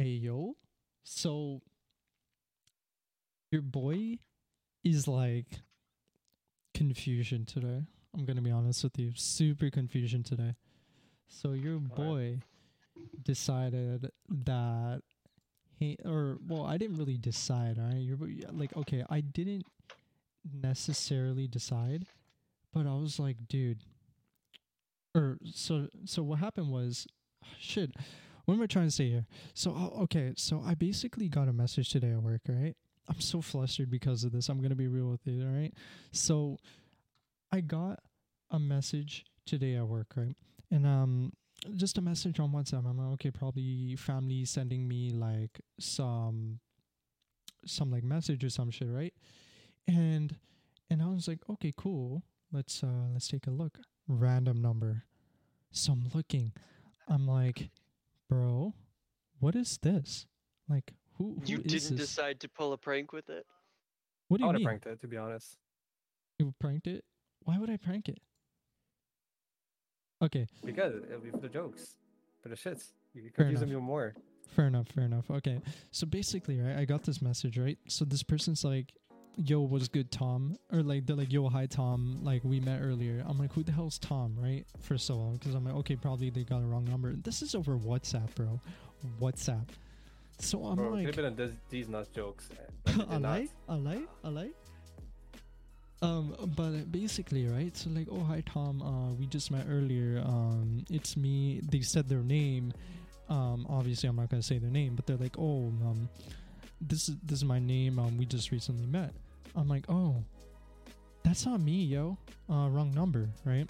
Hey yo. So your boy is like confusion today. I'm gonna be honest with you. Super confusion today. So your boy decided that he or well, I didn't really decide, alright? Your boy like okay, I didn't necessarily decide, but I was like, dude. Or so so what happened was shit. What am I trying to say here? So uh, okay, so I basically got a message today at work, right? I'm so flustered because of this. I'm gonna be real with you, all right? So I got a message today at work, right? And um just a message on WhatsApp. I'm like, okay, probably family sending me like some some like message or some shit, right? And and I was like, okay, cool. Let's uh let's take a look. Random number. So I'm looking. I'm like, bro, what is this? Like who, who You is didn't this? decide to pull a prank with it? What do I you would have mean? pranked it, to be honest. You pranked it? Why would I prank it? Okay, Because it'll be for the jokes, for the shits. You could Fair confuse them enough. even more. fair enough, fair enough. Okay, so basically, right, I got this message, right? So this person's like, "Yo, what's good, Tom?" Or like, they're like, "Yo, hi, Tom." Like we met earlier. I'm like, "Who the hell's Tom?" Right? First of all, because I'm like, okay, probably they got a wrong number. This is over WhatsApp, bro. WhatsApp. So I'm Bro, like, could have been on this, these nuts jokes. eh, but it a did not. lie, a lie, a lie. Um, but basically, right? So like, oh hi Tom, uh, we just met earlier. Um, it's me. They said their name. Um, obviously I'm not gonna say their name, but they're like, oh, um, this is this is my name. Um, we just recently met. I'm like, oh, that's not me, yo. Uh, wrong number, right?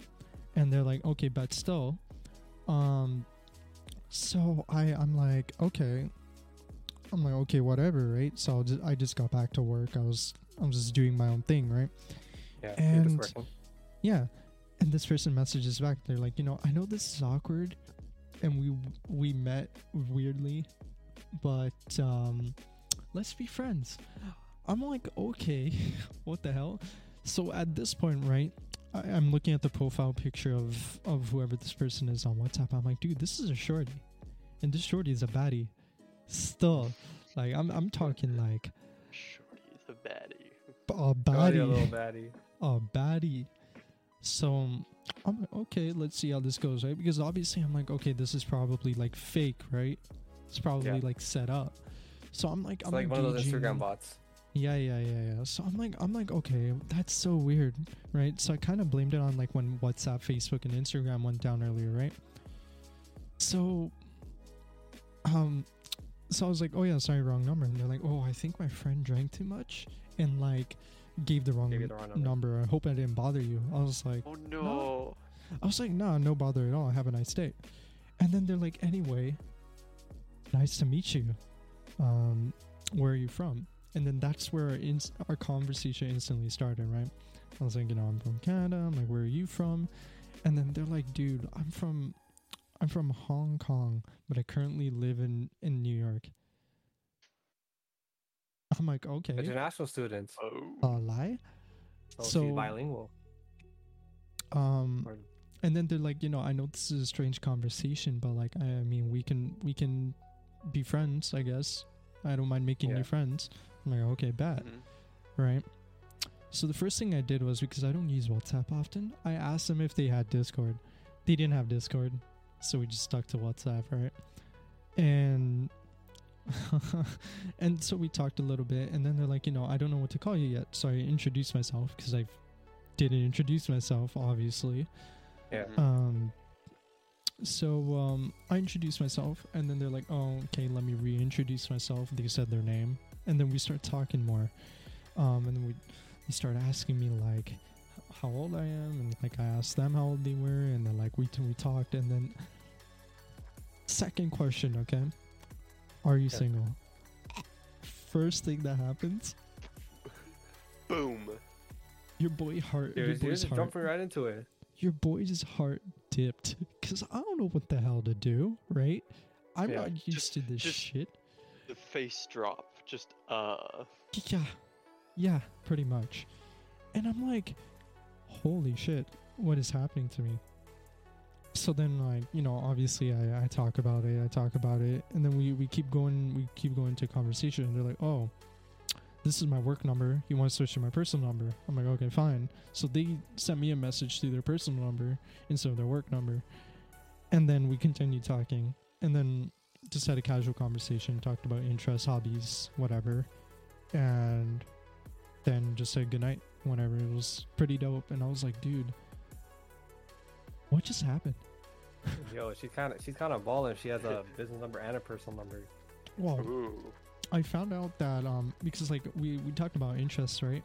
And they're like, okay, but still, um, so I I'm like, okay, I'm like, okay, whatever, right? So just, I just got back to work. I was I'm just doing my own thing, right? Yeah, And- Yeah. And this person messages back. They're like, you know, I know this is awkward, and we we met weirdly, but um, let's be friends. I'm like, okay, what the hell? So at this point, right? I, I'm looking at the profile picture of of whoever this person is on WhatsApp. I'm like, dude, this is a shorty, and this shorty is a baddie. Still, like, I'm I'm talking like Shorty the baddie. a baddie little baddie. a baddie. So I'm like, okay, let's see how this goes, right? Because obviously I'm like, okay, this is probably like fake, right? It's probably Yeah. like set up. So I'm like, It's I'm like one of those Instagram bots. Yeah, yeah, yeah, yeah. So I'm like, I'm like, okay, that's so weird, right? So I kind of blamed it on like when WhatsApp, Facebook, and Instagram went down earlier, right? So, um, so I was like, oh yeah, sorry, wrong number. And they're like, oh, I think my friend drank too much and like gave the wrong, the wrong number. number. I hope I didn't bother you. I was like, Oh no. I was like, nah, no bother at all. Have a nice day. And then they're like, anyway, nice to meet you. Um, where are you from? And then that's where our, ins- our conversation instantly started, right? I was like, you know, I'm from Canada. I'm like, where are you from? And then they're like, dude, I'm from, I'm from Hong Kong, but I currently live in in New York. I'm like, okay, International students. Oh. a lie. So, so- bilingual. Um, Or- and then they're like, you know, I know this is a strange conversation, but like, I, I mean, we can we can be friends, I guess. I don't mind making Yeah. new friends. I'm like, okay, bad, Mhm. right? So the first thing I did was because I don't use WhatsApp often, I asked them if they had Discord. They didn't have Discord, so we just stuck to WhatsApp, right? And and so we talked a little bit, and then they're like, you know, I don't know what to call you yet, so I introduced myself because I didn't introduce myself, obviously. Yeah. Mhm. Um, so um, I introduced myself, and then they're like, "Oh, okay, let me reintroduce myself." They said their name, and then we start talking more. Um, and then we they start asking me like how old I am, and like I asked them how old they were, and then like we we talked, and then second question, okay, are you Yeah. single? First thing that happens, Boom. your boy heart, You're, your you're boy's just heart jumping right into it. your boy's heart dipped because I don't know what the hell to do, right? I'm Yeah. not used Just- to this just- shit. The face drop. Just uh. Yeah, yeah, pretty much. And I'm like, holy shit, what is happening to me? so then like you know obviously I, I talk about it i talk about it and then we we keep going we keep going to conversation and they're like oh this is my work number you want to switch to my personal number i'm like okay fine so they sent me a message through their personal number instead of their work number and then we continued talking and then just had a casual conversation talked about interests hobbies whatever and then just said goodnight whenever it was pretty dope and i was like dude what just happened Yo, she's kind of she's kind of balling. She has a business number and a personal number. well Ooh. I found out that um because like we we talked about interests, right?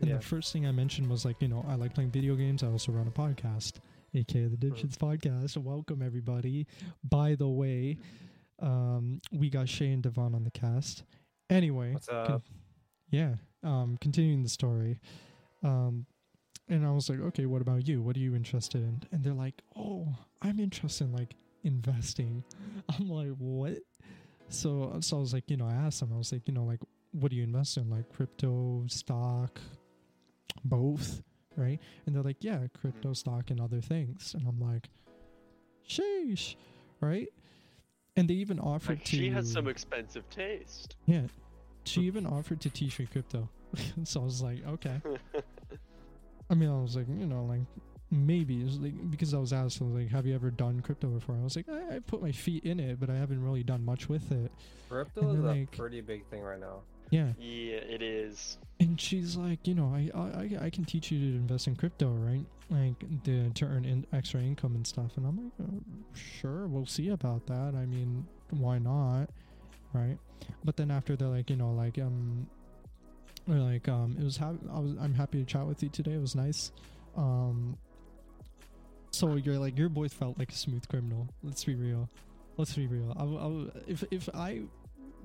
And Yeah. the first thing I mentioned was like, you know, I like playing video games. I also run a podcast, aka the Dipshits Podcast. Welcome everybody. By the way, um we got Shay and Devon on the cast. Anyway, What's con- yeah. Um continuing the story. Um and I was like, okay, what about you? What are you interested in? And they're like, oh, I'm interested in like investing. I'm like, what? So, so I was like, you know, I asked them, I was like, you know, like, what do you invest in? Like crypto, stock, both, right? And they're like, yeah, crypto, stock, and other things. And I'm like, sheesh, right? And they even offered Like, to. she has some expensive taste. Yeah. She even offered to teach me crypto. so I was like, okay. I mean, I was like, you know, like maybe it's like because I was asked, I was like, have you ever done crypto before? I was like, I, I put my feet in it, but I haven't really done much with it. Crypto and is a like- pretty big thing right now. Yeah. yeah, it is. And she's like, you know, I I, I can teach you to invest in crypto, right? Like the, to earn in, extra income and stuff. And I'm like, oh, sure, we'll see about that. I mean, why not, right? But then after they're like, you know, like um, they're like um, it was ha- I was I'm happy to chat with you today. It was nice. Um, so you're like your boy felt like a smooth criminal. Let's be real. Let's be real. I, I if if I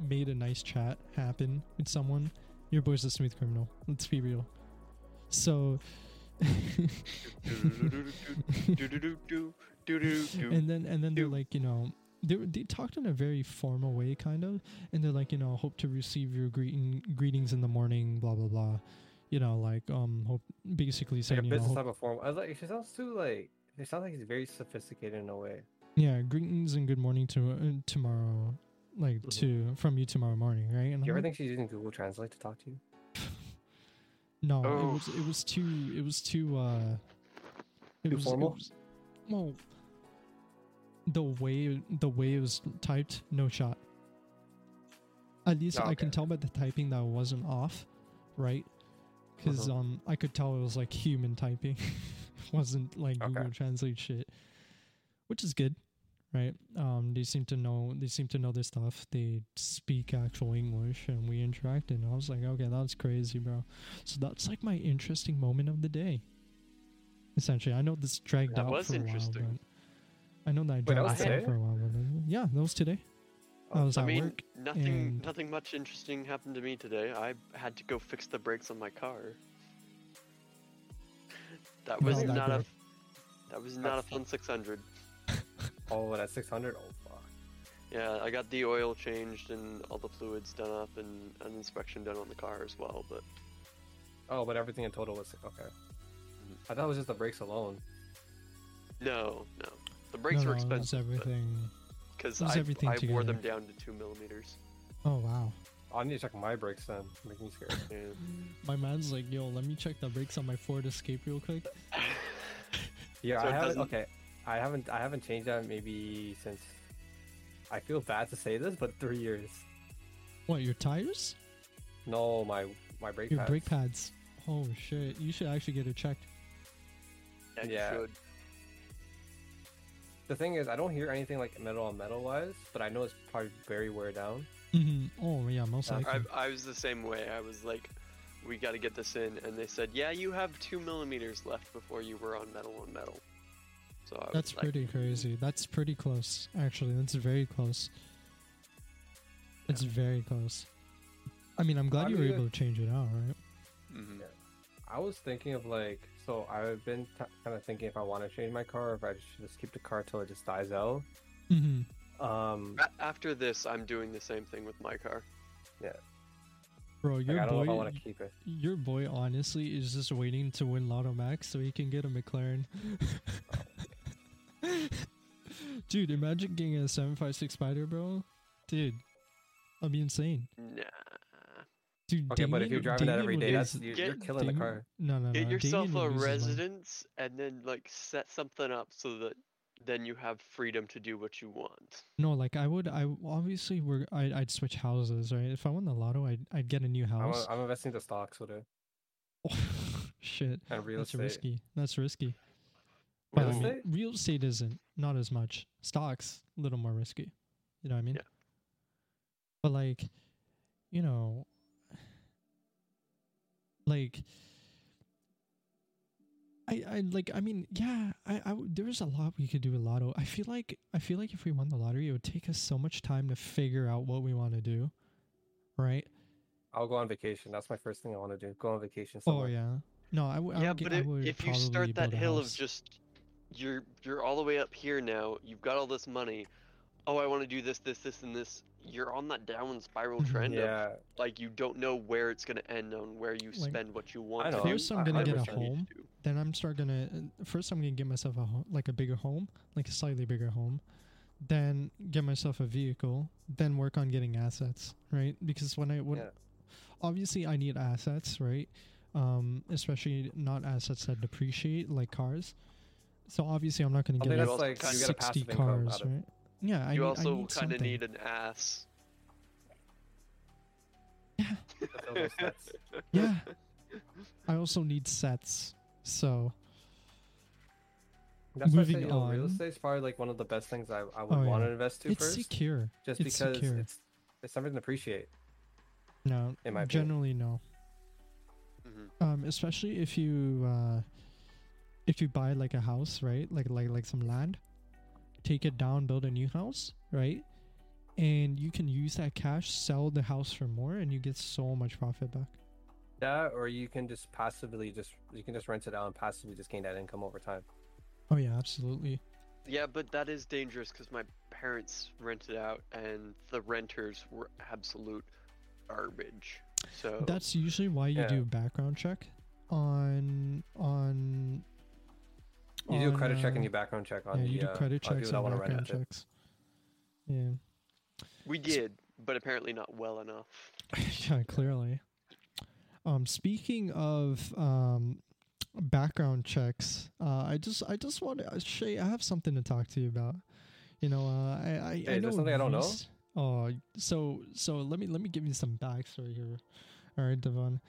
made a nice chat happen with someone, your boy's a smooth criminal. Let's be real. So, and then and then they're like, you know, they were- they talked in a very formal way, kind of, and they're like, you know, hope to receive your greeting greetings in the morning, blah blah blah. You know, like um, hope basically It's like saying, a you know, business type of form. I was like, she sounds too like. It sounds like he's very sophisticated in a way. yeah, greetings and good morning to uh, tomorrow, like Mhm. to from you tomorrow morning, right? And Do you I'm ever like, think she's using Google Translate to talk to you? No, it Oh. was it was too it was too uh it Too was, formal? It was, well, the way the way it was typed, no shot. At least Oh, I can tell by the typing that it wasn't off, right? Because Uh-huh. um I could tell it was like human typing, wasn't like Okay. Google Translate shit, which is good, right? Um, they seem to know they seem to know their stuff. They speak actual English, and we interacted. And I was like, okay, that's crazy, bro. So that's like my interesting moment of the day. Essentially, I know this dragged That out was for a while, but I know that I dragged was this out for a while. But yeah, that was today. I was I at mean, work. nothing, and- nothing much interesting happened to me today. I had to go fix the brakes on my car. That was Not that not a, that was not a fun 600. Oh, that's 600. Oh fuck. Yeah, I got the oil changed and all the fluids done up and an inspection done on the car as well. But Oh, but everything in total was okay. Mm-hmm. I thought it was just the brakes alone. no, no, the brakes no, were no, it expensive everything. because I, everything I wore them down to two millimeters. Oh wow. I need to check my brakes then. Make me scared. Yeah. My man's like, yo, let me check the brakes on my Ford Escape real quick. Yeah, So I haven't. Okay, I haven't. I haven't changed that maybe since. I feel bad to say this, but three years. What, your tires? No, my my brake pads. Your pads. brake pads. Oh shit. You should actually get it checked. Yeah, you Yeah. should. The thing is, I don't hear anything like metal on metal wise, but I know it's probably very wear down. hmm Oh yeah, most Uh, likely. I, I was the same way. I was like, we got to get this in, and they said, yeah, you have two millimeters left before you were on metal on metal. So I That's like, pretty crazy. That's pretty close. Actually, that's very close. It's very close. I mean, I'm glad I you were able to change it out, right? mhm. Yeah. I was thinking of like, so I've been t- kind of thinking if I want to change my car, or if I should just keep the car till it just dies out. Mm-hmm. Um, After this, I'm doing the same thing with my car. Yeah. Bro, like, your I don't know if I boy, want to keep it. your boy, honestly is just waiting to win Lotto Max so he can get a McLaren. Dude, imagine getting a 756 Spider, bro. Dude, that'd be insane. Nah. Dude, Okay, but if you're driving that Damien every would day, lose- that's you're, you're Get- killing the car. No, no, no. Get yourself Damien a would lose residence and then like set something up so that then you have freedom to do what you want. No, like I would. I obviously we're. I, I'd switch houses, right? If I won the lotto, I'd I'd get a new I'm, house. I'm investing the stocks with it Shit, and real that's estate. risky. That's risky. Real But I mean, estate? real estate isn't not as much. Stocks a little more risky. You know what I mean? Yeah. But like, you know, like. I, I like I mean yeah I I, I w- there's a lot we could do with lotto I feel like I feel like if we won the lottery it would take us so much time to figure out what we want to do right I'll go on vacation. That's my first thing I want to do. Go on vacation oh, somewhere. oh yeah no I would I yeah, would, get, but I if, would if you start that build a hill of just you're you're all the way up here now, you've got all this money. Oh, I want to do this, this, this, and this. You're on that downward spiral trend of Yeah, like you don't know where it's gonna end on where you Like, spend what you want. I to know, do, First, I'm gonna get a 100% what you home. then I'm start gonna uh, first I'm gonna get myself a ho- like a bigger home, like a slightly bigger home. Then get myself a vehicle. Then work on getting assets, right? Because when I when Yeah. obviously I need assets, right? Um, especially not assets that depreciate like cars. So obviously I'm not gonna get think like that's like you get a 60 passive income cars, out of right? Yeah, I you need, also I need kind of something. need an ass. Yeah, to fill those sets. yeah. I also need sets. So That's why I say, Moving you know, real on. estate is probably like one of the best things I, I would Oh, want yeah. to invest to it's first, secure. just it's because secure. it's it's something to appreciate. No, in my opinion. generally no. hmm um especially if you uh if you buy like a house right like like like some land take it down build a new house right and you can use that cash sell the house for more and you get so much profit back That, or you can just passively just you can just rent it out and passively just gain that income over time. oh yeah absolutely Yeah, but that is dangerous because my parents rented out and the renters were absolute garbage. So that's usually why you Yeah. do a background check on on You do a on, credit check uh, and your background check on yeah the you do uh, credit on checks people that and want to background it. checks yeah we did, but apparently not well enough. yeah, clearly. Um, speaking of um, background checks, uh, I just I just want to Shay, I have something to talk to you about. You know, uh, I I, Hey, I is know there something I don't know? Oh, so so let me let me give you some backstory here. All right, Devon.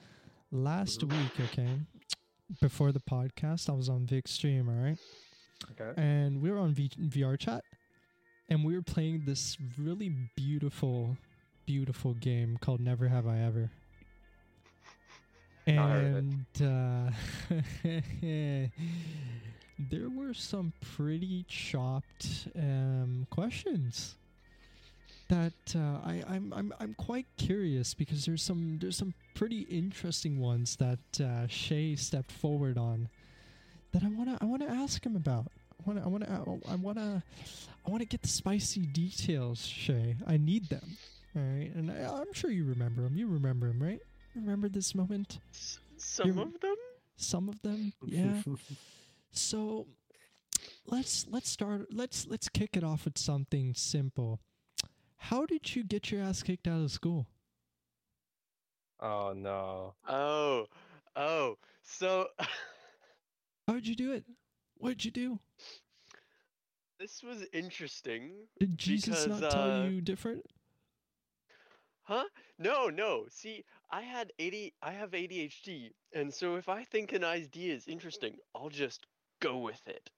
Last Mhm. week, okay, before the podcast, I was on Vic stream. All right Okay. and we were on v- VR chat, and we were playing this really beautiful, beautiful game called Never Have I Ever. Not heard of And uh, there were some pretty chopped um, questions that uh, I, I'm, I'm I'm quite curious because there's some there's some pretty interesting ones that uh, Shay stepped forward on that I wanna I wanna ask him about. I wanna I wanna I wanna I wanna get the spicy details, Shay. I need them. All right, and I, I'm sure you remember him. You remember him, right? Remember this moment? S- some You're- of them? Some of them, yeah. So let's let's start let's let's kick it off with something simple. How did you get your ass kicked out of school? oh no. Oh, oh. So How did you do it? What did you do? this was interesting. Did Jesus Because, not tell uh, you different? Huh? No, no. See, I had 80 I have ADHD, and so if I think an idea is interesting, I'll just go with it.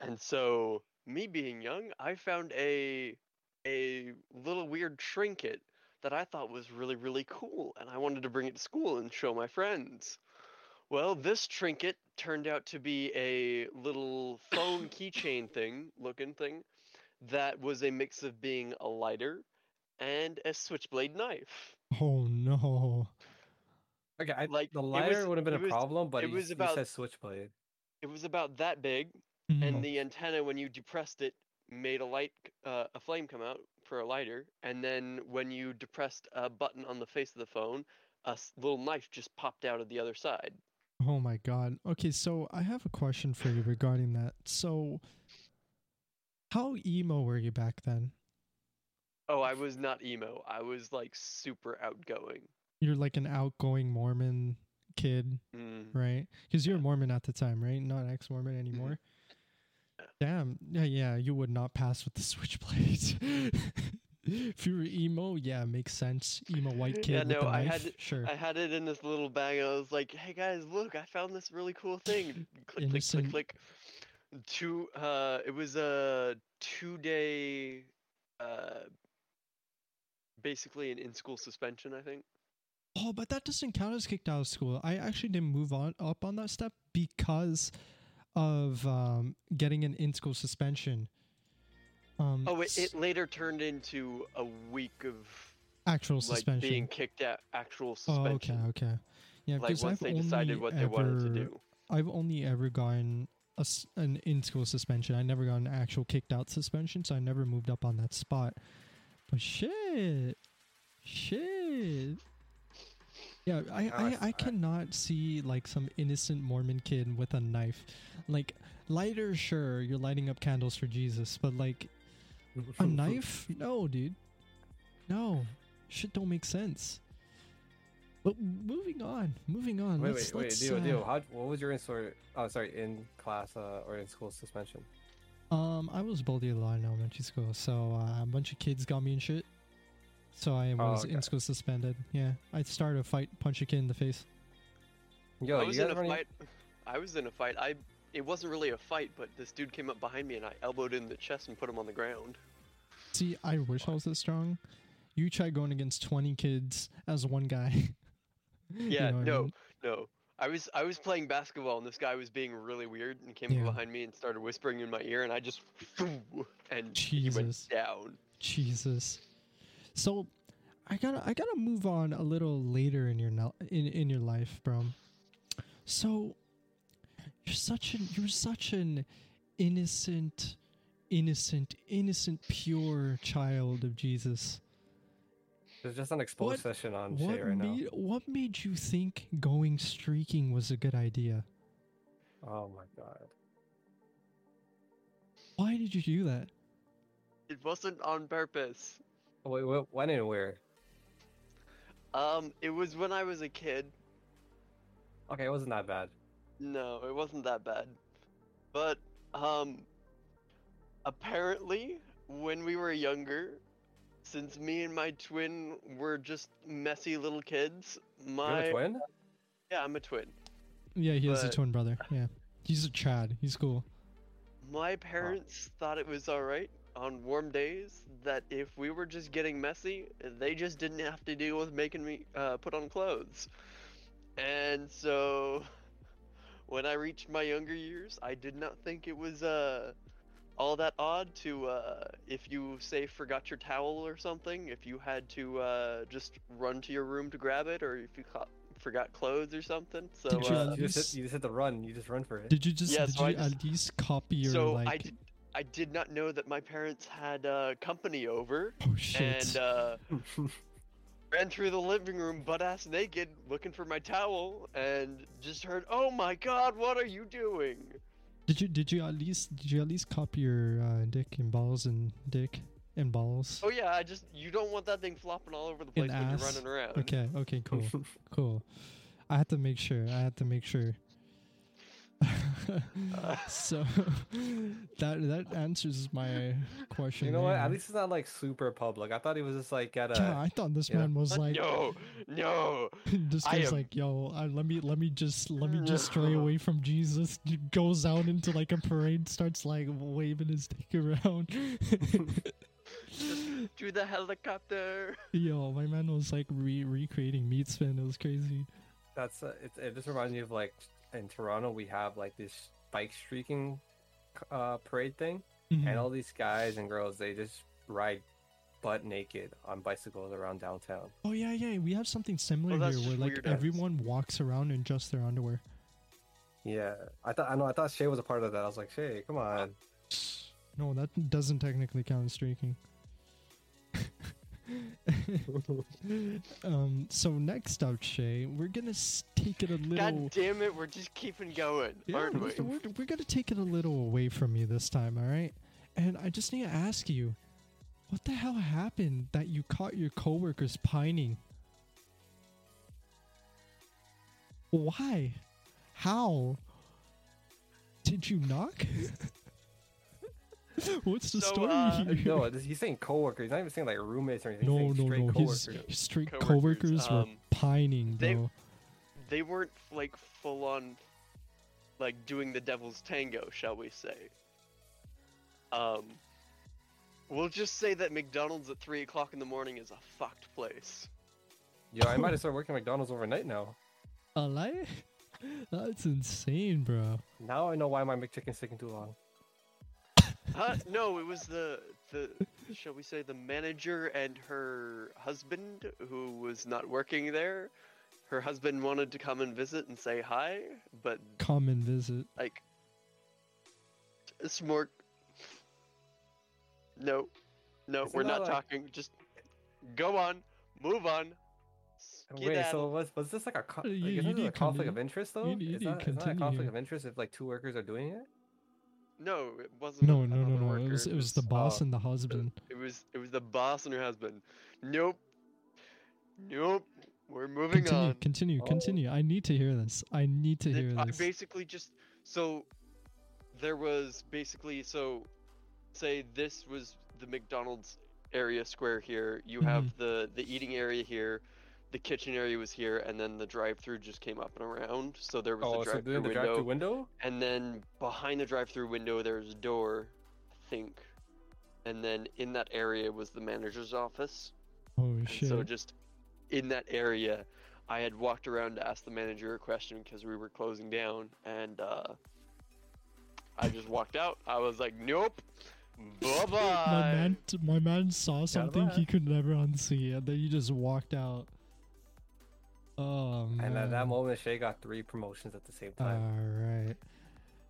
And so, me being young, I found a a little weird trinket that I thought was really really cool, and I wanted to bring it to school and show my friends. Well, this trinket turned out to be a little phone keychain thing, looking thing, that was a mix of being a lighter and a switchblade knife. Oh no. Okay, I, Like, the lighter was- would have been a was- problem, but it you, was you about- said switchblade. It was about that big, Mhm. and the antenna, when you depressed it, made a light, uh, a flame come out for a lighter. And then when you depressed a button on the face of the phone, a little knife just popped out of the other side. Oh my god. Okay, so I have a question for you regarding that. So How emo were you back then? Oh, I was not emo. I was like super outgoing. You're like an outgoing Mormon kid, Mm. right? Because you're a Mormon at the time, right? Not ex-Mormon anymore. Yeah. Damn. Yeah, yeah. You would not pass with the switchblade. if you were emo, yeah, makes sense. Emo white kid Yeah, no, I knife. had- sure. I had it in this little bag. And I was like, "Hey guys, look! I found this really cool thing." Click, click, Innocent- click, click. Two. Uh, it was a two-day, uh, basically an in-school suspension. I think. Oh, but that doesn't count as kicked out of school. I actually didn't move on up on that step because of um, getting an in-school suspension. Um, Oh, it, it later turned into a week of actual like suspension. being kicked out. Actual suspension. oh, okay, okay. Yeah, Like because once I've they decided only what they wanted to ever- do. I've only ever gotten a an in-school suspension. I never got an actual kicked-out suspension, so I never moved up on that spot. But shit, shit. Yeah, I, Oh, I I, I cannot see like some innocent Mormon kid with a knife. Like lighter, sure, you're lighting up candles for Jesus, but like a knife? No, dude. No, shit don't make sense. But moving on, moving on. Wait, let's, wait, wait, let's, Dio, uh, Dio, how, what was your in? Oh, sorry, in class uh, or in school suspension? Um, I was bullied a lot in elementary school, so uh, a bunch of kids got me in shit. So I oh, was okay. in school suspended. Yeah, I started a fight, punch a kid in the face. Yo, I you was guys in a running- fight. I was in a fight. I. It wasn't really a fight, but this dude came up behind me and I elbowed him in the chest and put him on the ground. See, I wish I was this strong. You try going against twenty kids as one guy. You Yeah, know what I no, mean? no. I was I was playing basketball and this guy was being really weird and came Yeah. up behind me and started whispering in my ear and I just and he went down. Jesus. So, I gotta I gotta move on a little later in your no- in in your life, bro. So, you're such an you're such an innocent, innocent, innocent, pure child of Jesus. There's just an expose What- session on What Shay right now. what made you think going streaking was a good idea? Oh my god. Why did you do that? It wasn't on purpose. Wait, wait, when and where? Um, it was when I was a kid. Okay, it wasn't that bad. No, it wasn't that bad. But um apparently when we were younger, since me and my twin were just messy little kids, You're my a twin? Yeah, I'm a twin. Yeah, he has a But- twin brother. Yeah, he's a Chad. He's cool. My parents thought it was alright on warm days that if we were just getting messy, they just didn't have to deal with making me uh, put on clothes. And so when I reached my younger years, I did not think it was uh, all that odd to, uh, if you say forgot your towel or something, if you had to uh, just run to your room to grab it, or if you co- forgot clothes or something. So Did you uh, You just, hit, you just hit the run. You just run for it. Did you just Yeah, did so you just- at least copy your so like? Did, I did not know that my parents had uh, company over, oh shit! and uh, ran through the living room butt ass naked, looking for my towel, and just heard, "Oh my God, what are you doing?" Did you did you at least did you at least copy your uh, dick and balls and dick and balls? Oh yeah, I just you don't want that thing flopping all over the place when ass? you're running around. Okay, okay, cool, cool. I had to make sure. I had to make sure. so that that answers my question. You know what? At least it's not like super public. I thought he was just like at a. yeah, I thought this yeah. man was like no, no. this guy's am- like, yo, uh, let me let me just let me just stray away from Jesus. Goes out into like a parade, starts like waving his dick around. To the helicopter. Yo, my man was like re- recreating meat spin. It was crazy. That's uh, it. It just reminds me of like in Toronto we have like this bike streaking uh, parade thing, Mhm. and all these guys and girls they just ride butt naked on bicycles around downtown. Oh yeah, yeah. We have something similar Oh, here where like ass. everyone walks around in just their underwear. Yeah, I thought I know. I thought Shay was a part of that. I was like, Shay, come on. No, that doesn't technically count as streaking. um. So next up, Shay, we're gonna take it a little. God damn it, we're just keeping going, Yeah, aren't we? we're, we're, we're gonna take it a little away from you this time, all right? And I just need to ask you, what the hell happened that you caught your coworkers pining? Why? How? Did you knock? What's the So, story uh, here? No, he's saying coworkers. He's not even saying like roommates or anything. no, he's no, saying straight no. His, coworkers. his straight Coworkers, coworkers were um, pining, they- bro. They weren't like full on, like doing the devil's tango, shall we say? Um, we'll just say that McDonald's at three o'clock in the morning is a fucked place. Yo, I might have started working at McDonald's overnight now. A lie? That's insane, bro. Now I know why my McChicken's taking too long. Huh? No, it was the the shall we say the manager and her husband who was not working there. Her husband wanted to come and visit and say hi, but Come and visit. like it's more No. No, Isn't we're that not like- talking. Just go on. Move on. Wait, Skedaddle. so was was this like a co- Uh, like, you- you isn't it need a conflict of continue. interest though? You need- you is need that, isn't that a continue conflict of interest if like two workers are doing it? No, it wasn't. No, no, no, no. worker, It was it was the boss oh. and the husband. It was it was the boss and her husband. Nope. Nope. We're moving Continue, on. continue, Oh. continue. I need to hear this. I need to hear I this. basically just so there was basically so say this was the McDonald's area square here. You have Mm-hmm. the the eating area here. The kitchen area was here, and then the drive-through just came up and around. So there was Oh, the so drive-through doing the window, drive-through window? and then behind the drive-through window there's a door, I think, and then in that area was the manager's office. oh And shit. so just in that area, I had walked around to ask the manager a question because we were closing down, and uh, I just walked out. I was like, "Nope, bye bye." my man, my man saw something he could never unsee, and then he just walked out. Oh man. And at that moment, Shay got three promotions at the same time. All right.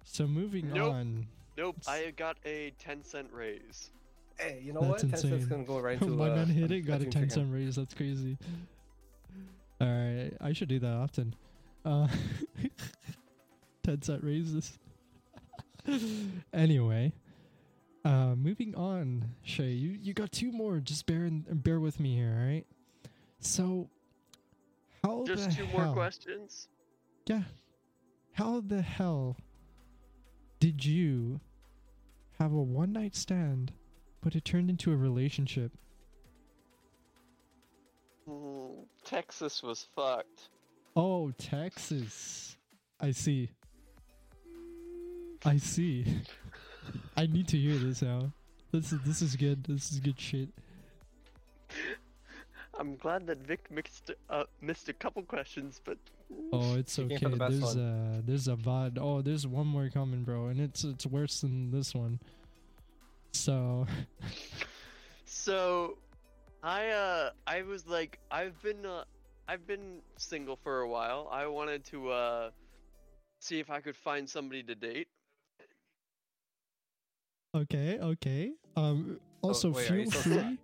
So moving Nope. on. Nope, I got a ten cent raise. hey, you know That's what? Ten cents insane. gonna go right into my uh, man hit it, got a 10 cent raise. That's crazy. All right, I should do that often. Uh, 10 cent raises. anyway, uh, moving on, Shay, you, you got two more. Just bear in, bear with me here, all right? So, how Just two hell? more questions. Yeah. How the hell did you have a one night stand, but it turned into a relationship? Hmm, Texas was fucked. Oh, Texas. I see. I see. I need to hear this now. This is this is good. This is good shit. I'm glad that Vic mixed uh, missed a couple questions, but Oh, it's okay. the best There's a there's a VOD. Oh, there's one more coming, bro, and it's it's worse than this one. So, So, I uh, I was like, I've been uh, I've been single for a while. I wanted to uh, see if I could find somebody to date. okay, okay. Um also wait, feel free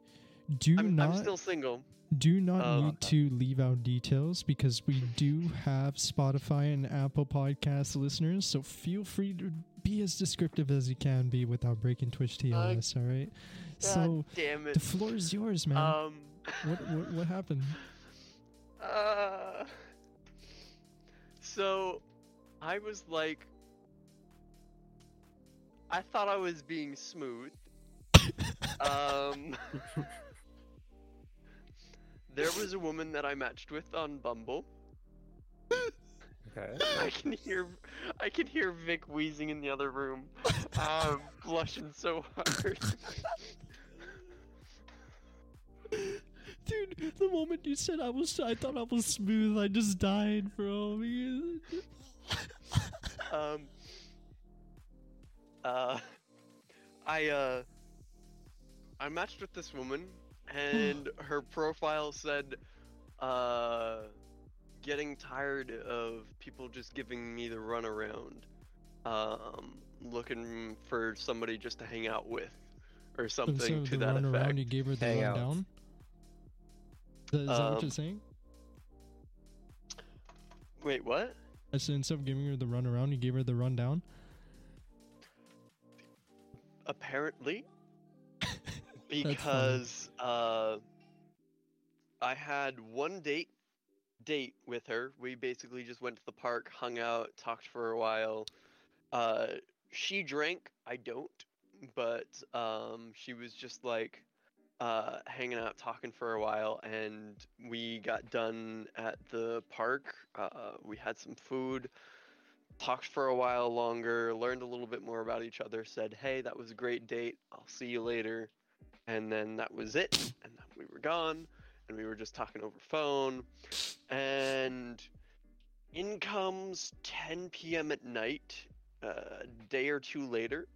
do I'm, not I'm still single. Do not um, need to leave out details because we do have Spotify and Apple Podcast listeners, so feel free to be as descriptive as you can be without breaking Twitch TOS, all right? So God damn the floor is yours, man. Um. what, what what happened? Uh, so, I was like, I thought I was being smooth. um, there was a woman that I matched with on Bumble. Okay. I can hear, I can hear Vic wheezing in the other room. I'm blushing so hard. Dude, the moment you said I was I thought I was smooth, I just died, bro. um uh i uh i matched with this woman and her profile said uh getting tired of people just giving me the runaround um looking for somebody just to hang out with or something to the that run effect around, you gave her the Hang out. rundown. Is that what Um, you're saying? wait what I said instead of giving her the run around, you gave her the rundown. apparently, because uh, I had one date date with her. We basically just went to the park, hung out, talked for a while. Uh, she drank. I don't, but um, she was just like uh, hanging out, talking for a while, and we got done at the park. Uh, we had some food, talked for a while longer, learned a little bit more about each other. Said, "Hey, that was a great date. I'll see you later," and then that was it. And we were gone, and we were just talking over phone, and in comes 10 p.m. at night, uh, a day or two later.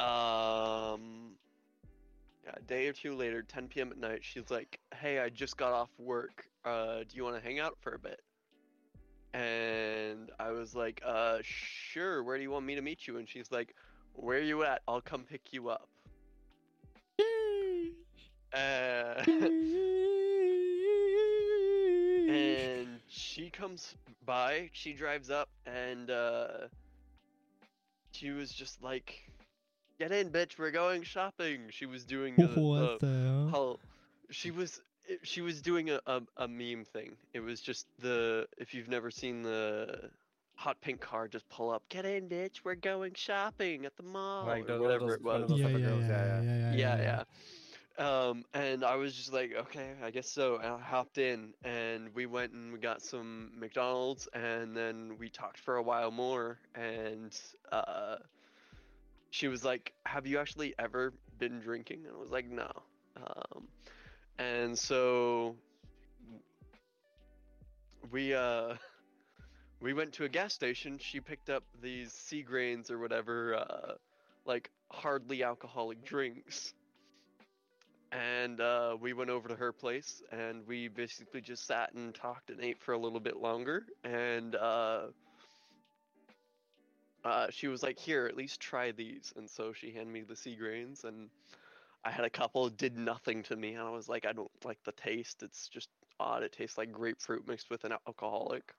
Um, a day or two later, 10 p.m. at night, she's like, "Hey, I just got off work. Uh, do you want to hang out for a bit?" And I was like, "Uh, sure. Where do you want me to meet you?" And she's like, "Where are you at? I'll come pick you up." Uh, and she comes by, she drives up, and uh, she was just like, "Get in, bitch. We're going shopping." She was doing the, what the the hell? she was she was doing a, a a meme thing. It was just the if you've never seen the hot pink car, just pull up. Get in, bitch. We're going shopping at the mall. Like or whatever those- it was. those Yeah, type yeah, yeah, yeah, yeah, yeah, Yeah, yeah. Um, and I was just like, okay, I guess so. And I hopped in, and we went and we got some McDonald's, and then we talked for a while more. And uh, she was like, "Have you actually ever been drinking?" And I was like, "No." Um, and so we uh, we went to a gas station. She picked up these Seagrams or whatever, uh, like hardly alcoholic drinks and uh, we went over to her place and we basically just sat and talked and ate for a little bit longer and uh, uh, she was like here at least try these and so she handed me the Seagrams and i had a couple did nothing to me and i was like i don't like the taste it's just odd it tastes like grapefruit mixed with an alcoholic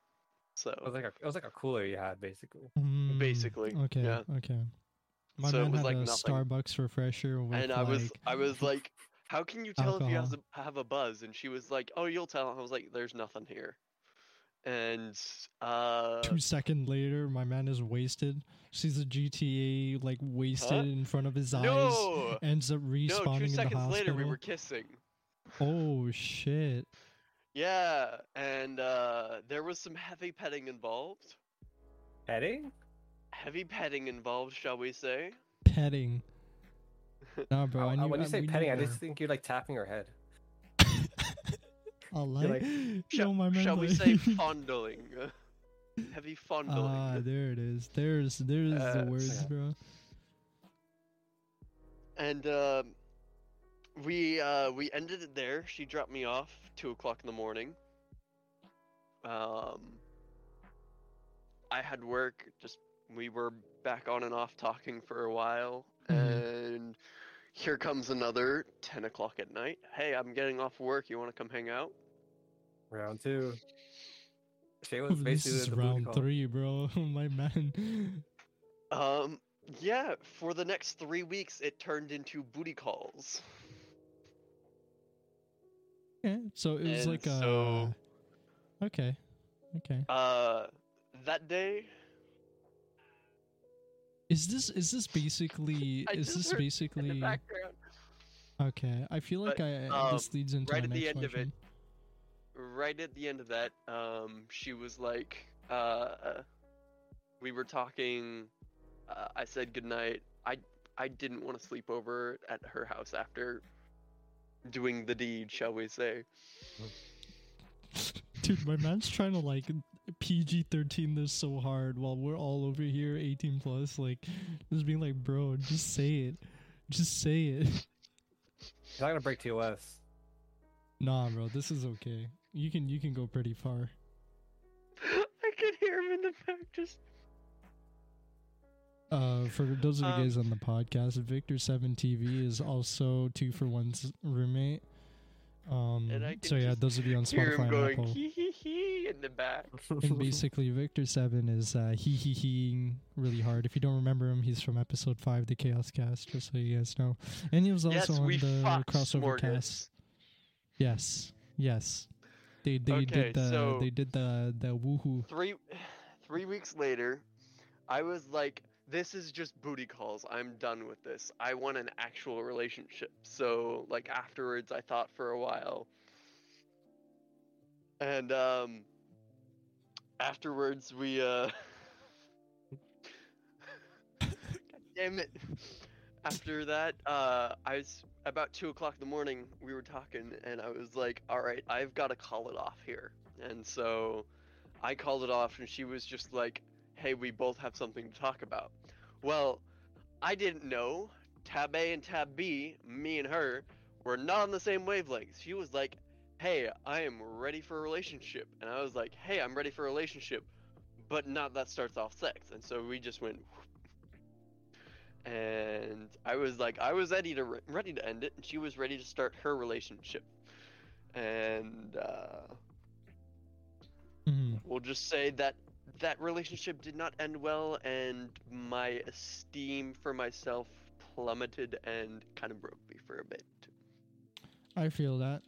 so It was like a it was like a cooler you had basically. Mm, basically, Okay. yeah. Okay. My So it man was had like a nothing. Starbucks refresher with and I was like I was like, "How can you tell if you have, a, have a buzz?" And she was like, "Oh, you'll tell." I was like, "There's nothing here." And uh, two second later, my man is wasted. Sees a GTA like wasted in front of his eyes. no, Ends up no. respawning Two in the seconds hospital. later, we were kissing. Oh shit! Yeah, and uh, there was some heavy petting involved. Petting? Heavy petting involved, shall we say? Petting. Nah, bro. I Uh, need, when you I- say we petting, I just think you're like tapping her head. a- a you're like, like, Shall, my shall we say fondling? heavy fondling. Ah, there it is. There's there's Uh, the words, yeah. bro. and um we uh, we ended it there. She dropped me off two o'clock in the morning. Um, I had work. Just we were back on and off talking for a while, Mhm. and here comes another ten o'clock at night. Hey, I'm getting off work. You want to come hang out? Round two. Shay was this is the round three, bro. my man. Um, yeah. For the next three weeks, it turned into booty calls. Yeah. So it was And like a. so- Okay. Okay. Uh, that day, Is this is this basically is this heard in the basically background. okay? I feel like But, I um, this leads into right at the end of it, question. right at the end of that, um, she was like, uh, we were talking. Uh, I said goodnight. I I didn't want to sleep over at her house after doing the deed, shall we say? Dude, my man's trying to like PG thirteen this so hard while we're all over here eighteen plus, like just being like, bro, just say it, just say it. He's not gonna break TOS. nah, bro, this is okay. You can you can go pretty far. I could hear him in the back just. Uh, for those of you Um, guys on the podcast, Victor Seven TV is also two for one's roommate. Um, And I so yeah, those of you on Hear Spotify him and going Apple. hee hee hee and back. and basically Victor Seven is uh, he he he really hard. If you don't remember him, he's from episode five, the Chaos Cast, just so you guys know. And he was also yes, on the crossover Smorgas. cast. Yes, yes. They they Okay, did the so- they did the the woohoo. Three, three weeks later, I was like, "This is just booty calls. I'm done with this. I want an actual relationship." So, like afterwards, I thought for a while, and um, afterwards we uh, damn it. After that, uh, I was about two o'clock in the morning. We were talking, and I was like, "All right, I've got to call it off here." And so, I called it off, and she was just like, "Hey, we both have something to talk about." Well, I didn't know Tab A and Tab B, me and her, were not on the same wavelength. She was like, "Hey, I am ready for a relationship," and I was like, "Hey, I'm ready for a relationship, but not that starts off sex." And so we just went. And I was like, I was ready to ready to end it, and she was ready to start her relationship. And uh, Mhm. we'll just say that that relationship did not end well and my esteem for myself plummeted and kind of broke me for a bit I feel that.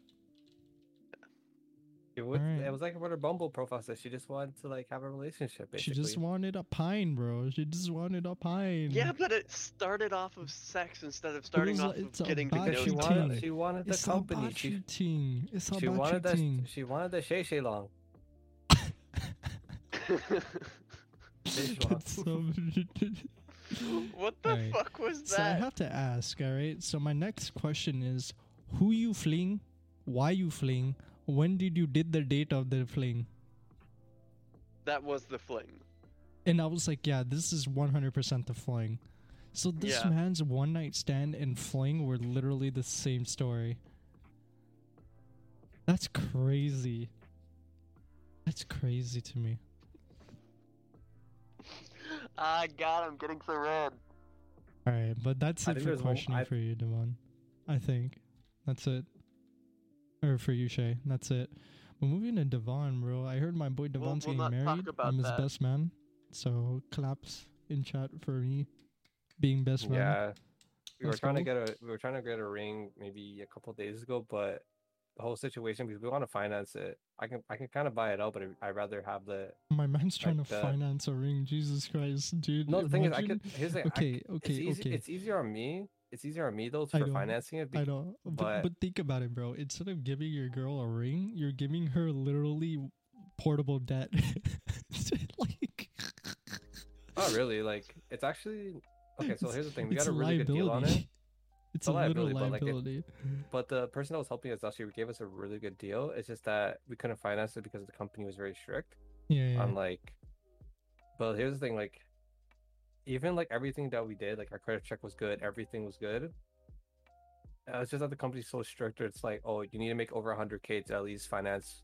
It was, Alright. it was like what her Bumble profile said. She just wanted to like have a relationship. Basically. She just wanted a pine, bro. She just wanted a pine. yeah but it started off of sex instead of starting was off like- it's of getting to know Because she wanted, other she wanted the it's company. She, cheating. It's she about wanted the cheating. she wanted the Shay Shay long. That's so what the Alright. fuck was So I have to ask, all right? So my next question is who you fling, why you fling, when did you did the date of the fling? that was the fling And I was like, yeah, this is 100% the fling. So this Yeah. man's one night stand and fling were literally the same story. That's crazy. That's crazy to me. ah god i'm getting so red All right, but that's I it for there's one- questioning for you, Devon. I think that's it. Or for you, Shay. That's it. But moving to Devon, bro. I heard my boy Devon's we'll getting not talk married. I'm his that. best man. So claps in chat for me being best man. Yeah, we were That's trying to get a we were trying to get a ring maybe a couple days ago, but the whole situation because we want to finance it. I can I can kind of buy it out, but I'd rather have the. My man's trying Like to that. finance a ring. Jesus Christ, dude. No, the thing is, I could. Here's the thing. I Okay, c- okay, easy, okay. It's easier on me. It's easier on me though I for financing it. I bec- know, but, but- but think about it, bro. Instead of giving your girl a ring, you're giving her literally portable debt. like, Not really. Like it's actually okay. So here's the thing. We got a really good deal on it. liability. It's a a little liability, but, like, it- But the person that was helping us last year gave us a really good deal. It's just that we couldn't finance it because the company was very strict yeah, yeah. on like. But here's the thing, like, even like everything that we did, like our credit check was good, everything was good. Uh, it's just that the company's so strict. It's like, oh, you need to make over 100k to at least finance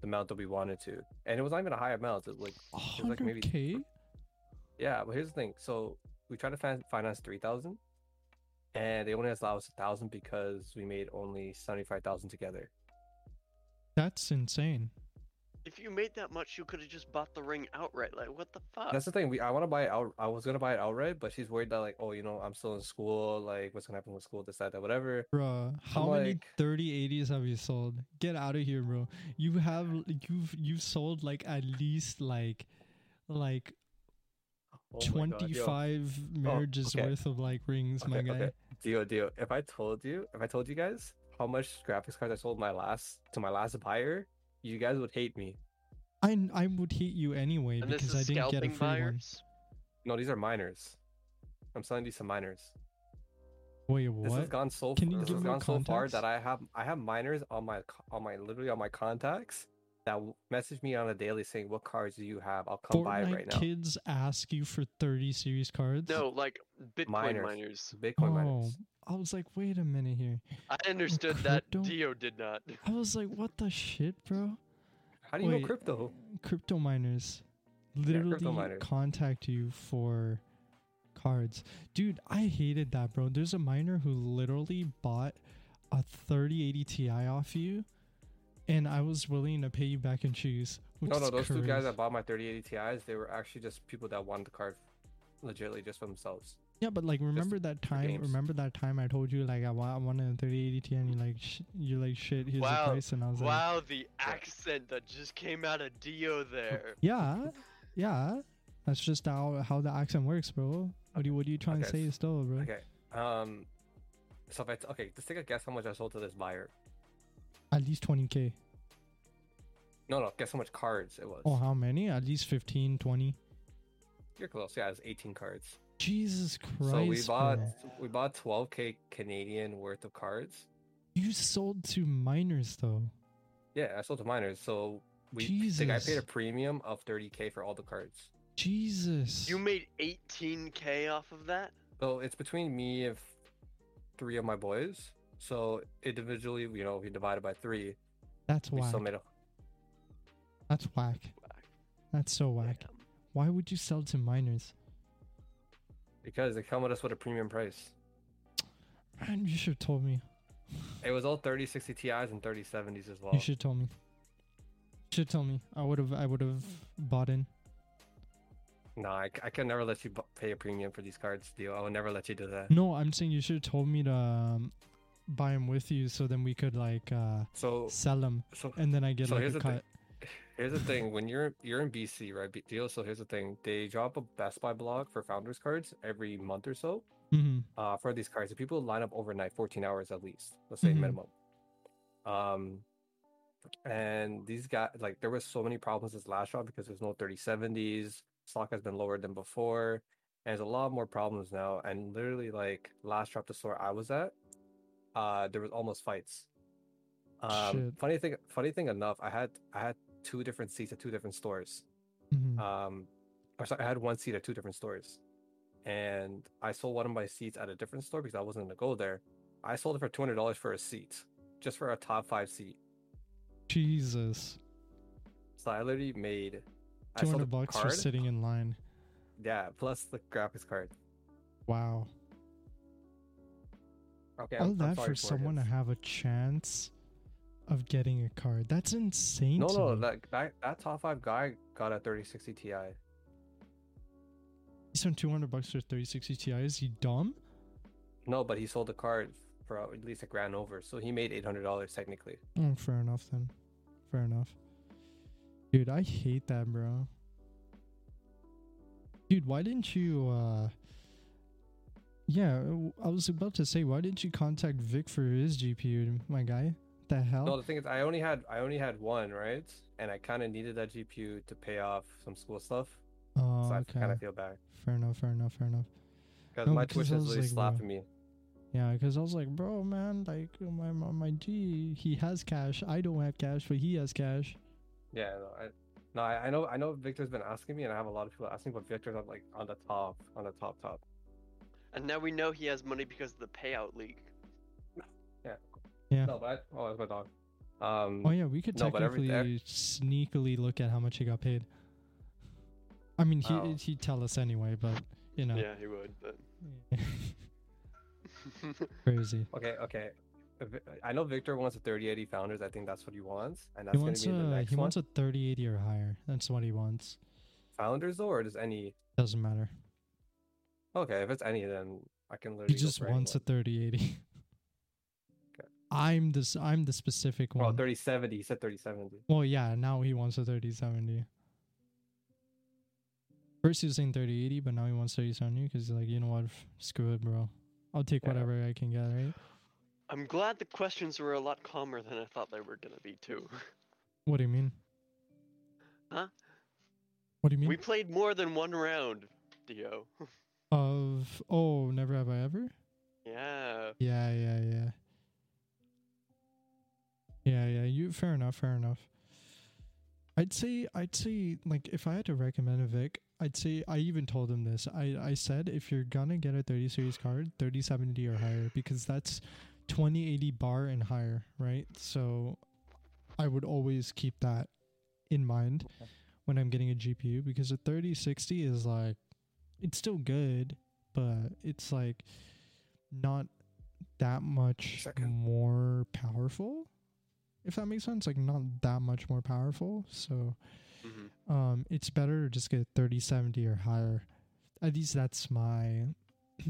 the amount that we wanted to, and it was not even a high amount. It was like, was like maybe- 100k. yeah, but here's the thing. So we tried to fin- finance 3,000, and they only allowed us a thousand because we made only 75,000 together. That's insane. If you made that much you could have just bought the ring outright like what the fuck That's the thing. We I want to buy it out. I was gonna buy it outright, but she's worried that like, oh, you know, I'm still in school. Like, what's gonna happen with school? This, that, that, whatever. Bruh, how many like- 3080s have you sold? Get out of here, bro. You have you've you've sold like at least like like Oh my God, yo. 25 marriages okay. worth of like rings, my guy. okay. Dio, Dio. If I told you, if I told you guys how much graphics cards I sold my last to my last buyer, you guys would hate me. I I would hate you anyway and because I didn't get a scalping free one. No, these are miners. I'm selling these to miners. Wait, This has what? gone so Can you this give has more gone so far that I have I have miners on my on my literally on my contacts that w- message me on a daily saying what cards do you have? I'll come buy it right now. kids ask you for 30 series cards? no like bitcoin Miners. miners Bitcoin Oh, miners. I was like, wait a minute here. i understood that crypto? dio did not I was like, what the shit, bro? How do you know crypto? Crypto miners crypto literally miners. contact you for cards. Dude, I hated that, bro. There's a miner who literally bought a 3080 Ti off you and I was willing to pay you back in shoes. No, no, is those two guys crazy. that bought my 3080 Ti's, they were actually just people that wanted the card legitimately just for themselves. Yeah, but like, remember that time? Remember that time I told you like I, wa- I wanted a 3080 Ti, and you like sh- you like shit. Here's Wow. the price, and I was like, Wow, the accent that just came out of Dio there. yeah, yeah. That's just how how the accent works, bro. What do you what are you trying to say s- still, bro? Okay. Um. So if I t- okay, just take a guess how much I sold to this buyer. At least 20k. No, no, guess how much cards it was. Oh, how many? At least 15, 20. You're close. Yeah, it was 18 cards. Jesus Christ. so we bought bro. we bought 12k Canadian worth of cards. You sold to miners though. Yeah, I sold to miners. So we the guy paid a premium of 30k for all the cards. Jesus. You made 18k off of that? So it's between me and three of my boys. So individually, you know, we divided by three. That's We whack. still made a That's whack. Whack. That's so whack. Damn. Why would you sell to minors? because they come with us with a premium price. Man, you should have told me. It was all 3060 Ti's and 3070s as well. You should have told me. Should tell me. I would have. I would have bought in. No, I can never let you pay a premium for these cards, deal. I will never let you do that. No, I'm saying you should have told me to um, buy them with you, so then we could like uh, So, sell them, so and then I get So like here's a the thing. cut. here's the thing: when you're you're in BC, right, deal. So here's the thing: they drop a Best Buy blog for founders cards every month or so. hmm uh, for these cards. So people line up overnight, 14 hours at least, let's say Mhm. minimum. Um, and these guys, like, there was so many problems this last round because there's no 3070s. Stock has been lower than before, and there's a lot more problems now. And literally, like, last drop the store I was at, uh, there was almost fights. Um, funny thing, funny thing enough, I had I had two different seats at two different stores hmm um or sorry, I had one seat at two different stores. And I sold one of my seats at a different store because I wasn't gonna go there. I sold it for two hundred dollars for a seat. Just for a top five seat. Jesus, So I literally made I two sold hundred bucks for sitting in line. Yeah, plus the graphics card. Wow. Okay. All I'm, I'm that sorry for someone to have a chance of getting a card. That's insane. No, no, that, that that top five guy got a thirty sixty Ti. He spent 200 bucks for 3060 Ti. Is he dumb? No, but he sold the card for at least a grand over, so he made eight hundred dollars technically. Oh, fair enough then. Fair enough. Dude, I hate that, bro. Dude, why didn't you, uh. Yeah, I was about to say, why didn't you contact Vic for his GPU, my guy? The hell? No, the thing is, I only had I only had one, right? And I kind of needed that GPU to pay off some school stuff, oh, so I okay. kind of feel bad Fair enough, fair enough, fair enough. because No, my Twitch is really like, bro, slapping me. Yeah, because I was like, bro, man, like, my, my, my G, he has cash. I don't have cash, but he has cash. Yeah, no, I, no, I, I know, I know. Victor's been asking me, and I have a lot of people asking, but Victor's on like on the top, on the top, top. And now we know he has money because of the payout league. Yeah. Yeah. No, but I, oh, that's my dog. Um, Oh yeah, we could No, but every- technically sneakily look at how much he got paid. I mean, he Oh. he'd tell us anyway, but you know, Yeah, he would. But crazy. okay, okay. I know Victor wants a 3080 founders. I think that's what he wants, and He that's gonna wants be in the a next he one. wants a 3080 or higher. That's what he wants. Founders though, or does any? Doesn't matter. Okay, if it's any, then I can He literally. go just for wants a anyone. 3080. Okay. I'm this. I'm the specific oh, one. Well, 3070. He said 3070. Well, yeah. Now he wants a 3070. First he was saying 3080, but now he wants 3070 because he's like, you know what? Screw it, bro. I'll take Yeah. whatever I can get, right? I'm glad the questions were a lot calmer than I thought they were gonna be too. What do you mean? Huh? What do you mean? We played more than one round, Dio. Of oh, never have I ever. yeah. Yeah, yeah, yeah. Yeah, yeah. You fair enough, fair enough. I'd say I'd say like if I had to recommend a Vic, I'd say I even told him this. I I said if you're gonna get a 30 series card, 3070 or higher because that's 2080 bar and higher, right? So I would always keep that in mind Okay. when I'm getting a GPU because a 3060 is like it's still good, but it's like not that much Second. more powerful. If that makes sense. Like not that much more powerful. So hmm um, it's better to just get 3070 or higher. At least that's my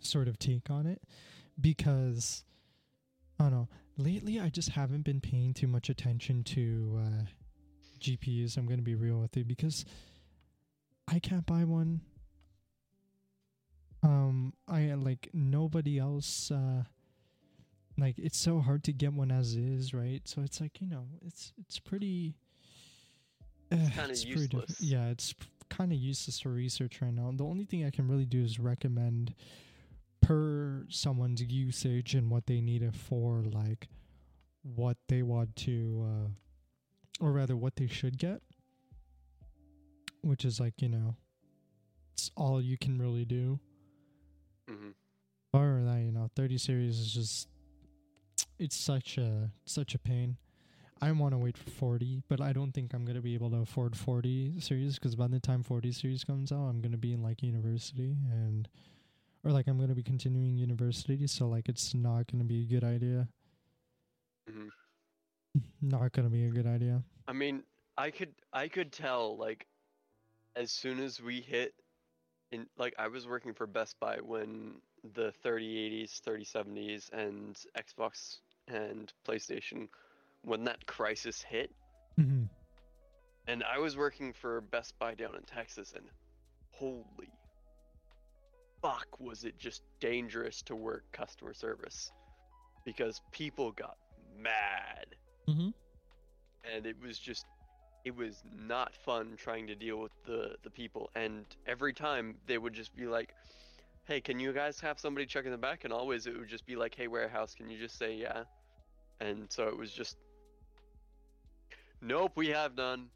sort of take on it because I don't know. Lately, I just haven't been paying too much attention to uh, GPUs. I'm going to be real with you because I can't buy one. Um, I like nobody else. Uh, like it's so hard to get one as is, right? So it's like you know, it's it's pretty. Uh, kinda pretty useless. yeah, it's kind of useless for research right now. The only thing I can really do is recommend per someone's usage and what they need it for, like what they want to, uh, or rather, what they should get, which is like you know, it's all you can really do. hmm Other than that, you know, 30 series is just it's such a such a pain. I want to wait for 40, but I don't think I'm gonna be able to afford 40 series because by the time 40 series comes out, I'm gonna be in like university and or like I'm gonna be continuing university, so like it's not gonna be a good idea. hmm Not gonna be a good idea. I mean, I could I could tell like as soon as we hit in like I was working for Best Buy when the 3080s, 3070s and Xbox and PlayStation when that crisis hit. Hmm and I was working for Best Buy down in Texas and holy fuck was it just dangerous to work customer service because people got mad. Hmm and it was just it was not fun trying to deal with the the people and every time they would just be like hey can you guys have somebody check in the back and always it would just be like hey warehouse can you just say yeah and so it was just nope we have none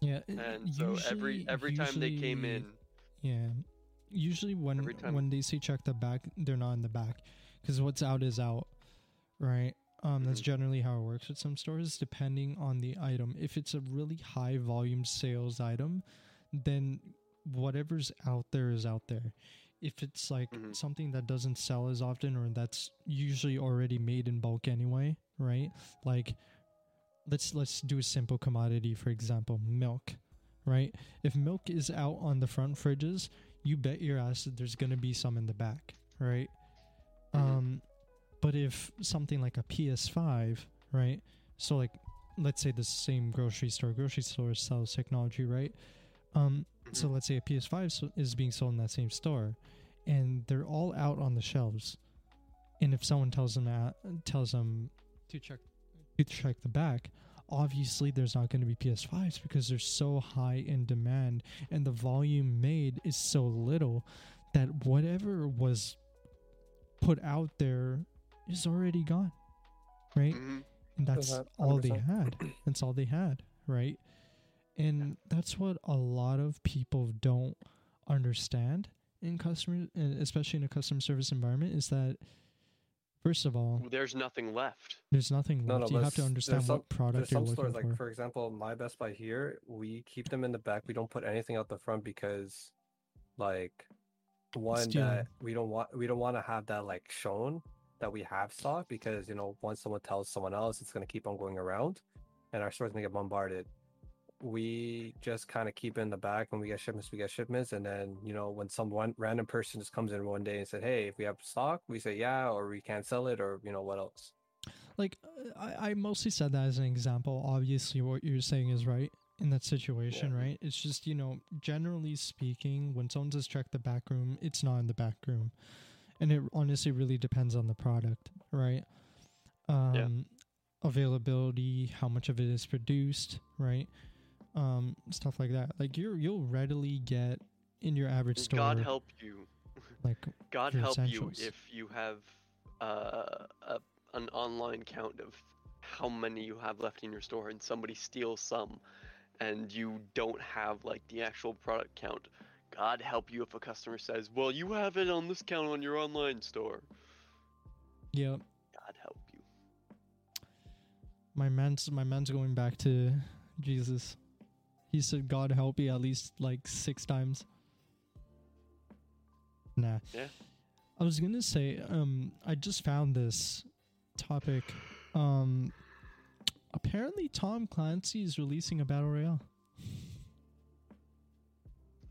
Yeah. and so every usually- every time they came in Yeah. Usually when Every when they say check the back, they're not in the back because what's out is out, right? Um, that's Mhm. generally how it works with some stores, depending on the item. If it's a really high volume sales item, then whatever's out there is out there. If it's like Mhm. something that doesn't sell as often or that's usually already made in bulk anyway, right? Like let's let's do a simple commodity for example, milk, right? If milk is out on the front fridges, you bet your ass that there's going to be some in the back, right? Mhm. Um but if something like a PS5, right? So like let's say the same grocery store, grocery store sells technology, right? Um so Mhm. let's say a PS5 is being sold in that same store and they're all out on the shelves. And if someone tells them that, tells them to check to check the back, obviously there's not going to be PS5s because they're so high in demand and the volume made is so little that whatever was put out there is already gone. Right? Mhm. And that's Uh-huh, all they had. That's all they had, right? And that's what a lot of people don't understand in customer, especially in a customer service environment, is that first of all, there's nothing left there's nothing No, left. no, you have to understand some- what product you're some looking stores, for. like for example, my Best Buy here, we keep them in the back. We don't put anything out the front because, like, one Stealing. that we don't want we don't want to have that like shown that we have stock because you know once someone tells someone else, it's gonna keep on going around, and our store's gonna get bombarded. We just kind of keep in the back when we get shipments. We get shipments, and then you know when some one random person just comes in one day and said, "Hey, if we have stock," we say, "Yeah," or we can't sell it, or you know what else. like uh, I, I mostly said that as an example obviously what you're saying is right in that situation Yeah. right it's just you know generally speaking when someone says check the back room it's not in the back room and it honestly really depends on the product right? Um availability how much of it is produced right? Um stuff like that. Like you you'll readily get in your average store god help you. like God help essentials. you if you have uh, a, an online count of how many you have left in your store and somebody steals some and you don't have like the actual product count. God help you if a customer says, "Well, you have it on this count on your online store." Yep. God help you. my man's my man's going back to Jesus. He said, "God help you," at least like six times. Nah. Yeah. I was gonna say, um, I just found this topic Um, apparently Tom Clancy is releasing a battle royale.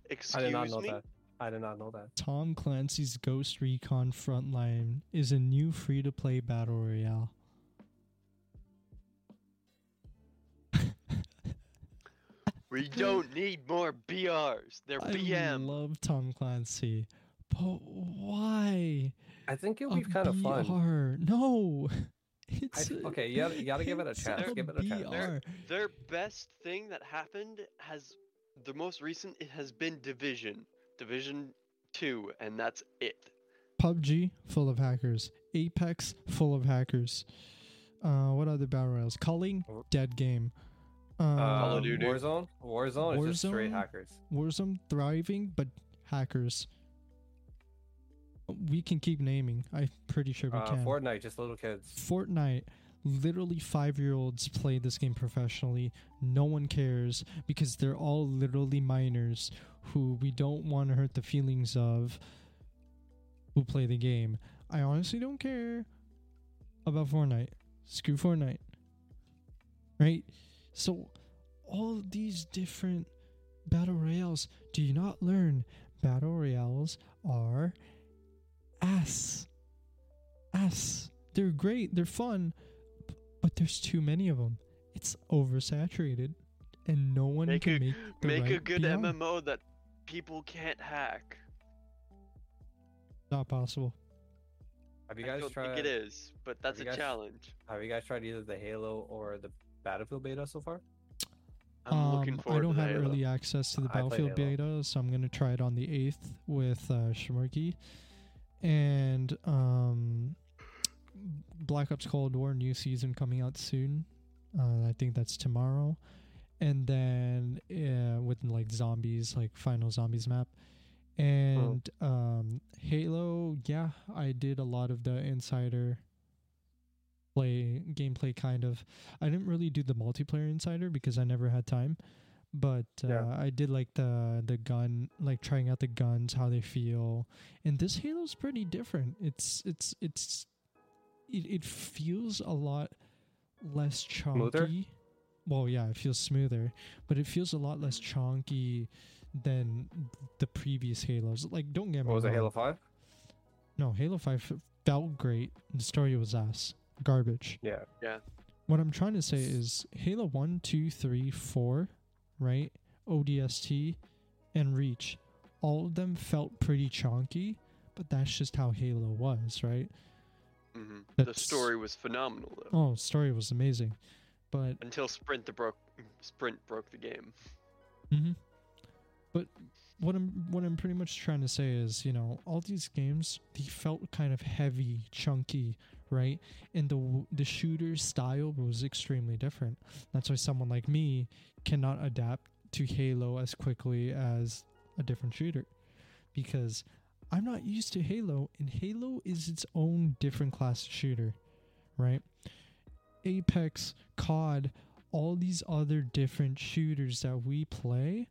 Excuse I did not know me. that. I did not know that. Tom Clancy's Ghost Recon Frontline is a new free-to-play battle royale. We don't need more BRs. They're I BM. love Tom Clancy, but why? I think it'll a be kind of fun. BR? No, it's a- okay, you gotta, you gotta give it a chance. They're Give it a chance. BR. Their best thing that happened has the most recent. It has been Division, Division Two, and that's it. PUBG full of hackers. Apex full of hackers. Uh, what other battle royales? Culling Oh. dead game. Uh, Um, Call of Warzone. Warzone is just straight Warzone? hackers. Warzone thriving, but hackers. We can keep naming. I'm pretty sure we Uh, can. Fortnite, just little kids. Fortnite, literally five year olds play this game professionally. No one cares because they're all literally minors who we don't want to hurt the feelings of who play the game. I honestly don't care about Fortnite. Screw Fortnite. Right? So, all these different battle royales, do you not learn battle royales are ass? Ass. They're great, they're fun, but there's too many of them. It's oversaturated, and no one Make can a- make the Make a good BR. MMO that people can't hack. Not possible. Have you guys I don't tried? think it is, but that's a guys- challenge. Have you guys tried either the Halo or the Battlefield beta so far? I'm looking Um, forward I don't to have Halo. early access to the I Battlefield beta, so I'm gonna try it on the eighth with uh, Shmurky, and um, Black Ops Cold War new season coming out soon. Uh, I think that's tomorrow, and then uh, with like zombies, like final zombies map, and um, Halo. Yeah, I did a lot of the insider play gameplay kind of I didn't really do the multiplayer insider because I never had time. But uh, Yeah. I did like the the gun, like trying out the guns, how they feel, and this Halo's pretty different. It's it's it's it, it feels a lot less chunky. Smoother? Well, yeah, it feels smoother, but it feels a lot less chunky than the previous Halos. Like, don't get me What was it. Halo Five? No, Halo Five felt great. The story was ass, garbage. Yeah. Yeah. What I'm trying to say is Halo 1, 2, 3, 4, right? ODST and Reach. All of them felt pretty chunky, but that's just how Halo was, right? Mhm. The story was phenomenal though. Oh, story was amazing. But Until Sprint the broke Sprint broke the game. Mm-hmm. But what I'm what I'm pretty much trying to say is, you know, all these games they felt kind of heavy, chunky, right? And the the shooter style was extremely different. That's why someone like me cannot adapt to Halo as quickly as a different shooter because I'm not used to Halo and Halo is its own different class of shooter, right? Apex, COD, all these other different shooters that we play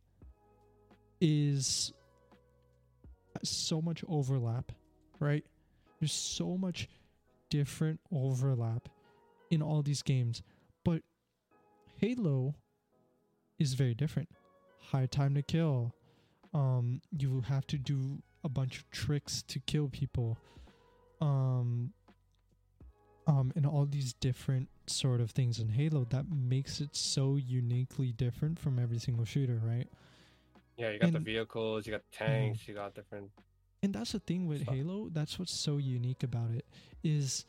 is so much overlap, right? There's so much different overlap in all these games, but Halo is very different. High time to kill. Um, you have to do a bunch of tricks to kill people. Um, um, and all these different sort of things in Halo that makes it so uniquely different from every single shooter, right? Yeah, you got the vehicles, you got tanks, you got different. And that's the thing with Stuff. Halo. That's what's so unique about it is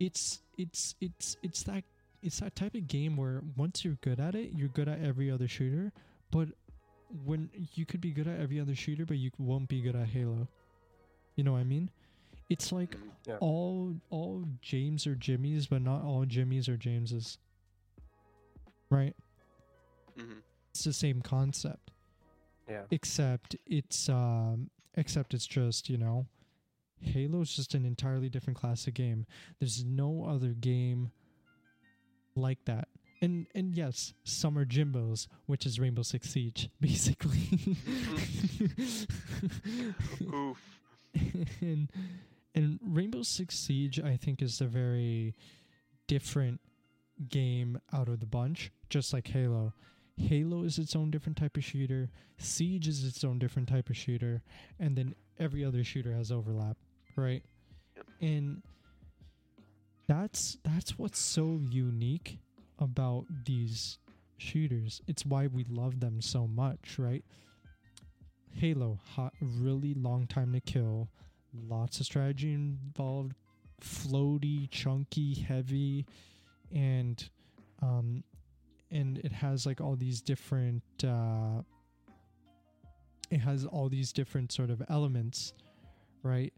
it's it's it's it's that it's that type of game where once you're good at it, you're good at every other shooter. But when you could be good at every other shooter, but you won't be good at Halo. You know what I mean? It's like Mhm. Yeah. all all James or Jimmys, but not all Jimmys are Jameses. Right? Mhm. It's the same concept Yeah. except it's um except it's just you know halo's just an entirely different class of game there's no other game like that and and yes some are jimbos which is rainbow six siege basically Oof. and and rainbow six siege i think is a very different game out of the bunch, just like Halo. Halo is its own different type of shooter. Siege is its own different type of shooter, and then every other shooter has overlap, right? Yep. And that's that's what's so unique about these shooters. It's why we love them so much, right? Halo, hot, really long time to kill, lots of strategy involved, floaty, chunky, heavy, and um, and it has like all these different. Uh, it has all these different sort of elements, right?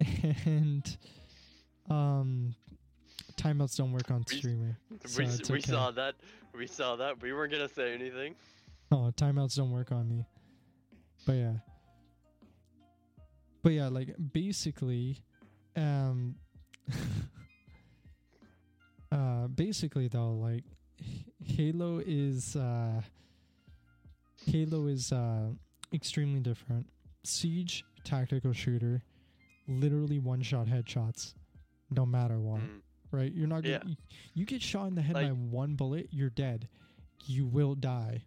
And um, timeouts don't work on We- streamer. we, So it's we okay. saw that. We saw that. We weren't gonna say anything. Oh, timeouts don't work on me. But yeah. But yeah, like basically, um uh basically though, like H- Halo is uh Halo is uh extremely different. Siege tactical shooter, literally one shot headshots, no matter what Mm. Right? You're not gonna. Yeah. You, get shot in the head by one bullet, you're dead. You will die,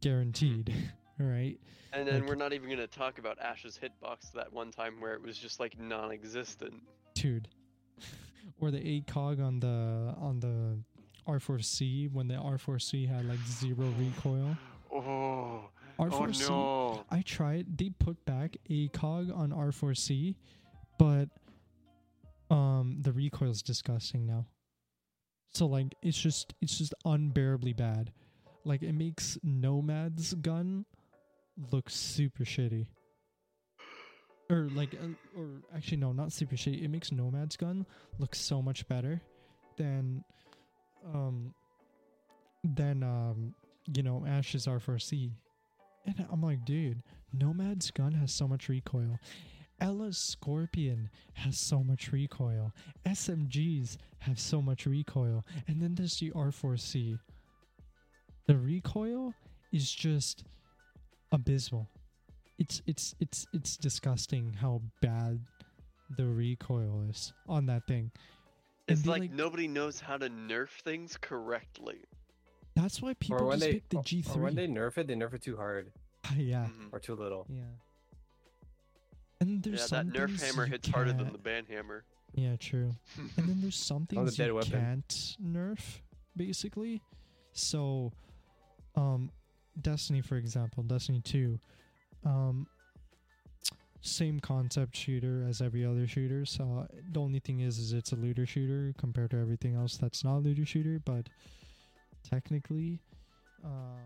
guaranteed. Hmm. right? And then Like- we're not even gonna talk about Ash's hitbox that one time where it was just like non-existent. dude. or the ACOG on the on the R4C when the R4C had like zero recoil. Oh, R4C. oh no! I tried. They put back ACOG on R4C, but um the recoil is disgusting now. So like it's just it's just unbearably bad. Like it makes Nomad's gun look super shitty. Or like uh, or actually no, not super shitty. It makes Nomad's gun look so much better than um than um you know Ash's R4C. And I'm like, dude, Nomad's gun has so much recoil. Ela's Scorpion has so much recoil. SMGs have so much recoil. And then there's the R4C. The recoil is just abysmal. It's it's it's it's disgusting how bad the recoil is on that thing. And It's they, like, nobody knows how to nerf things correctly. that's why people or when just they pick the G3. or when they nerf it, they nerf it too hard yeah, Mhm. or too little. yeah. And there's Yeah, that nerf things hammer you hits harder than the ban hammer. Yeah, true. and then there's some the things you weapon. can't nerf, basically. So, um, Destiny, for example, Destiny Two, um, same concept shooter as every other shooter. So the only thing is, is it's a looter shooter compared to everything else that's not a looter shooter. But technically, uh,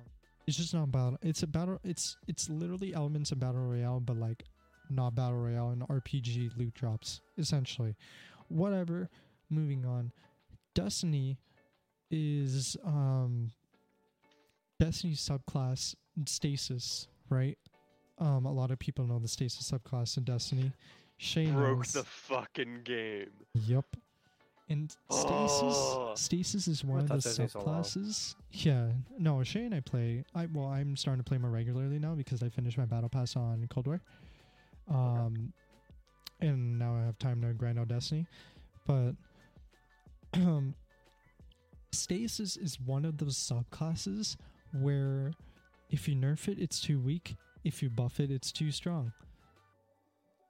it's just not battle. It's a battle. It's it's literally elements of battle royale, but like not battle royale and RPG loot drops essentially. Whatever. Moving on. Destiny is um Destiny subclass stasis, right? Um, a lot of people know the stasis subclass in Destiny. Shane Broke knows. the fucking game. Yep. And stasis Oh. stasis is one of the thought so subclasses. Yeah. No, Shay and I play I well, I'm starting to play more regularly now because I finished my battle pass on Cold War. Um and now I have time to grind out Destiny. But um stasis is one of those subclasses where if you nerf it it's too weak, if you buff it it's too strong.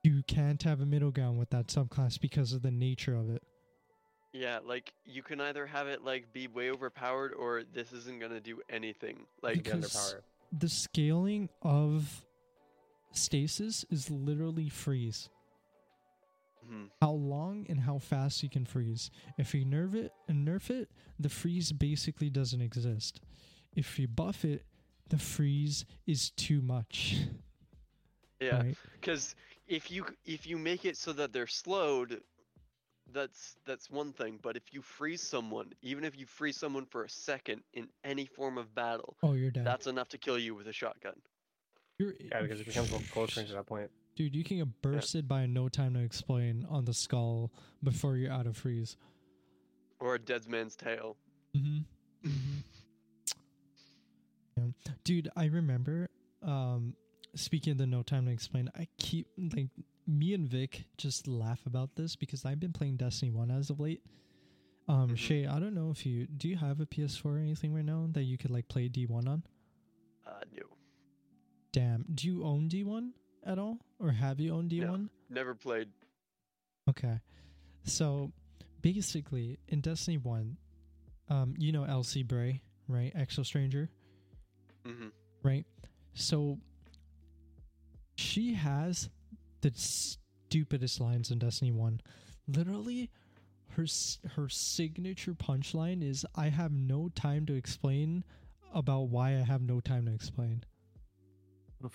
You can't have a middle ground with that subclass because of the nature of it. Yeah, like you can either have it like be way overpowered or this isn't gonna do anything. Like Like, Because- the scaling of stasis is literally freeze. mhm. How long and how fast you can freeze. If you nerf it and nerf it, the freeze basically doesn't exist. If you buff it, the freeze is too much. yeah, Right? because if you if you make it so that they're slowed, that's that's one thing. But if you freeze someone, even if you freeze someone for a second in any form of battle, Oh, you're dead. that's enough to kill you with a shotgun. You're, Yeah, because it becomes close range at that point. Dude, you can get bursted by a no time to explain on the skull before you're out of freeze. Or a Dead Man's Tale. Mm-hmm. yeah. Dude, I remember um speaking of the no time to explain, I keep like me and Vic just laugh about this because I've been playing Destiny 1 as of late. Um, Mhm. Shay, I don't know if you do you have a PS4 or anything right now that you could like play D1 on? Uh, no, Damn, do you own D1 at all, or have you owned D1? never played. Okay, so basically in Destiny One, um, you know Elsie Bray, right? Exo Stranger, Mm-hmm. right? So she has the stupidest lines in Destiny One. Literally, her s- her signature punchline is, "I have no time to explain about why I have no time to explain."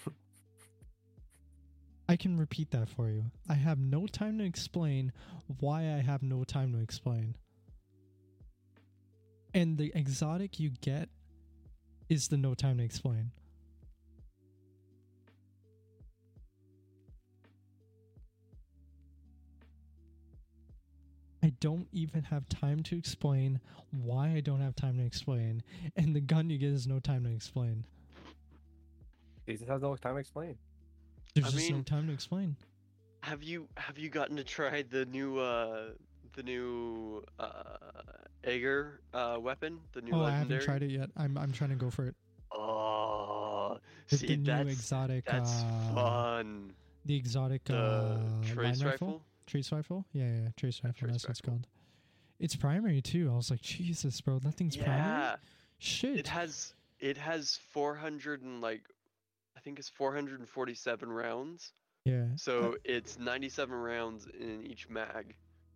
I can repeat that for you. I have no time to explain why I have no time to explain. And the exotic you get is the no time to explain. I don't even have time to explain why I don't have time to explain. And the gun you get is no time to explain. He just has no time to explain. There's I just no time to explain. Have you have you gotten to try the new uh the new uh Ager uh weapon? The new Oh, I haven't tried it yet. I'm I'm trying to go for it. Oh, The, see the new that's exotic that's uh, fun. the exotic The uh trace line rifle. Trace rifle? Yeah, yeah, yeah, trace rifle. trace that's what it's called. It's primary too. I was like, Jesus, bro, that thing's primary. Yeah, Shit. it has it has 400 and like I think it's 447 rounds. yeah. So it's 97 rounds in each mag.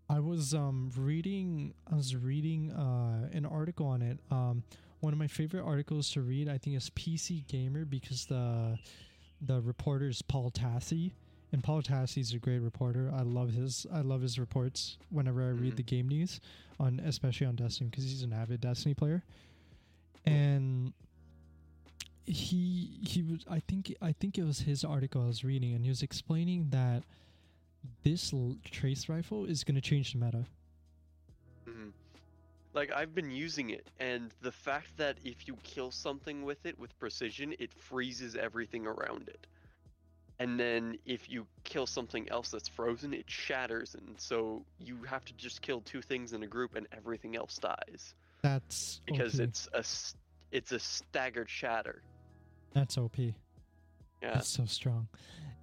I was um reading I was reading uh an article on it. Um one of my favorite articles to read I think is PC Gamer because the the reporter is Paul Tassi and Paul Tassi is a great reporter. I love his I love his reports whenever I read Mhm. the game news on especially on Destiny because he's an avid Destiny player. And he he was I think I think it was his article I was reading and he was explaining that this l- trace rifle is going to change the meta. hmm Like I've been using it, and the fact that if you kill something with it with precision, it freezes everything around it. And then if you kill something else that's frozen, it shatters, and so you have to just kill two things in a group, and everything else dies That's because OP. it's a it's a staggered shatter. That's OP. Yeah, That's so strong.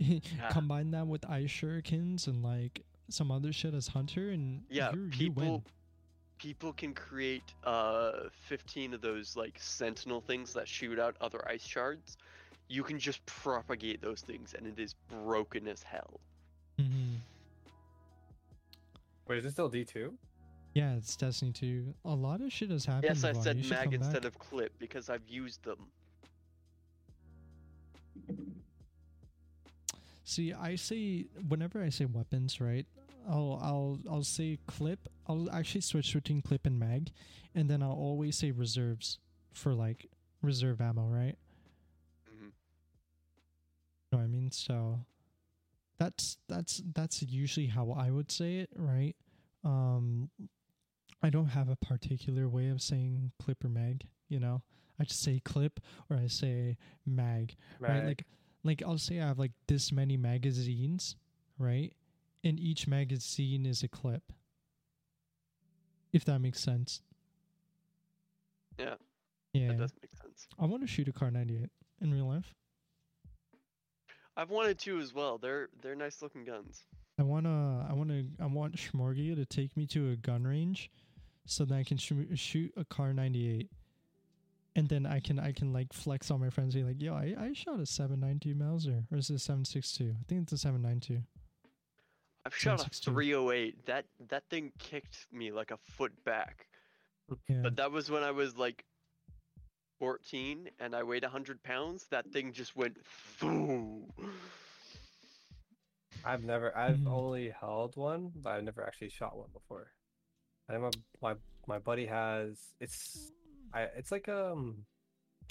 Combine that with ice shurikens and like some other shit as hunter, and yeah. you're, you people win. people can create uh 15 of those like sentinel things that shoot out other ice shards. You can just propagate those things, and it is broken as hell. Mhm. Wait, is it still D two? Yeah, it's Destiny 2. A lot of shit has happened. Yes, I said mag instead back. of clip because I've used them. See, I say whenever I say weapons, right? I'll I'll I'll say clip. I'll actually switch between clip and mag, and then I'll always say reserves for like reserve ammo, right? Mhm. know what I mean? So that's that's that's usually how I would say it, right? Um I don't have a particular way of saying clip or mag, you know. I just say clip or I say mag, right? Like like I'll say I have like this many magazines, right? And each magazine is a clip. If that makes sense. Yeah, Yeah. That does make sense. I want to shoot a Kar 98 in real life. I've wanted to as well. They're they're nice looking guns. I wanna, I wanna, I want Schmorgy to take me to a gun range, so that I can sh- shoot a Kar ninety eight, and then I can, I can like flex on my friends, and be like, "Yo, I, I shot a seven nine two Mauser, or is it a seven six two? I think it's a seven nine two. I've shot a 308. That that thing kicked me like a foot back. Yeah, But that was when I was like 14 and I weighed 100 pounds. That thing just went through. I've never. I've Mhm. only held one, but I've never actually shot one before. I my my my buddy has. It's I. It's like um.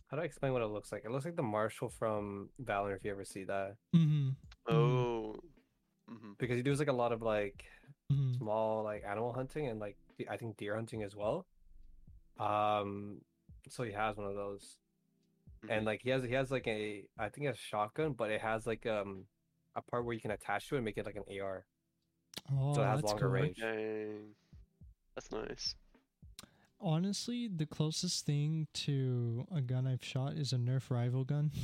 How do I explain what it looks like? It looks like the Marshal from Valor. If you ever see that, mm-hmm, Oh. hmm because he does like a lot of like mm-hmm. small like animal hunting and like I think deer hunting as well. Um, so he has one of those, and like he has he has like a I think a shotgun, but it has like um a part where you can attach to it and make it like an AR. Oh, so it has that's longer cool. range. Dang. That's nice. Honestly, the closest thing to a gun I've shot is a Nerf rival gun.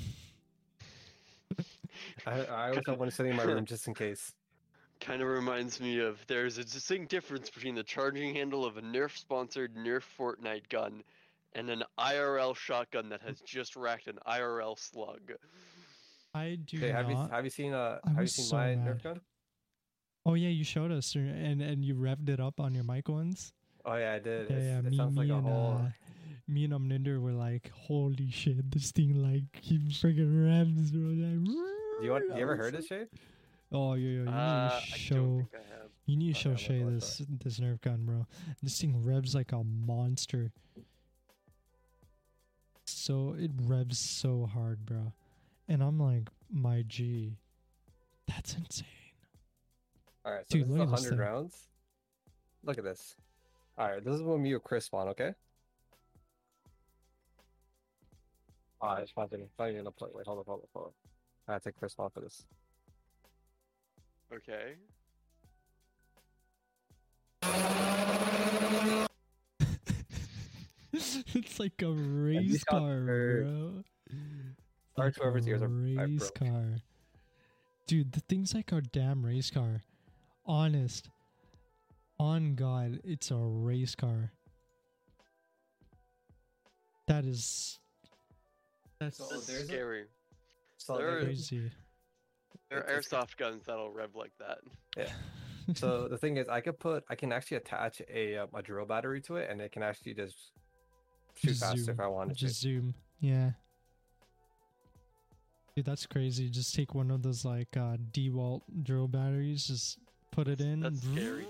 I, I always have one sitting in my room just in case. Kind of reminds me of there's a distinct difference between the charging handle of a Nerf sponsored Nerf Fortnite gun and an IRL shotgun that has just racked an IRL slug. I do Okay, have you have you seen uh I have you seen so my mad. Nerf gun? Oh yeah, you showed us, or- and and you revved it up on your mic once. Oh yeah, I did. Yeah, yeah. it Me, sounds me like a and whole. uh, me and Omninder were like, "Holy shit, this thing like keeps freaking revs, bro!" Like, Do you want? You ever heard it? this shit? Oh yeah, yeah. You need Uh, to show. I have. You need to show Shay this this Nerf gun, bro. This thing revs like a monster. So it revs so hard, bro. And I'm like, my G, that's insane. All right, so Dude, this is look at this hundred rounds. Look at this. All right, this is when me or Chris spawn. Okay. Ah, it's not even. It's not even gonna play. Wait, hold on, hold on, hold on. I have to take Chris spawn for this. Okay. it's like a race car, bro. It's Or like whoever's ears a are- race car. Dude, the thing's like a damn race car. Honest. On God, it's a race car. That is. That's So That's there's a- scary. So There there's- crazy. There are it's- it's- airsoft guns that'll rev like that. Yeah. so the thing is, I could put, I can actually attach a um, a drill battery to it, and it can actually just shoot Just faster zoom. if I wanted Just zoom. Yeah. Dude, that's crazy. Just take one of those like uh DeWalt drill batteries, just put it in. That's scary.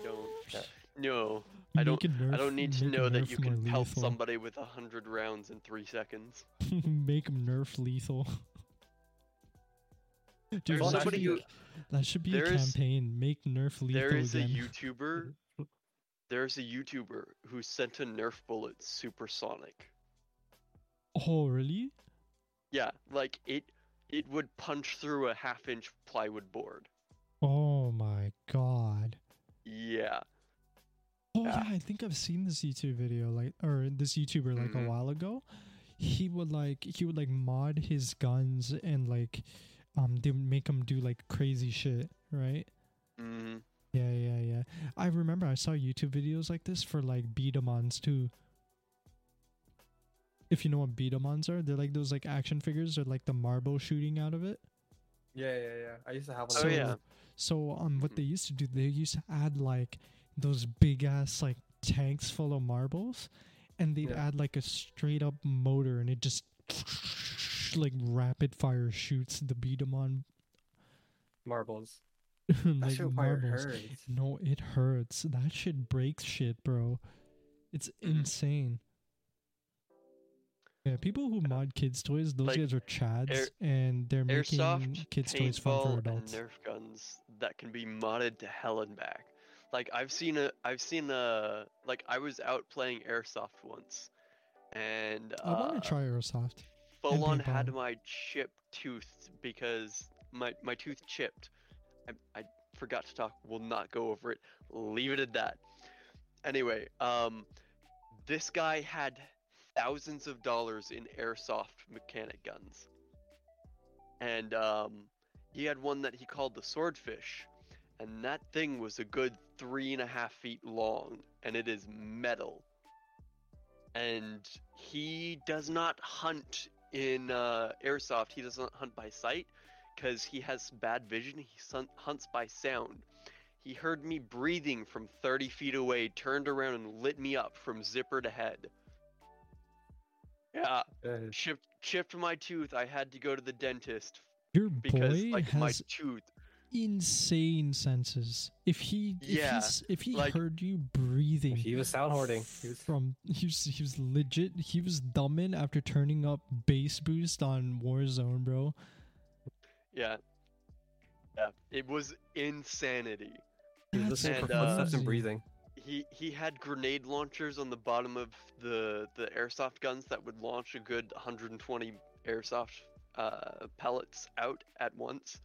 Don't. Yeah. No, I don't- it I don't need to know that you can pelt lethal. somebody with a hundred rounds in three seconds. make them Nerf lethal. Dude, There's that, somebody should be, who that should be a campaign. Make Nerf lethal There is a. YouTuber. There's a YouTuber who sent a Nerf bullet supersonic. oh, really? Yeah, like it. It would punch through a half-inch plywood board. Oh my god. Yeah. Oh Yeah. yeah, I think I've seen this YouTube video like or this YouTuber like Mhm. a while ago. He would like he would like mod his guns and like um they would make him do like crazy shit, right? Mm-hmm. Yeah, yeah, yeah. I remember I saw YouTube videos like this for like B-Damans too. If you know what B-Damans are, they're like those like action figures or like the marble shooting out of it. Yeah, yeah, yeah. I used to have one. Oh of yeah. So um, what Mhm. they used to do, they used to add like those big ass like tanks full of marbles, and they'd Yeah. add like a straight up motor, and it just like rapid fire shoots the B-Daman marbles. Like marbles. hurts. No, it hurts. That shit breaks shit, bro. It's insane. Yeah, people who uh, mod kids' toys, those Like, guys are chads, air- and they're making Airsoft, kids' toys fun for adults. Nerf guns that can be modded to hell and back. Like I've seen a, I've seen a, like I was out playing airsoft once, and I want uh, to try airsoft. full on had my chip tooth because my my tooth chipped. I, I forgot to talk. Will not go over it. Leave it at that. Anyway, um, this guy had thousands of dollars in airsoft mechanic guns, and um, he had one that he called the swordfish, and that thing was a good three and a half feet long, and it is metal. And he does not hunt in uh, airsoft. He doesn't hunt by sight because he has bad vision. He sun- hunts by sound. He heard me breathing from 30 feet away, turned around and lit me up from zipper to head. Yeah, chipped chipped my tooth. I had to go to the dentist Your because boy like my has tooth. Insane senses. If he, if Yeah, he's, if he like- heard you breathing, he was sound hoarding. He was from he was he was legit. He was dumbing after turning up bass boost on Warzone, bro. Yeah. Yeah, it was insanity. he was listening for uh, footsteps and breathing. He he had grenade launchers on the bottom of the the airsoft guns that would launch a good 120 airsoft uh, pellets out at once.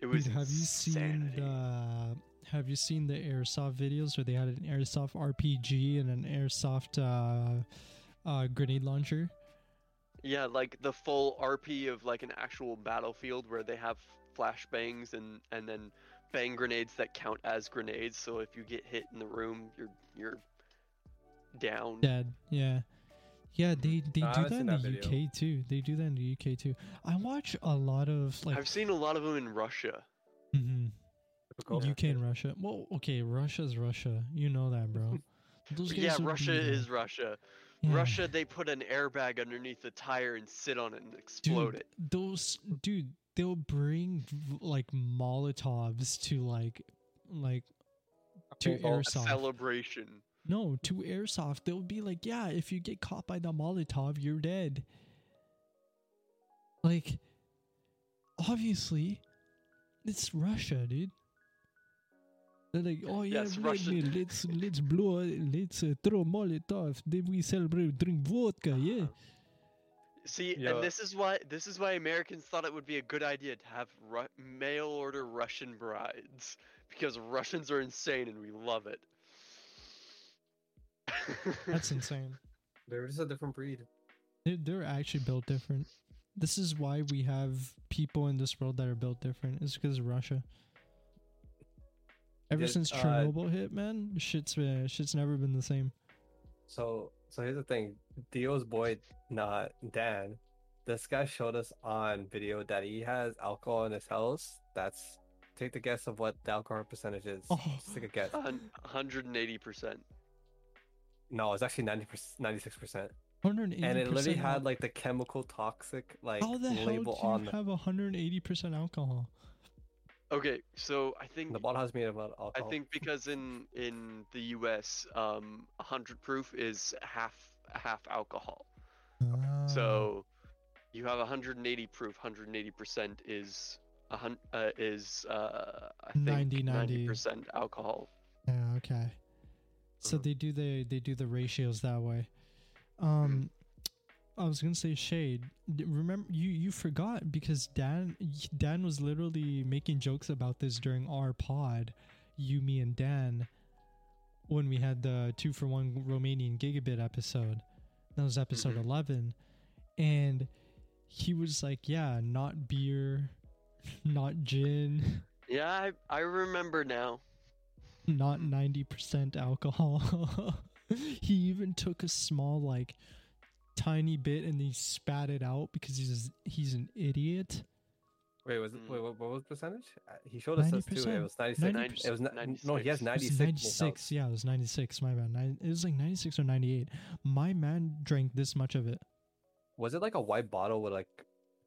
It was Dude, have you seen the have you seen the airsoft videos where they had an airsoft RPG and an airsoft uh, uh, grenade launcher? Yeah, like the full RP of like an actual battlefield where they have flashbangs and and then bang grenades that count as grenades. So if you get hit in the room, you're you're down. Dead. Yeah. Yeah, they they No, do that in the that video. UK too. They do that in the UK too. I watch a lot of like I've seen a lot of them in Russia. Mm-hmm. Typical. UK and Russia. Well, okay, Russia's Russia. You know that, bro. Those Yeah, guys would Russia be, is Russia. yeah. Russia, they put an airbag underneath the tire and sit on it and explode dude, it. Those dude, they'll bring like Molotovs to like like to Okay, A airsoft. celebration. No, to airsoft. They'll be like, yeah, if you get caught by the Molotov, you're dead. Like, obviously, it's Russia, dude. They're like, oh yeah, Yes, let Russia- me- let's let's blow, let's uh, throw Molotov. Then we celebrate, drink vodka, yeah. See, Yeah. and this is why this is why Americans thought it would be a good idea to have Ru- mail order Russian brides because Russians are insane and we love it. That's insane. They're just a different breed. They're, they're actually built different. This is why we have people in this world that are built different. It's because of Russia. Ever Did, since uh, Chernobyl hit, man, shit's been, shit's never been the same. So so here's the thing. Dio's boy, not Dan. This guy showed us on video that he has alcohol in his house. That's take the guess of what the alcohol percentage is. Oh. Just take a guess. 180%. No, it's actually 90 96 percent. 180 And it literally had like the chemical toxic like how the hell do label you on the, have 180 percent alcohol? Okay, so I think the bottle has made of I think because in in the U.S., um, 100 proof is half half alcohol. Ah, So you have 180 proof. 180 percent is a hun- uh, is uh, I think 90, 90. percent alcohol. yeah, okay. So Mhm. they do the they do the ratios that way. Um, I was gonna say shade. Remember you you forgot because Dan Dan was literally making jokes about this during our pod, you me and Dan, when we had the two for one Romanian gigabit episode. That was episode Mhm. eleven, and he was like, "Yeah, not beer, not gin." Yeah, I I remember now. Not 90% alcohol. he even took a small like tiny bit and he spat it out because he's he's an idiot. Wait, was it, Mm. wait, what, what was the percentage? Uh, He showed us this too. 90%. It was 96. 90 It was ni- no, he has 96. It 96. was in his 96. house. Yeah, it was 96. My bad. Nine, it was like 96 or 98. My man drank this much of it. Was it like a white bottle with like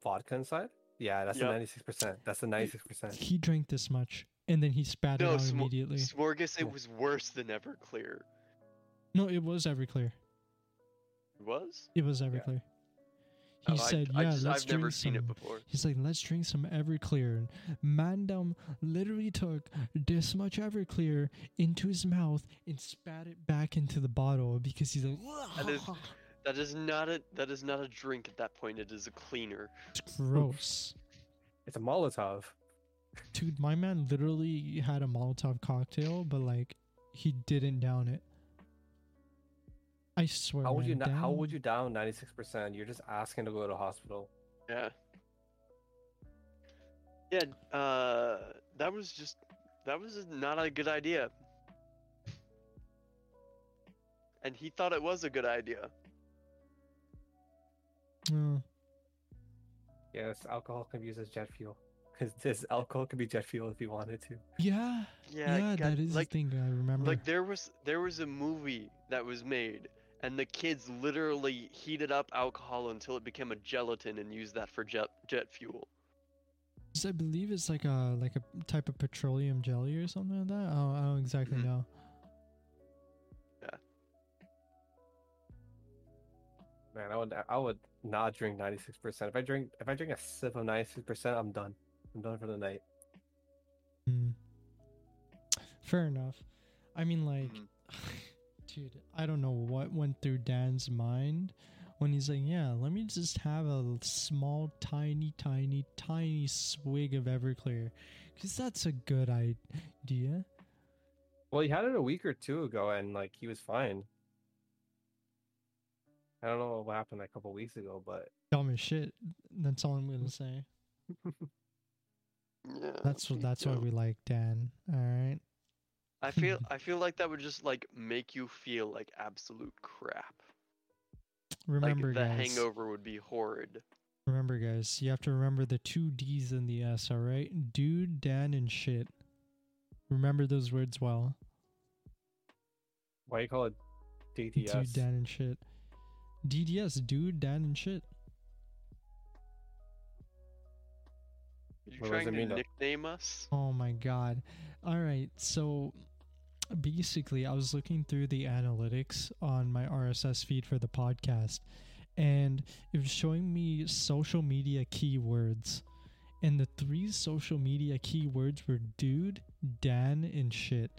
vodka inside? Yeah, that's the 96 percent. That's the 96 percent. He drank this much and then he spat it out Smo- immediately. Smorgas, it Yeah. was worse than Everclear. No, it was Everclear. It was? It was Yeah. Everclear. He Oh, said, I, "Yeah, just, let's I've never drink seen some it before. He's like, let's drink some Everclear. And Mandem literally took this much Everclear into his mouth and spat it back into the bottle because he's like, That is- That is not a that is not a drink at that point. It is a cleaner. it's gross. It's a Molotov. Dude, my man literally had a Molotov cocktail, but like, he didn't down it. I swear. How would you man, not, how down- would you down 96 percent? You're just asking to go to hospital. Yeah. Yeah. Uh, that was just that was not a good idea. And he thought it was a good idea. Uh, Yes, alcohol can be used as jet fuel. Because this alcohol could be jet fuel if you wanted to. yeah, Yeah. yeah, God, that is like the thing I remember. like there was there was a movie that was made and the kids literally heated up alcohol until it became a gelatin and used that for jet jet fuel. So I believe it's like a like a type of petroleum jelly or something like that. I don't, I don't exactly Mhm. know. Man, I would I would not drink 96 percent. If I drink if I drink a sip of 96 percent, I'm done. I'm done for the night. Hmm. Fair enough. I mean, like, Mhm. dude, I don't know what went through Dan's mind when he's like, "Yeah, let me just have a small, tiny, tiny, tiny swig of Everclear, because that's a good idea." Well, he had it a week or two ago, and like he was fine. I don't know what happened a couple weeks ago, but Dumb as shit. That's all I'm gonna say. Yeah. That's me that's why too. we like Dan. All right. I feel I feel like that would just like make you feel like absolute crap. Remember, like the guys. hangover would be horrid. Remember, guys. You have to remember the two D's in the S. All right, dude, Dan, and shit. Remember those words well. why you call it DDS? Dude, Dan, and shit. DDS, dude, Dan, and shit. You What trying to mean, though? nickname us? Oh my god. All right. So basically, I was looking through the analytics on my RSS feed for the podcast, and it was showing me social media keywords. And the three social media keywords were dude, Dan, and shit.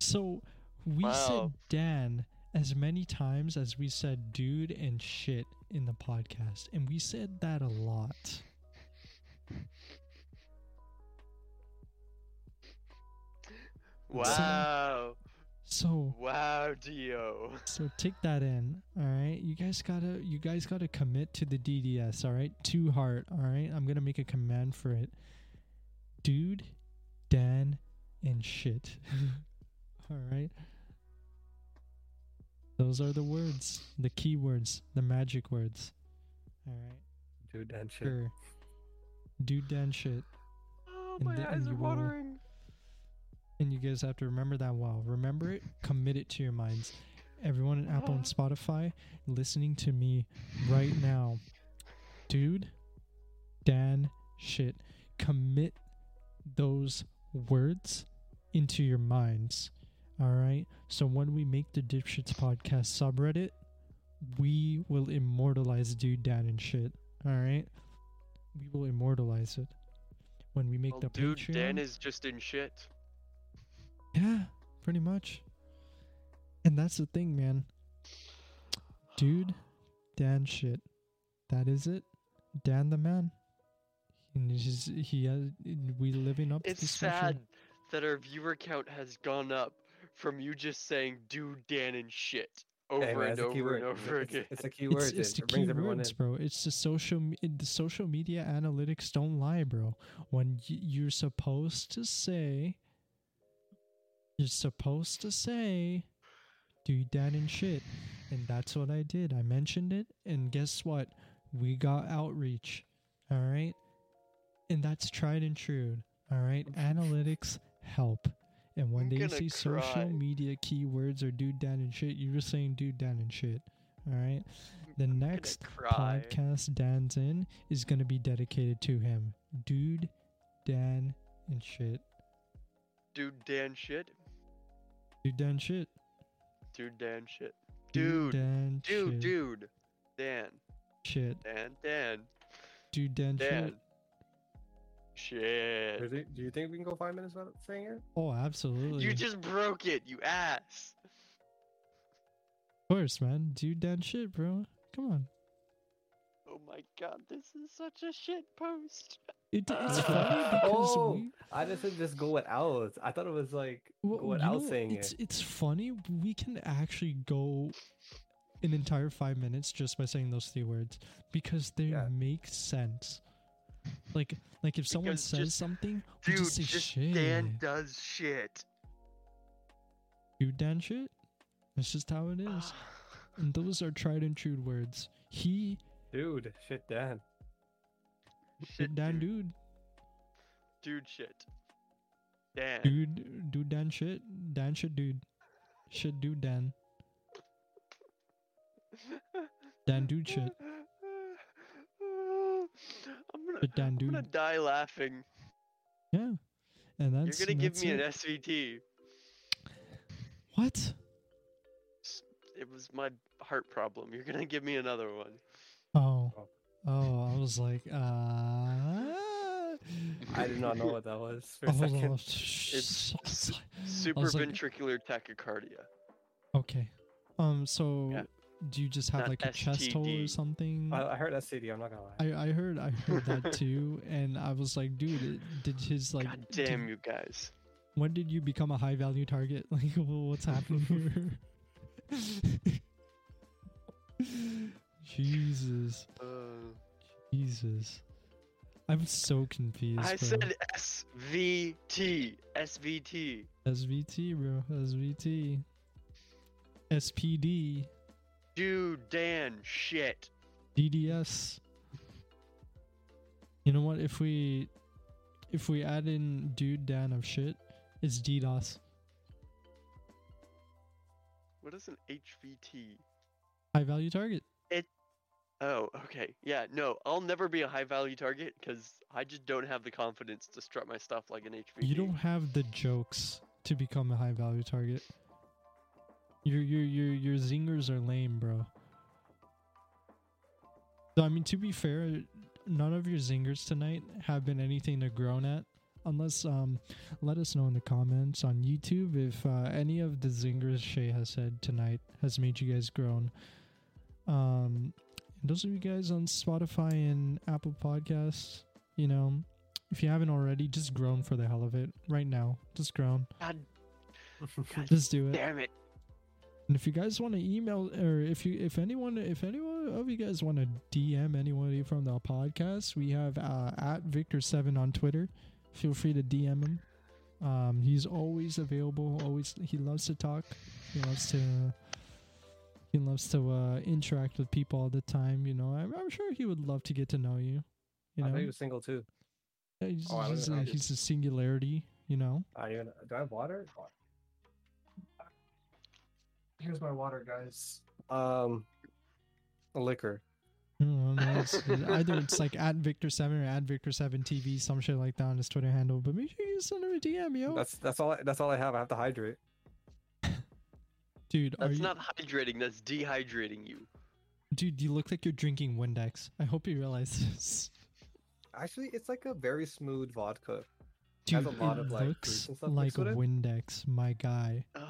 So we Wow. said Dan as many times as we said dude and shit in the podcast. And we said that a lot. Wow. So Wow, Dio. so take that in. All right. You guys gotta you guys gotta commit to the DDS, all right? To heart, all right? I'm gonna make a command for it. Dude, Dan, and shit. all right. Those are the words, the key words, the magic words. All right. Dude, Dan shit. Sure. Dude, Dan, shit. Oh, And my the- eyes are you will- watering. And you guys have to remember that well. Remember it, commit it to your minds. Everyone in Apple and Spotify listening to me right now. Dude, Dan, shit. Commit those words into your minds. All right? So when we make the Dipshits podcast subreddit, we will immortalize Dude, Dan, and shit. All right? We will immortalize it. When we make Well, the dude, Patreon. Dan is just in shit. Yeah, pretty much. And that's the thing, man. Dude, Dan shit. That is it. Dan the man. And he's he has we living up to It's sad that our viewer count has gone up from you just saying dude, Dan, and shit over Hey, man, and over keyword. and over It's, again. it's a keyword. It's, it's it, the it brings everyone in. bro. It's the social the social media analytics don't lie, bro. When y- you're supposed to say, you're supposed to say, dude, Dan and shit, and that's what I did. I mentioned it, and guess what? We got outreach. All right, and that's tried and true. All right, analytics help. And when I'm they gonna see social media keywords or dude, Dan and shit, you're just saying dude, Dan and shit. All right. The I'm next podcast Dan's in is going to be dedicated to him. Dude, Dan, and shit. Dude, Dan, shit. Dude, Dan, shit. Dude, Dan, shit. Dude, Dan, dude, shit. dude. Dan, Shit. Dan, Dan, Dude, Dan, Dan. shit. Shit. Do you- do you think we can go five minutes without saying it? Oh, absolutely. You just broke it, you ass. of course, man. Dude, Dan, shit, bro. Come on. Oh my god, this is such a shit post. It, it's funny because oh, we. I just said just go without. I thought it was like Well, go you without know, saying it's it. it's funny. We can actually go an entire five minutes just by saying those three words because they Yeah. make sense. Like like if someone Because says just- something, we Dude, just say just shit. Dan does shit. Dude, Dan shit. That's just how it is. and those are tried and true words. He, Dude, shit, Dan. shit, Dan, dude. dude, Dude, shit. Dan. dude, dude, Dan shit, Dan shit, dude, shit, dude, Dan, Dan, dude, shit. I'm gonna, Shit, Dan, I'm gonna die laughing. Yeah, and that's You're gonna give me it. an SVT. what? It was my heart problem. You're gonna give me another one. Oh, Oh. oh, I was like, uh. I did not know what that was for Oh, a hold second. on. It's I was like- Super ventricular tachycardia. Okay. Um. So Yeah. Do you just have Not like a chest hole or something? I, I heard SCD. I'm not gonna lie. I, I heard I heard that too, and I was like, dude, it- did his like? God did- damn you guys. when did you become a high value target? Like, wh- what's happening here? Jesus, Uh, Jesus, I'm so confused. I bro. said SVT. SVT. SVT, bro, SVT, SPD, Dude, Dan, shit. DDS. You know what? If we if we add in dude Dan of shit, it's DDoS. What is an HVT? High value target. It. Oh, okay. Yeah, no, I'll never be a high value target because I just don't have the confidence to strut my stuff like an HVT. You don't have the jokes to become a high value target. Your your your your zingers are lame, bro. So I mean, to be fair, none of your zingers tonight have been anything to groan at. Unless, um, let us know in the comments on YouTube if uh, any of the zingers Shay has said tonight has made you guys groan. Um, and those of you guys on Spotify and Apple Podcasts, you know, if you haven't already, just groan for the hell of it right now. Just groan. God, God Just do it. damn it. And if you guys want to email, or if you, if anyone, if anyone of you guys want to DM anyone from the podcast, we have uh, at Victor Seven on Twitter. Feel free to DM him. Um, he's always available. Always, he loves to talk. He loves to. He loves to uh, interact with people all the time. You know, I'm, I'm sure he would love to get to know you. You I know, thought he was single too. Yeah, he's, Oh, he's, a, know. he's a singularity. You know. Are you gonna, do I have water? Here's my water, guys. Um, a liquor. I don't know, it's- either it's like at Victor Seven or at Victor Seven TV, some shit like that on his Twitter handle. But make sure you send him a DM, yo. That's that's all. I, that's all I have. I have to hydrate. dude, are That's you, not hydrating, that's dehydrating you. dude, you look like you're drinking Windex. I hope you realize this. Actually, it's like a very smooth vodka. Dude, Has a lot it of, like, looks fruits and stuff like mixed. Windex, my guy. Uh,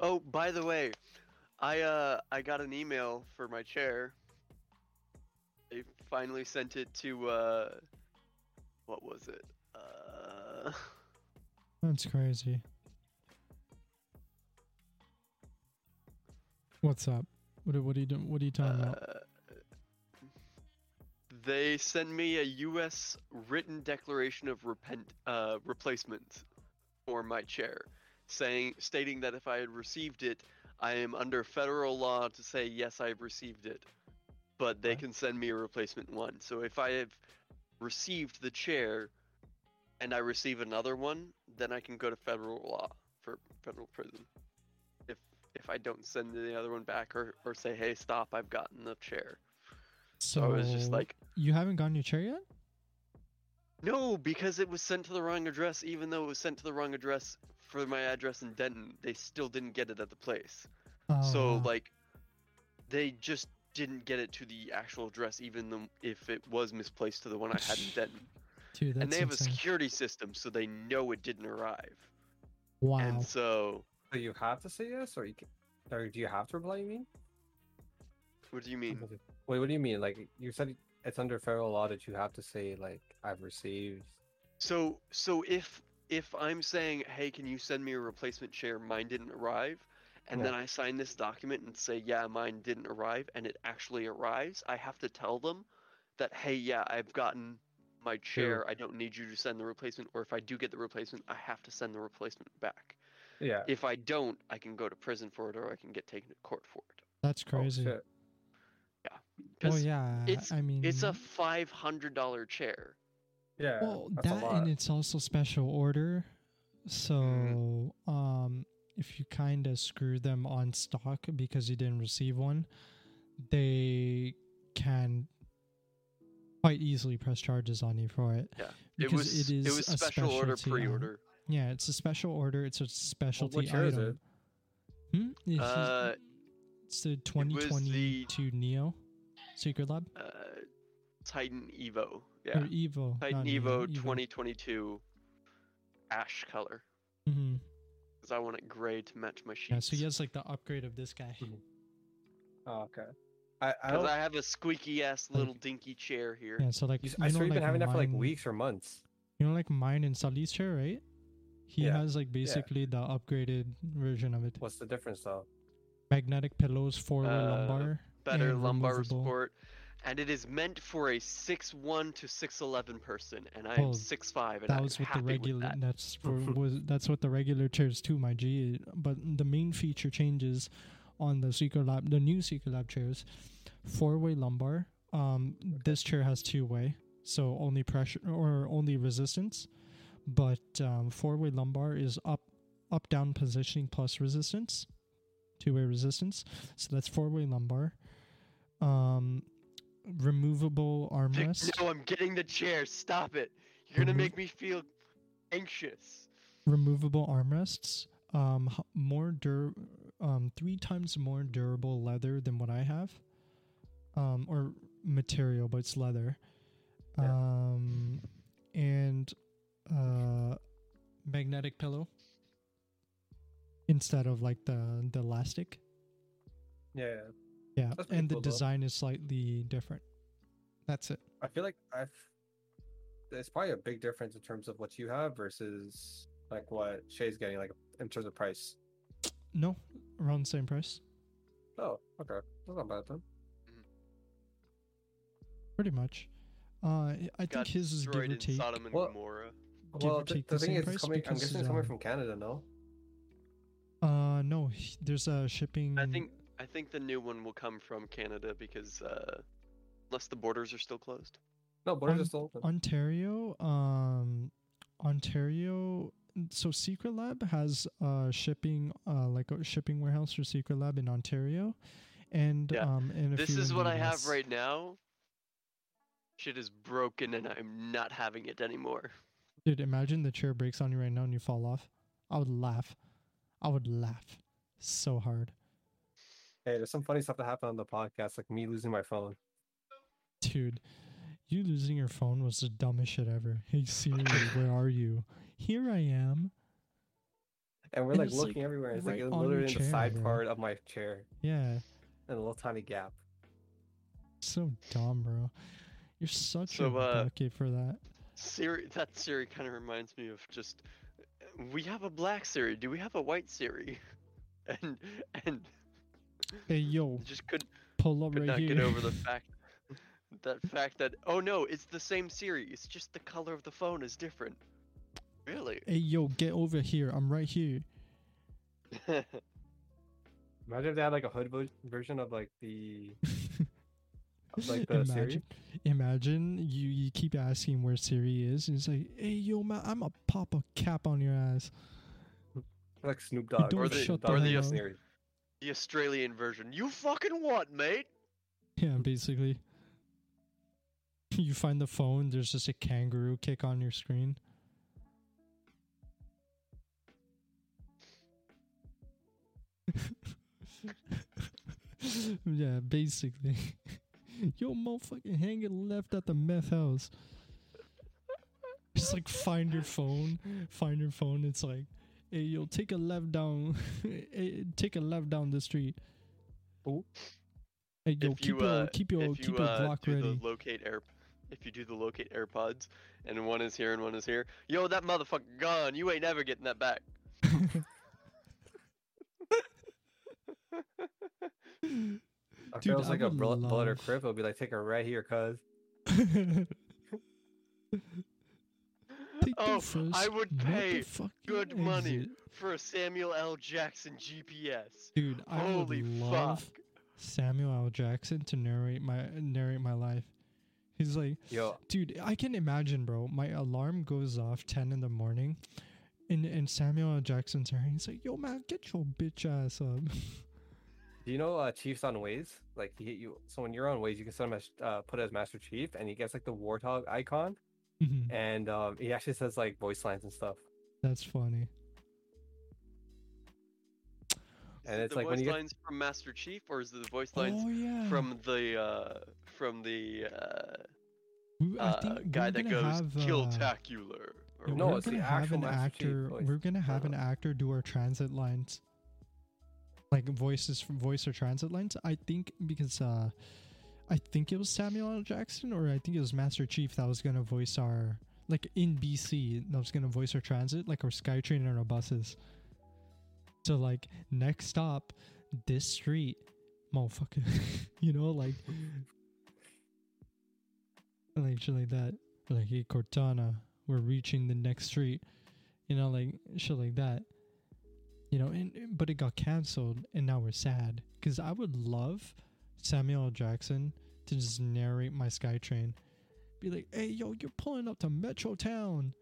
oh, by the way, I uh I got an email for my chair. They finally sent it to uh what was it? Uh That's crazy. What's up? What are, what are you doing? What are you talking about? uh, they send me a U.S. written declaration of repent uh, replacement for my chair, saying stating that if I had received it, I am under federal law to say yes, I've received it, but they Okay. can send me a replacement one. So if I have received the chair and I receive another one, then I can go to federal law for federal prison. If if I don't send the other one back or, or say, hey, stop, I've gotten the chair. So So I was just like, you haven't gotten your chair yet? no, because it was sent to the wrong address, even though it was sent to the wrong address for my address in Denton, they still didn't get it at the place. Oh, so wow. like, they just didn't get it to the actual address, even though if it was misplaced to the one I had in Denton. dude, that's and they have insane. a security system, so they know it didn't arrive. wow. And so, So you have to say yes, or you can, or do you have to reply? You mean? what do you mean? Wait, what do you mean? Like you said, it's under federal law that you have to say like I've received. So so if if I'm saying, hey, can you send me a replacement chair? Mine didn't arrive, and Yeah. then I sign this document and say, yeah, mine didn't arrive, and it actually arrives. I have to tell them that, hey, yeah, I've gotten my chair. I don't need you to send the replacement. Or if I do get the replacement, I have to send the replacement back. Yeah. If I don't, I can go to prison for it, or I can get taken to court for it. That's Oh, crazy. shit. well, 'Cause yeah. it's- I mean, It's a five hundred dollar chair. Yeah. well that and it's also special order. So, Mm-hmm. um, if you kind of screw them on stock because you didn't receive one, they can quite easily press charges on you for it. Yeah, it Because was it is was a special order item. pre-order. Yeah, it's a special order. It's a specialty is item. Hmm? It's, Uh, it's the was the- 2022 Neo Secretlab uh, Titan Evo. Or Yeah, Evo. Titan not Neo, Evo 2022 ash color. because I want it gray to match my sheets. Yeah, so he has like the upgrade of this guy. Oh, okay. I I don't. I have a squeaky ass Like- little dinky chair here. Yeah, so like you- you I know you've like been having that for like weeks or months. You know, like mine and Sally's chair, right? He Yeah, has like basically the upgraded version of it. What's the difference though? Magnetic pillows, four-way Uh, lumbar. Better lumbar removable. support. And it is meant for a 6'1 to 6'11 person, and I am Oh, 6'5 and That I'm was with the happy regular. with that. That's for was that's what the regular chairs too, my G. But the main feature changes on the Secretlab, the new Secretlab chairs, four-way lumbar. Um, this chair has two-way, so only pressure or only resistance. But um, four-way lumbar is up, up, down positioning plus resistance, two-way resistance. So that's four-way lumbar. Um, removable Vic, armrest. no, I'm getting the chair. Stop it. You're gonna Remo- make me feel anxious. removable armrests um more dur um three times more durable leather than what i have um or material but it's leather Yeah. um and uh magnetic pillow instead of like the the elastic Yeah. Yeah That's pretty and the cool, though. design is slightly different that's it I feel like I've. There's probably a big difference in terms of what you have versus like what Shay's getting, like in terms of price. no around the same price Oh, okay. That's not bad then. pretty much uh i I Got think his is give destroyed or take Sodom and Well- Gomorrah. Give well, or the, take the the thing same is, price it's coming, I'm because, guessing it's coming um, from Canada, no? Uh, no. There's a shipping. I think I think the new one will come from Canada because uh, unless the borders are still closed. No, borders on- are still open. Ontario. Um, Ontario. So Secretlab has uh shipping uh like a shipping warehouse for Secretlab in Ontario, and Yeah. um and a This is what I have right now. Shit is broken and I'm not having it anymore. Dude, imagine the chair breaks on you right now and you fall off. I would laugh. I would laugh so hard, Hey, there's some funny stuff that happened on the podcast, like me losing my phone. dude. You losing your phone was the dumbest shit ever. Hey Siri, where are you? Here I am. And we're And like it's, like, looking everywhere. It's like right it's on your literally in the side bro. part of my chair Yeah. And a little tiny gap. So dumb, bro. You're such So, a uh, bucket for that. Siri, that Siri kind of reminds me of just. We have a black Siri. Do we have a white Siri? And and Hey, yo, just could pull up could right not here. get over the fact that fact that oh no, it's the same Siri. It's just the color of the phone is different. Really? hey, yo, get over here. I'm right here. Imagine if they had like a hood vo- version of like the of, like the Siri. imagine, imagine you, you keep asking where Siri is, and it's like, hey, yo, man, I'm gonna pop a cap on your ass. like Snoop Dogg don't Or the- shut or the the hell up. Siri. The Australian version. You fucking what, mate? Yeah, basically. You find the phone, there's just a kangaroo kick on your screen. yeah, basically. Yo, motherfucking hanging left at the meth house. Just like find your phone, find your phone. It's like, yo, take a left down, hey, take a left down the street. Ooh. Hey, yo, if keep you your uh, keep your keep you your uh, Glock do ready. the locate air, if you do the locate AirPods, and one is here and one is here, yo, that motherfucker gone. You ain't ever getting that back. If Dude, it was I like a would bullet, bullet or love- crib, it'll be like take her right here, cuz. Take the Oh, first, I would pay fucking Good money for a Samuel L. Jackson GPS. Dude, I Holy would love fuck. Samuel L. Jackson to narrate my narrate my life. He's like, Yo, dude, I can imagine, bro. My alarm goes off ten in the morning, and and Samuel L. Jackson's here. He's like, yo, man, get your bitch ass up. do you know uh, Chiefs on Waze? Like he hit you. So when you're on Waze, you can set him as uh, put as Master Chief, and he gets like the warthog icon, Mhm, and um, he actually says like voice lines and stuff. That's funny. And it's the like when voice you get- lines from Master Chief, or is it the voice lines Oh yeah. from the uh, from the uh, We- I uh, guy that goes have, uh, Killtacular? Or No, we're it's the gonna have actual an Master Chief actor. voice. We're gonna have an actor do our transit lines, like voices from voice or transit lines. I think because uh, I think it was Samuel L. Jackson or I think it was Master Chief that was gonna voice our like in BC that was gonna voice our transit, like our SkyTrain and our buses. So like next stop, this street, motherfucker. you know, like like shit like that. Like hey Cortana, we're reaching the next street. You know, like shit like that. You know, and but it got canceled, and now we're sad because I would love Samuel L. Jackson to just narrate my SkyTrain, be like, "Hey, yo, you're pulling up to Metrotown,"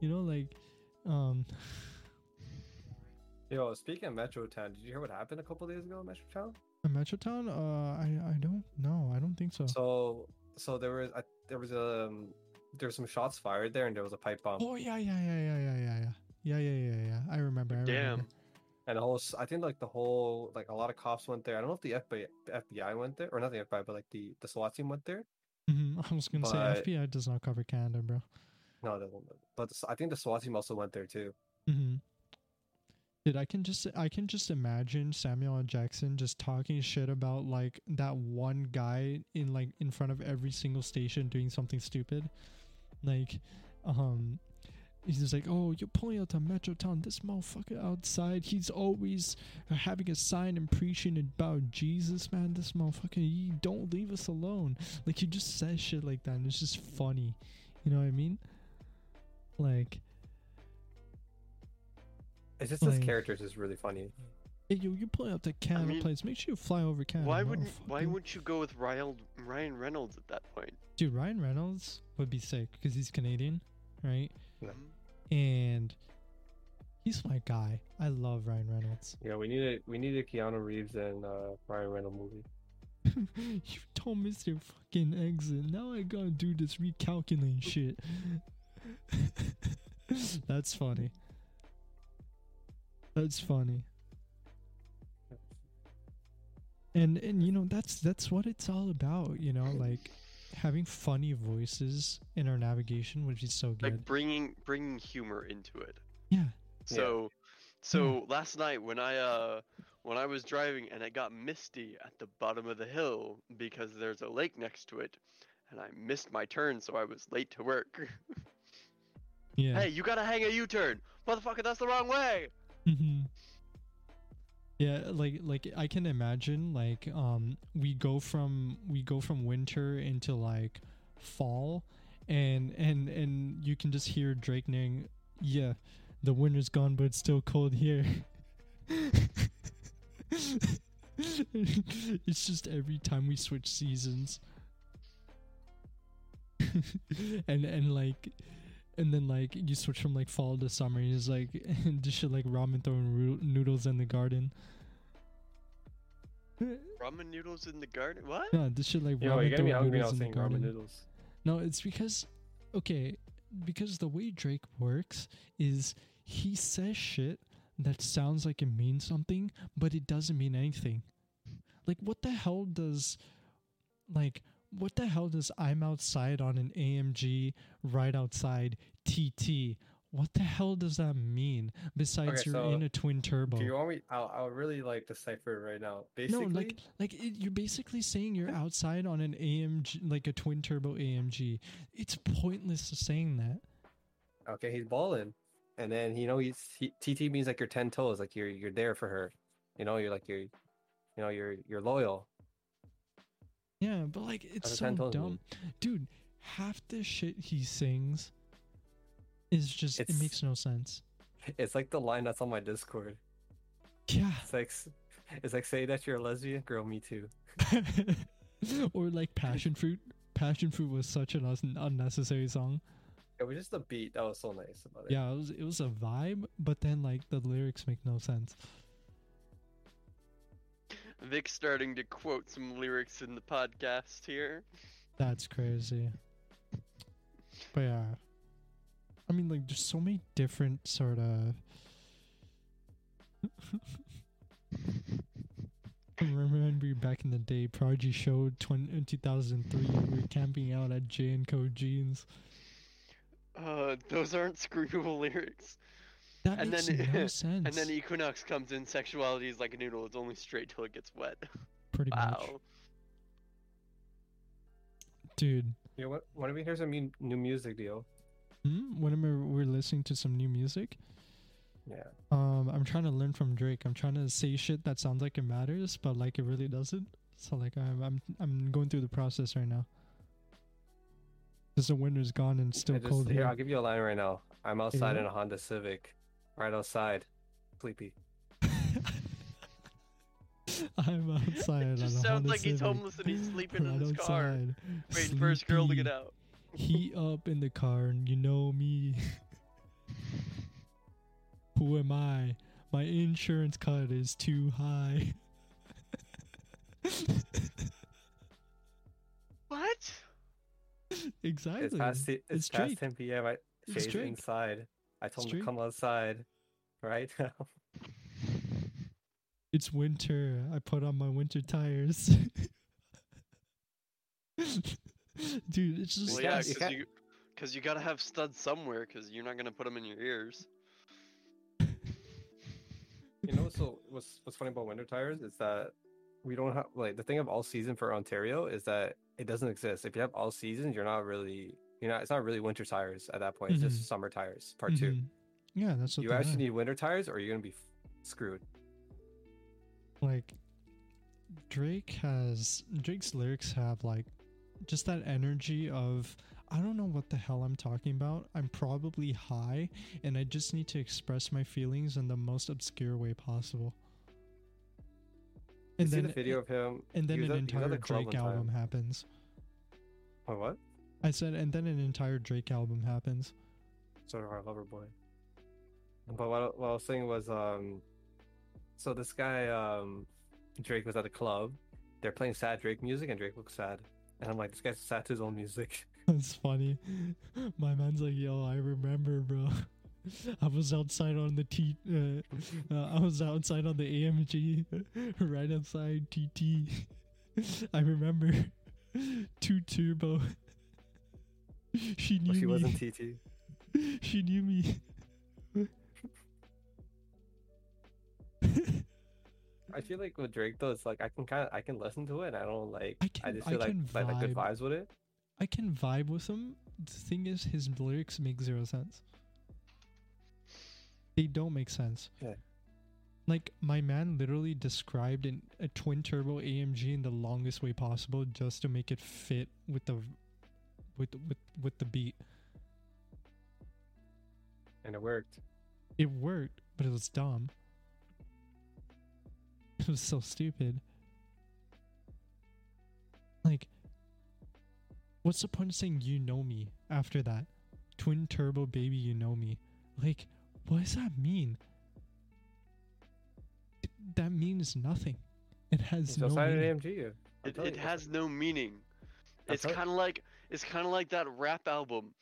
you know, like, um, Yo, speaking of Metrotown, did you hear what happened a couple days ago in Metrotown? In Metrotown. Uh, I I don't know. I don't think so. So, so there was a, there was um there was some shots fired there, and there was a pipe bomb, Oh yeah, yeah, yeah, yeah, yeah, yeah, yeah, yeah, yeah, yeah, yeah. I remember. I Damn. remember. And s- I think like the whole like a lot of cops went there. I don't know if the FBI FBI went there or not the FBI, but like the the SWAT team went there. hmm I was gonna But- say FBI does not cover Canada, bro. No, they won't. But I think the SWAT team also went there too. hmm Dude, I can just I can just imagine Samuel. Jackson just talking shit about like that one guy in like in front of every single station doing something stupid. Like, um he's just like, Oh, you're pulling out to Metrotown, this motherfucker outside, he's always having a sign and preaching about Jesus, man. This motherfucker, you don't leave us alone. Like he just says shit like that and it's just funny. You know what I mean? Like It's just his Like- characters is really funny. Hey, yo, you're pulling up to Canada mean, Place. Make sure you fly over Canada. Why wouldn't Why wouldn't you go with Ryan Ryan Reynolds at that point? Dude, Ryan Reynolds would be sick because he's Canadian, right? Yeah. And he's my guy. I love Ryan Reynolds. Yeah, we needed we needed Keanu Reeves and uh, Ryan Reynolds movie. you told me your fucking exit. Now I gotta do this recalculating shit. That's funny. That's funny. And and you know that's that's what it's all about, you know, like having funny voices in our navigation, would be so good. Like bringing bringing humor into it. yeah. Yeah. So, so last night when I uh when I was driving and it got misty at the bottom of the hill because there's a lake next to it, and I missed my turn, so I was late to work. Yeah. hey, you gotta hang a U-turn, motherfucker! That's the wrong way. hmm Yeah, like like I can imagine like um we go from we go from winter into like fall and and and you can just hear Drake name yeah, the winter's gone but it's still cold here. it's just every time we switch seasons. and and like and then like you switch from like fall to summer and it's like this shit like ramen throwing ru- noodles in the garden Ramen noodles in the garden. What? no this shit like Yo, ramen you're gonna be throwing noodles in the saying ramen garden noodles. no it's because okay because the way drake works is he says shit that sounds like it means something but it doesn't mean anything like what the hell does like what the hell does i'm outside on an amg right outside tt what the hell does that mean besides Okay, you're so in a twin turbo Do you want me? I'll, I'll really like decipher it right now. no Basically, like like it, you're basically saying you're outside on an amg like a twin turbo amg it's pointless to saying that okay, he's balling, and then you know he's he, TT means like you're ten toes, like you're you're there for her. You know, you're like you're, you know, you're you're loyal. Yeah, but like it's so dumb, dude. Half the shit he sings is just it makes no sense. It's like the line that's on my Discord. Yeah, It's like it's like say that you're a lesbian, girl, me too. or like passion fruit. Passion fruit was such an un- unnecessary song. It was just the beat that was so nice about it. Yeah, it was it was a vibe, but then like the lyrics make no sense. Vic's starting to quote some lyrics in the podcast here. That's crazy. But yeah, I mean, like, there's so many different sort of. I remember back in the day, Prodigy showed 20, in 2003, we were camping out at J and Co Jeans. Uh, those aren't screamable lyrics. That And makes then- no sense. And then Equinox comes in, sexuality is like a noodle, it's only straight till it gets wet. pretty much, Wow. dude. You know what? Why don't we hear some new music, deal? Hmm? Whenever we're listening to some new music, Yeah. um, I'm trying to learn from Drake. I'm trying to say shit that sounds like it matters, but like it really doesn't. So like I'm I'm I'm going through the process right now. Cause the winter's gone and it's still just- cold here, here. I'll give you a line right now. I'm outside Yeah. in a Honda Civic, right outside, sleepy. I'm outside. It just a sounds Honda like he's homeless and he's sleeping in right his car, outside, waiting for his girl to get out. Heat up in the car, and you know me. Who am I? My insurance cut is too high. What? exactly. It's past, the, it's It's past 10 p.m. I, It's Shay's inside. I told It's him to come outside right now. It's winter. I put on my winter tires. Dude, it's just Well, Yeah, yeah, you because you, cause you gotta have studs somewhere, because you're not gonna put them in your ears. you know, so what's what's funny about winter tires is that we don't have like the thing of all season for Ontario is that it doesn't exist. If you have all seasons, you're not really you're not it's not really winter tires at that point. It's Mhm. just summer tires. Part two. Mhm. Yeah, that's what You actually are. need winter tires, or you're gonna be f- screwed. like Drake has Drake's lyrics have like just that energy of I don't know what the hell I'm talking about. I'm probably high and I just need to express my feelings in the most obscure way possible. You And see then the video of him. and then an at- he was at entire Drake album happens. What? I said and then an entire Drake album happens. sort of our lover boy. But what, I- what I was saying was, um, so this guy, um, Drake was at a club. They're playing sad Drake music, and Drake looks sad. And I'm like, this guy's sad to his own music. It's funny. My man's like, yo, I remember, bro. I was outside on the T. Uh, uh, I was outside on the AMG, right outside TT. I remember two turbo. She knew But she me. wasn't TT. she knew me. I feel like with Drake though, it's like I can kind of I can listen to it. And I don't like. I I, can- just I feel like can like, like good vibe. vibes with it. I can vibe with him. The thing is, his lyrics make zero sense. They don't make sense. Yeah. Like my man literally described in a twin turbo AMG in the longest way possible just to make it fit with the with with with the beat. And it worked. It worked, but it was dumb. It was so stupid. Like, what's the point of saying you know me after that? Twin turbo baby, you know me. Like, what does that mean? That means nothing. It has It's no meaning. AMG. It, it has no meaning. It's kind of like it's kind of like that rap album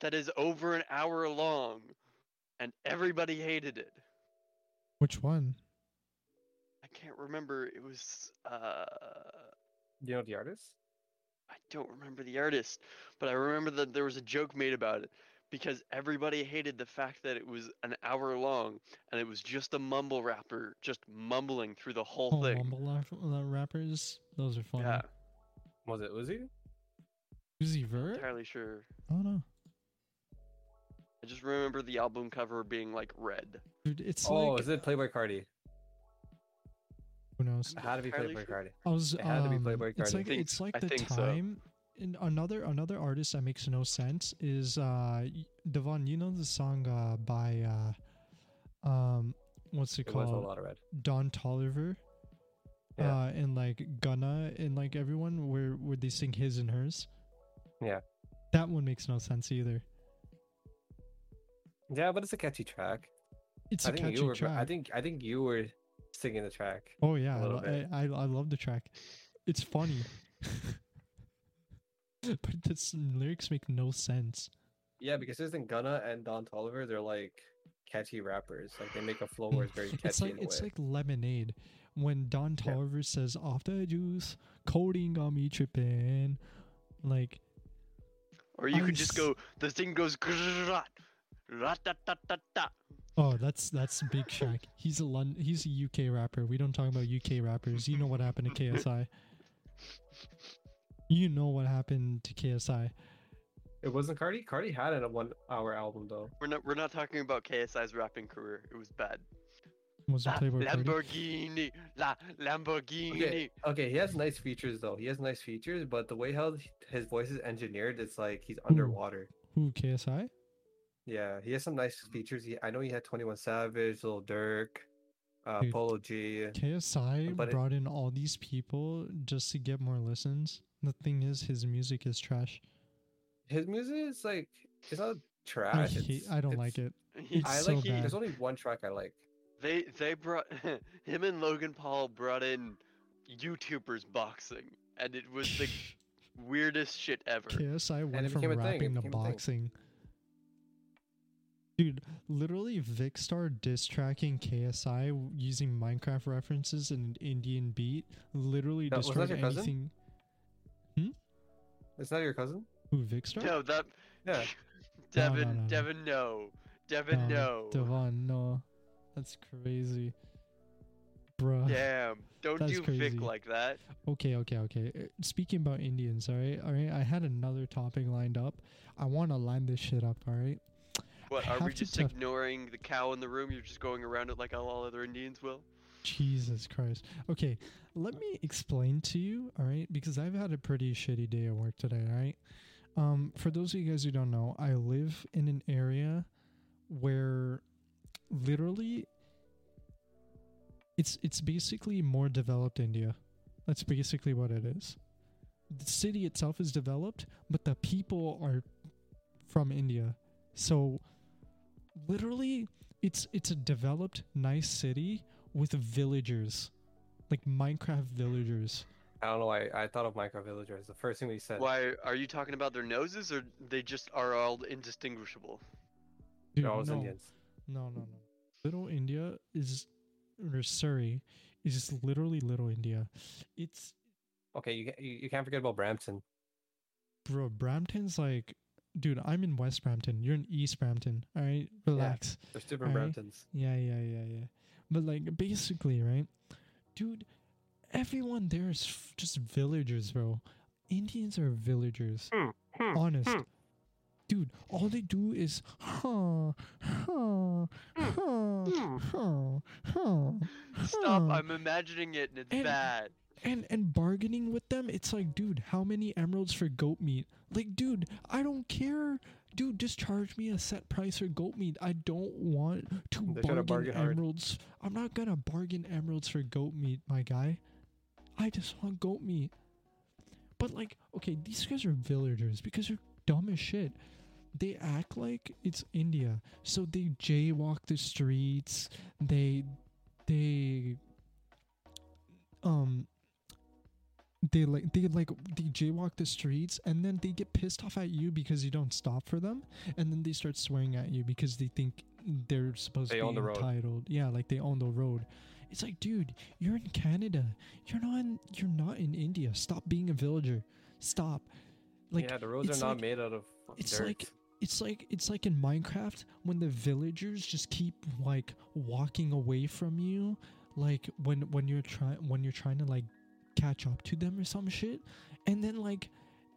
that is over an hour long, and everybody hated it. Which one? I can't remember. It was uh, You know the artist? I don't remember the artist, but I remember that there was a joke made about it because everybody hated the fact that it was an hour long and it was just a mumble rapper just mumbling through the whole Oh, thing. mumble rap- rappers. Those are funny. Yeah, Was it Uzi? Uzi Vert? entirely sure. Oh no, I just remember the album cover being like red. dude, it's oh, like is it Playboi Carti? who knows? It had to be Playboi sure. Carti. I was It had to be um, Playboi It's like Think- it's like the think so. time. And another another artist that makes no sense is uh Devon. You know the song uh by uh um what's it It was a called? lot of red. Don Toliver. Yeah. Uh and like Gunna and like everyone where where they sing his and hers. Yeah. That one makes no sense either. Yeah, but it's a catchy track. It's I a think catchy you were. track. I think I think you were singing the track. Oh yeah, I, little lo- bit. I, I love the track. It's funny. but the lyrics make no sense. Yeah, because isn't Gunna and Don Toliver? They're like catchy rappers. Like they make a flow where it's very catchy it's like it's way. like lemonade. When Don Yeah. Toliver says off the juice, codeine got me tripping. Like Or you I could just s- go. The thing goes. rat. Oh, that's that's Big Shaq. He's a Lon- he's a UK rapper. We don't talk about UK rappers. You know what happened to KSI. You know what happened to KSI. It wasn't Carti. Carti had a one-hour album though. We're not. We're not talking about KSI's rapping career. It was bad. Was La Playboi Carti? Lamborghini, la Lamborghini. Okay, okay, he has nice features though. He has nice features, but the way how his voice is engineered, it's like he's underwater. Who KSI? Yeah, he has some nice features. He, I know he had Twenty One Savage, Little Durk, uh, Dude, Polo G. KSI But it- brought in all these people just to get more listens. The thing is, his music is trash. His music is like it's not I trash. hate. it's- I don't like it. It's I so like. bad. There's only one track I like. They they brought him and Logan Paul brought in YouTubers boxing, and it was the weirdest shit ever. KSI went from became a thing, it rapping to became a thing. boxing. Dude, literally Vicstar diss tracking KSI using Minecraft references and an Indian beat literally That- was that destroyed your cousin? anything. Hmm? Is that your cousin? Who Vicstar? No, that Yeah. Devin, no, no. Devin, no, Devin, no. Devon, no. That's crazy. Bruh. Damn, don't That's do crazy. Vic like that. Okay, okay, okay. Uh, Speaking about Indians, all right, all right. I had another topic lined up. I want to line this shit up, all right. What I are we just tell- ignoring the cow in the room? You're just going around it like all all other Indians will. Jesus Christ. Okay, let me explain to you, all right, because I've had a pretty shitty day at work today, all right? Um, for those of you guys who don't know, I live in an area where literally it's it's basically more developed India. That's basically what it is. The city itself is developed, but the people are from India. So literally it's it's a developed nice city with villagers. Like Minecraft villagers. I don't know why I thought of Minecraft Villagers. The first thing we said. Why are you talking about their noses, or they just are all indistinguishable? Dude, They're all no, Indians. No, no, no. Little India is or Surrey is just literally little India. It's Okay, you, you you can't forget about Brampton. bro, Brampton's like dude, I'm in West Brampton. You're in East Brampton. All right? Relax. There's different Alright. Bramptons. Yeah, yeah, yeah, yeah. But like basically, right? Dude, everyone there is f- just villagers, bro. Indians are villagers. Hmm, hmm, Honest. hmm. Dude, all they do is huh, huh, mm. huh, mm. huh, huh. Stop! I'm imagining it, and it's And- bad. and and bargaining with them it's like dude how many emeralds for goat meat like dude i don't care dude just charge me a set price for goat meat i don't want to They're trying to bargain, bargain hard. emeralds i'm not gonna bargain emeralds for goat meat my guy i just want goat meat but like okay these guys are villagers because they're dumb as shit they act like it's india. So they jaywalk the streets. They they um they like they like they jaywalk the streets and then they get pissed off at you because you don't stop for them. And then they start swearing at you because they think they're supposed They to be entitled. Yeah like they own the road. It's like dude you're in canada. You're not in you're not in india. Stop being a villager. Stop. Like yeah, the roads are not like- made out of it's dirt. like it's like it's like in Minecraft when the villagers just keep like walking away from you like when when you're trying when you're trying to like catch up to them or some shit and then like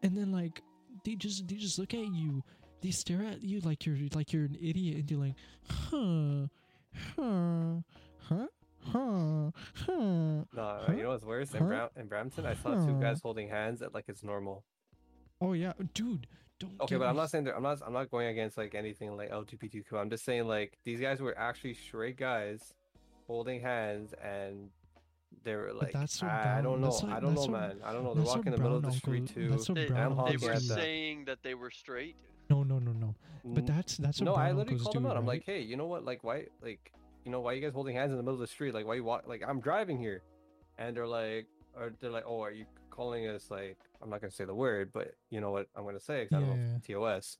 and then like they just they just look at you they stare at you like you're like you're an idiot and you're like huh huh huh huh huh No, Huh? you know what's worse? In, Huh? Bram- in Brampton, I saw two guys holding hands at like it's normal. oh yeah dude don't Okay, get but I'm not saying that I'm not I'm not going against like anything like LGBTQ. I'm just saying like these guys were actually straight guys holding hands and they were like that's what I, I don't know. that's what- I don't know, that's what- man. I don't know. They're that's what walking in the middle of the street too. that's what They, brown they were that. saying that they were straight. no no no no but mm, that's that's what no, I brown literally uncles called do, them out. I'm like, hey, you know what? Like, why? Like, you know, why you guys holding hands in the middle of the street? Like, why you walk? Like, I'm driving here, and they're like, or they're like, oh, are you calling us? Like, I'm not gonna say the word, but you know what I'm gonna say? 'cause I don't know TOS.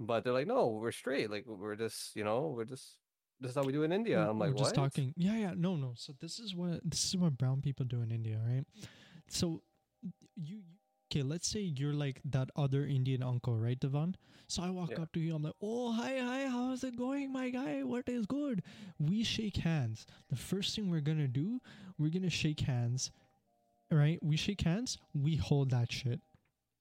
But they're like, no, we're straight. Like, we're just, you know, we're just. This is how we do in India. We're- I'm like, we're just what? talking. Yeah, yeah, no, no. So this is what this is what brown people do in India, right? So you, you okay, let's say you're like that other Indian uncle, right, Devon? So I walk Yeah. up to you, I'm like, oh, hi, hi, how's it going, my guy? What is good? We shake hands. The first thing we're gonna do, we're gonna shake hands, right? We shake hands, we hold that shit.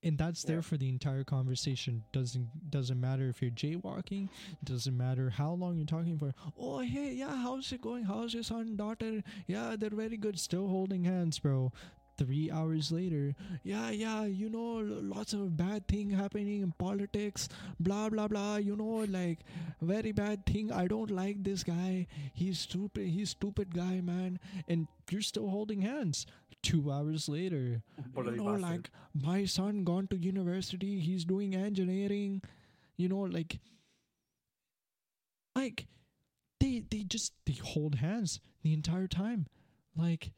And that's there for the entire conversation. Doesn't doesn't matter if you're jaywalking. Doesn't matter how long you're talking for. Oh hey yeah, how's it going? How's your son daughter? Yeah, they're very good. Still holding hands, bro three hours later yeah yeah you know lots of bad thing happening in politics blah blah blah you know like very bad thing. I don't like this guy. He's stupid he's stupid guy man. And you're still holding hands. Two hours later you know like my son gone to university. He's doing engineering. You know like like they they just they hold hands the entire time. Like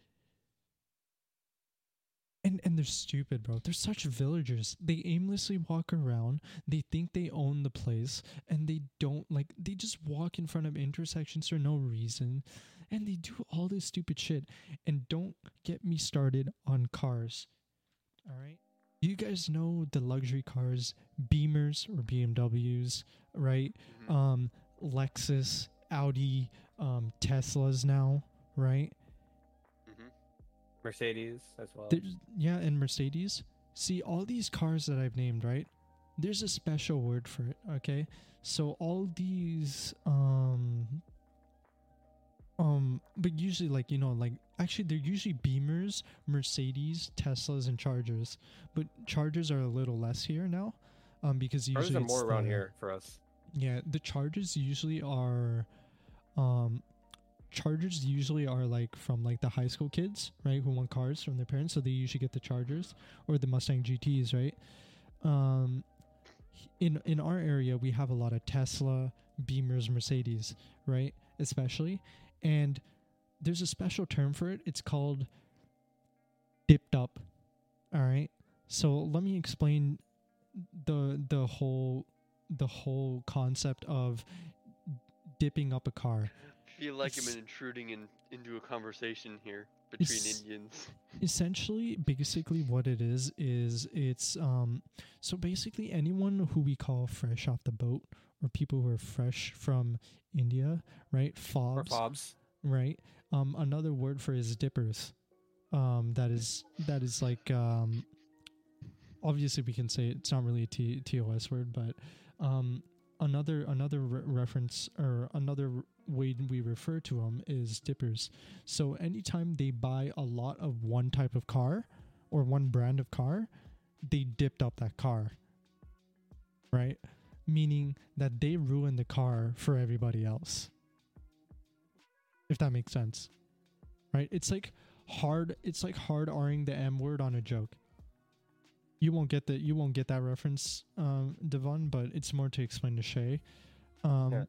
and and they're stupid bro. They're such villagers. They aimlessly walk around. They think they own the place. And they don't like they just walk in front of intersections for no reason. And they do all this stupid shit. And don't get me started on cars. All right you guys know the luxury cars beamers or bmws right? Mhm. um lexus audi um teslas now right. Mercedes as well. There's, yeah, and Mercedes. See, all these cars that I've named, right? There's a special word for it, okay? So all these um um but usually like, you know, like actually they're usually Beamers, Mercedes, Teslas and Chargers. But Chargers are a little less here now. Um because usually are more around the- here for us. yeah, the chargers usually are um chargers usually are like from like the high school kids, right, who want cars from their parents, so they usually get the Chargers or the Mustang GTs, right? Um in in our area we have a lot of Tesla, Beamers, Mercedes, right? Especially and there's a special term for it. It's called dipped up. All right? So let me explain the the whole the whole concept of dipping up a car. I feel like I'm intruding in, into a conversation here between It's- Indians. Essentially, basically what it is is it's um so basically anyone who we call fresh off the boat or people who are fresh from India, right? Or Fobs, fobs. right? Um another word for is dippers. Um that is that is like um obviously we can say it's not really a T- TOS word, but um another another re- reference or another way we refer to them is dippers. So anytime they buy a lot of one type of car or one brand of car, they dipped up that car. Right? Meaning that they ruined the car for everybody else. If that makes sense. Right? It's like hard it's like hard R'ing the M word on a joke. You won't get that you won't get that reference, um, Devon, but it's more to explain to Shay. Um Yeah.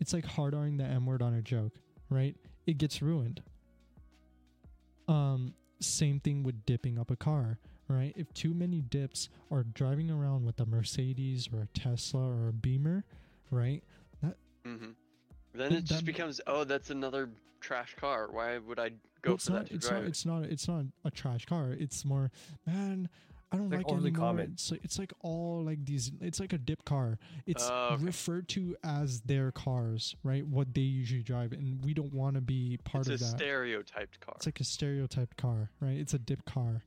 it's like hard R'ing the M word on a joke, right? It gets ruined. Um, same thing with dipping up a car, right? If too many dips are driving around with a Mercedes or a Tesla or a Beamer, right? mm-hmm Then Th- it just that- becomes, oh, that's another trash car. Why would I go it's for not, that it's drive? not, it's not, it's not a trash car. It's more, man, I don't It's, like, like, overly anymore. common. It's like, it's like all like these. It's like a dip car. It's Oh, okay. referred to as their cars, right? What they usually drive, and we don't want to be part of that. It's a of that. stereotyped car. It's like a stereotyped car, right? It's a dip car.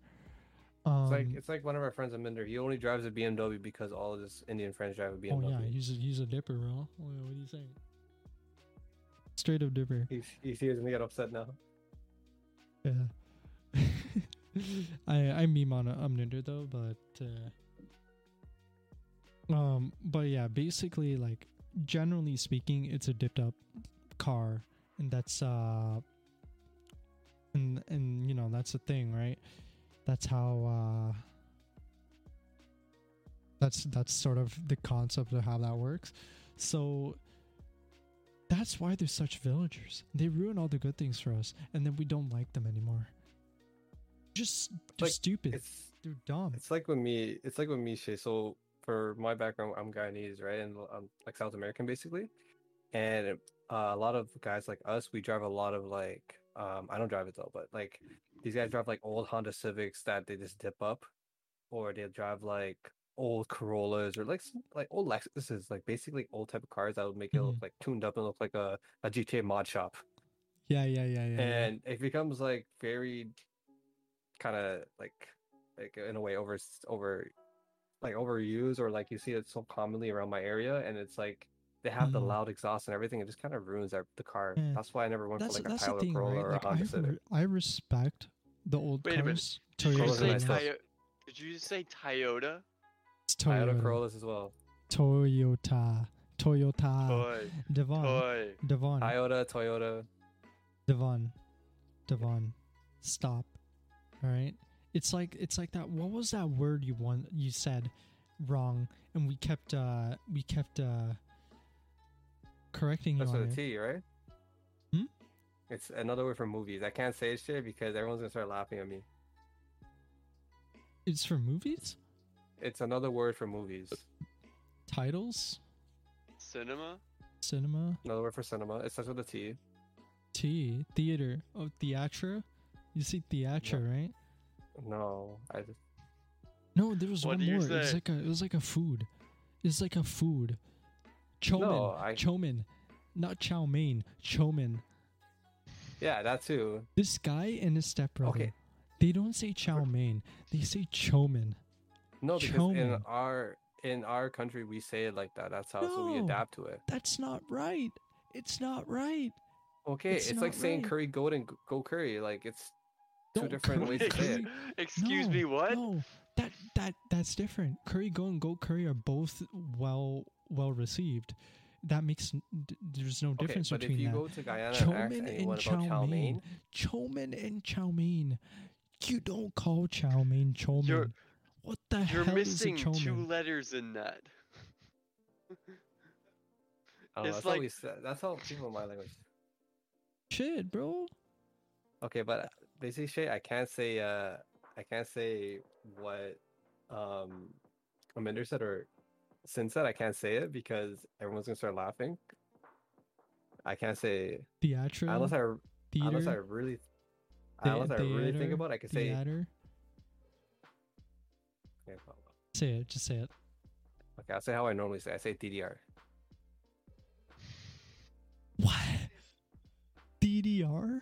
Um, It's like it's like one of our friends in Minder. He only drives a BMW because all of his Indian friends drive a BMW. oh BMW. yeah, he's a, he's a dipper, bro. What, what are you saying? Straight up dipper. He's he's he's gonna get upset now. Yeah. I I meme on a Omninder though, but uh, um, but yeah, basically like generally speaking, it's a dipped up car, and that's uh, and and you know that's the thing, right? That's how uh, that's that's sort of the concept of how that works. So that's why they're such villagers. They ruin all the good things for us, and then we don't like them anymore. Just, they're Like, stupid. It's they're dumb. it's like with me. It's like with me, Shay. So for my background, I'm Guyanese, right, and I'm like South American basically, and uh, a lot of guys like us, we drive a lot of like um I don't drive it though, but like these guys drive like old Honda Civics that they just dip up, or they drive like old Corollas or like like old Lexuses, like basically old type of cars that would make it look Mhm. like tuned up and look like a, a GTA mod shop. Yeah, yeah, yeah, yeah. yeah. and it becomes like very kind of like like in a way over over like overused or like you see it so commonly around my area and it's like they have the Mhm. loud exhaust and everything it just kind of ruins our, the car Yeah. that's why i never went that's for like a that's Toyota thing, Corolla right? or Like a I, Honda Civic re- I respect the old Wait a cars. Did you Corolla's say nice stuff. Did you say Toyota? It's Toyota Toyota. Corollas as well Toyota. Toyota. Toy. Devon. Toy. Devon. Toyota Toyota Devon. Devon. Stop. All right. It's like it's like that. What was that word you want? You said wrong, and we kept uh we kept uh correcting you that's with a it. T right Hmm? it's another word for movies i can't say shit because everyone's gonna start laughing at me It's for movies, it's another word for movies titles, Cinema. cinema, another word for cinema it starts with a T T, theater. Oh, theatra. You see theatra, right? no i just No, there was What one do you more. It was like a it was like a food. It's like a food. Chomin. No, I- Chomin. Not chow mein. Chomin. yeah that too This guy and his stepbrother. Okay. They don't say chow mein. They say chomin. No, because in our in our country we say it like that. That's how so we adapt to it. That's not right. It's not right. Okay, It's it's, like not saying curry goat and go curry. Like it's two No, different curry ways to say it. Excuse No, me, what? No, that that that's different. Curry go and goat curry are both well well received. That makes there's no difference Okay, difference but if between you that. go to Guyana and ask Chomin and anyone chow about chow mein. mein, Chomin and chow mein. You don't call chow mein chow You're- mein. What the hell? You're hell missing is a chow two letters in that. I oh, It's that's how we that's how people in my language. Shit, bro. Okay, but they say shit. I can't say. Uh, I can't say what um Aminder said or Sin said. I can't say it because everyone's gonna start laughing. I can't say Theatra. unless I theater. unless I really The- unless I really think about it, I could say theater. okay, well, Say it. Just say it. okay, I'll say how I normally say. I say DDR. What? DDR?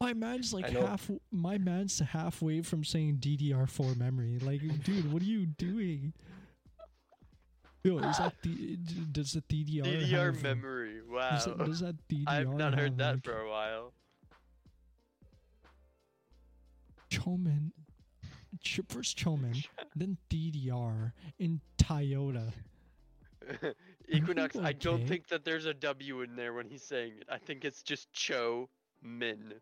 My man's like half. My man's halfway from saying DDR4 memory. Like, dude, what are you doing? Yo, is that the? Does the DDR? DDR have, memory. Wow. Does, that, does that DDR? I've not heard that like, for a while. Chomin. Ch- First Chomin, then DDR, and Toyota. Equinox, I don't think that there's a W in there when he's saying it. I think it's just Cho Min.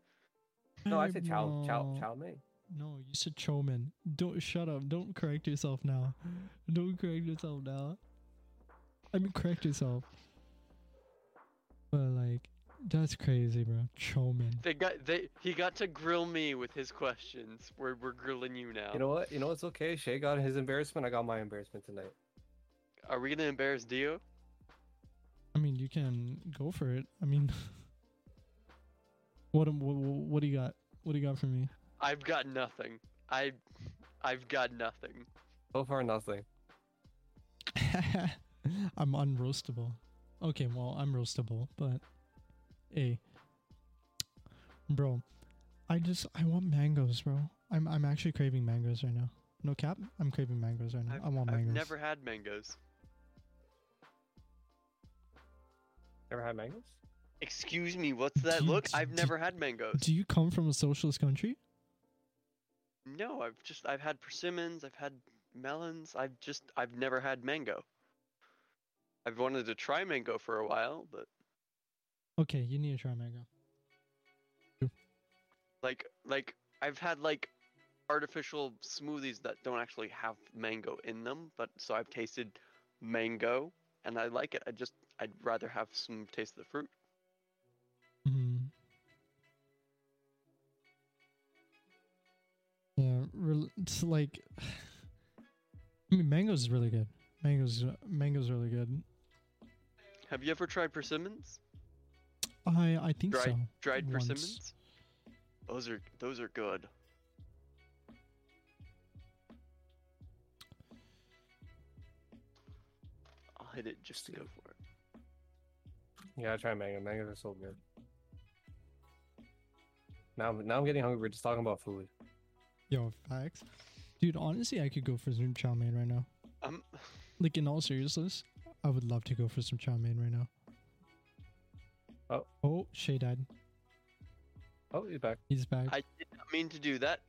No, I said chow chow bro. chow mein. No, you said Chomin. Don't shut up. Don't correct yourself now. Don't correct yourself now. I mean, correct yourself. But like, that's crazy, bro. Chomin. They got they he got to grill me with his questions. We're we're grilling you now. You know what? You know it's okay. Shay got his embarrassment. I got my embarrassment tonight. Are we gonna embarrass Dio? I mean, you can go for it. I mean, what, am- what what do you got? What do you got for me? I've got nothing. I I've got nothing. So far, nothing. I'm unroastable. Okay, well, I'm roastable, but hey, bro, I just I want mangoes, bro. I'm I'm actually craving mangoes right now. No cap, I'm craving mangoes right now. I've, I want I've mangoes. never had mangoes. Never had mangoes. Excuse me, what's that you- look? do- I've never had mangoes. Do you come from a socialist country? No, I've just I've had persimmons, I've had melons, I've just I've never had mango. I've wanted to try mango for a while, but Okay, you need to try mango. like like I've had like artificial smoothies that don't actually have mango in them, but so I've tasted mango and I like it. I just I'd rather have some taste of the fruit. re- like I mean, mangoes is really good. Mangoes, mangoes really good. Have you ever tried persimmons? I I think dried, so. Dried once. persimmons. Those are those are good. I'll hit it just to go for it. Yeah, I try mango. Mangoes are so good. Now, now I'm getting hungry. We're Just talking about food. Yo, facts. Dude, honestly, I could go for some chow mein right now. Um, Like in all seriousness, I would love to go for some chow mein right now. Oh. Oh, Shay died. Oh, he's back. He's back. I did not mean to do that.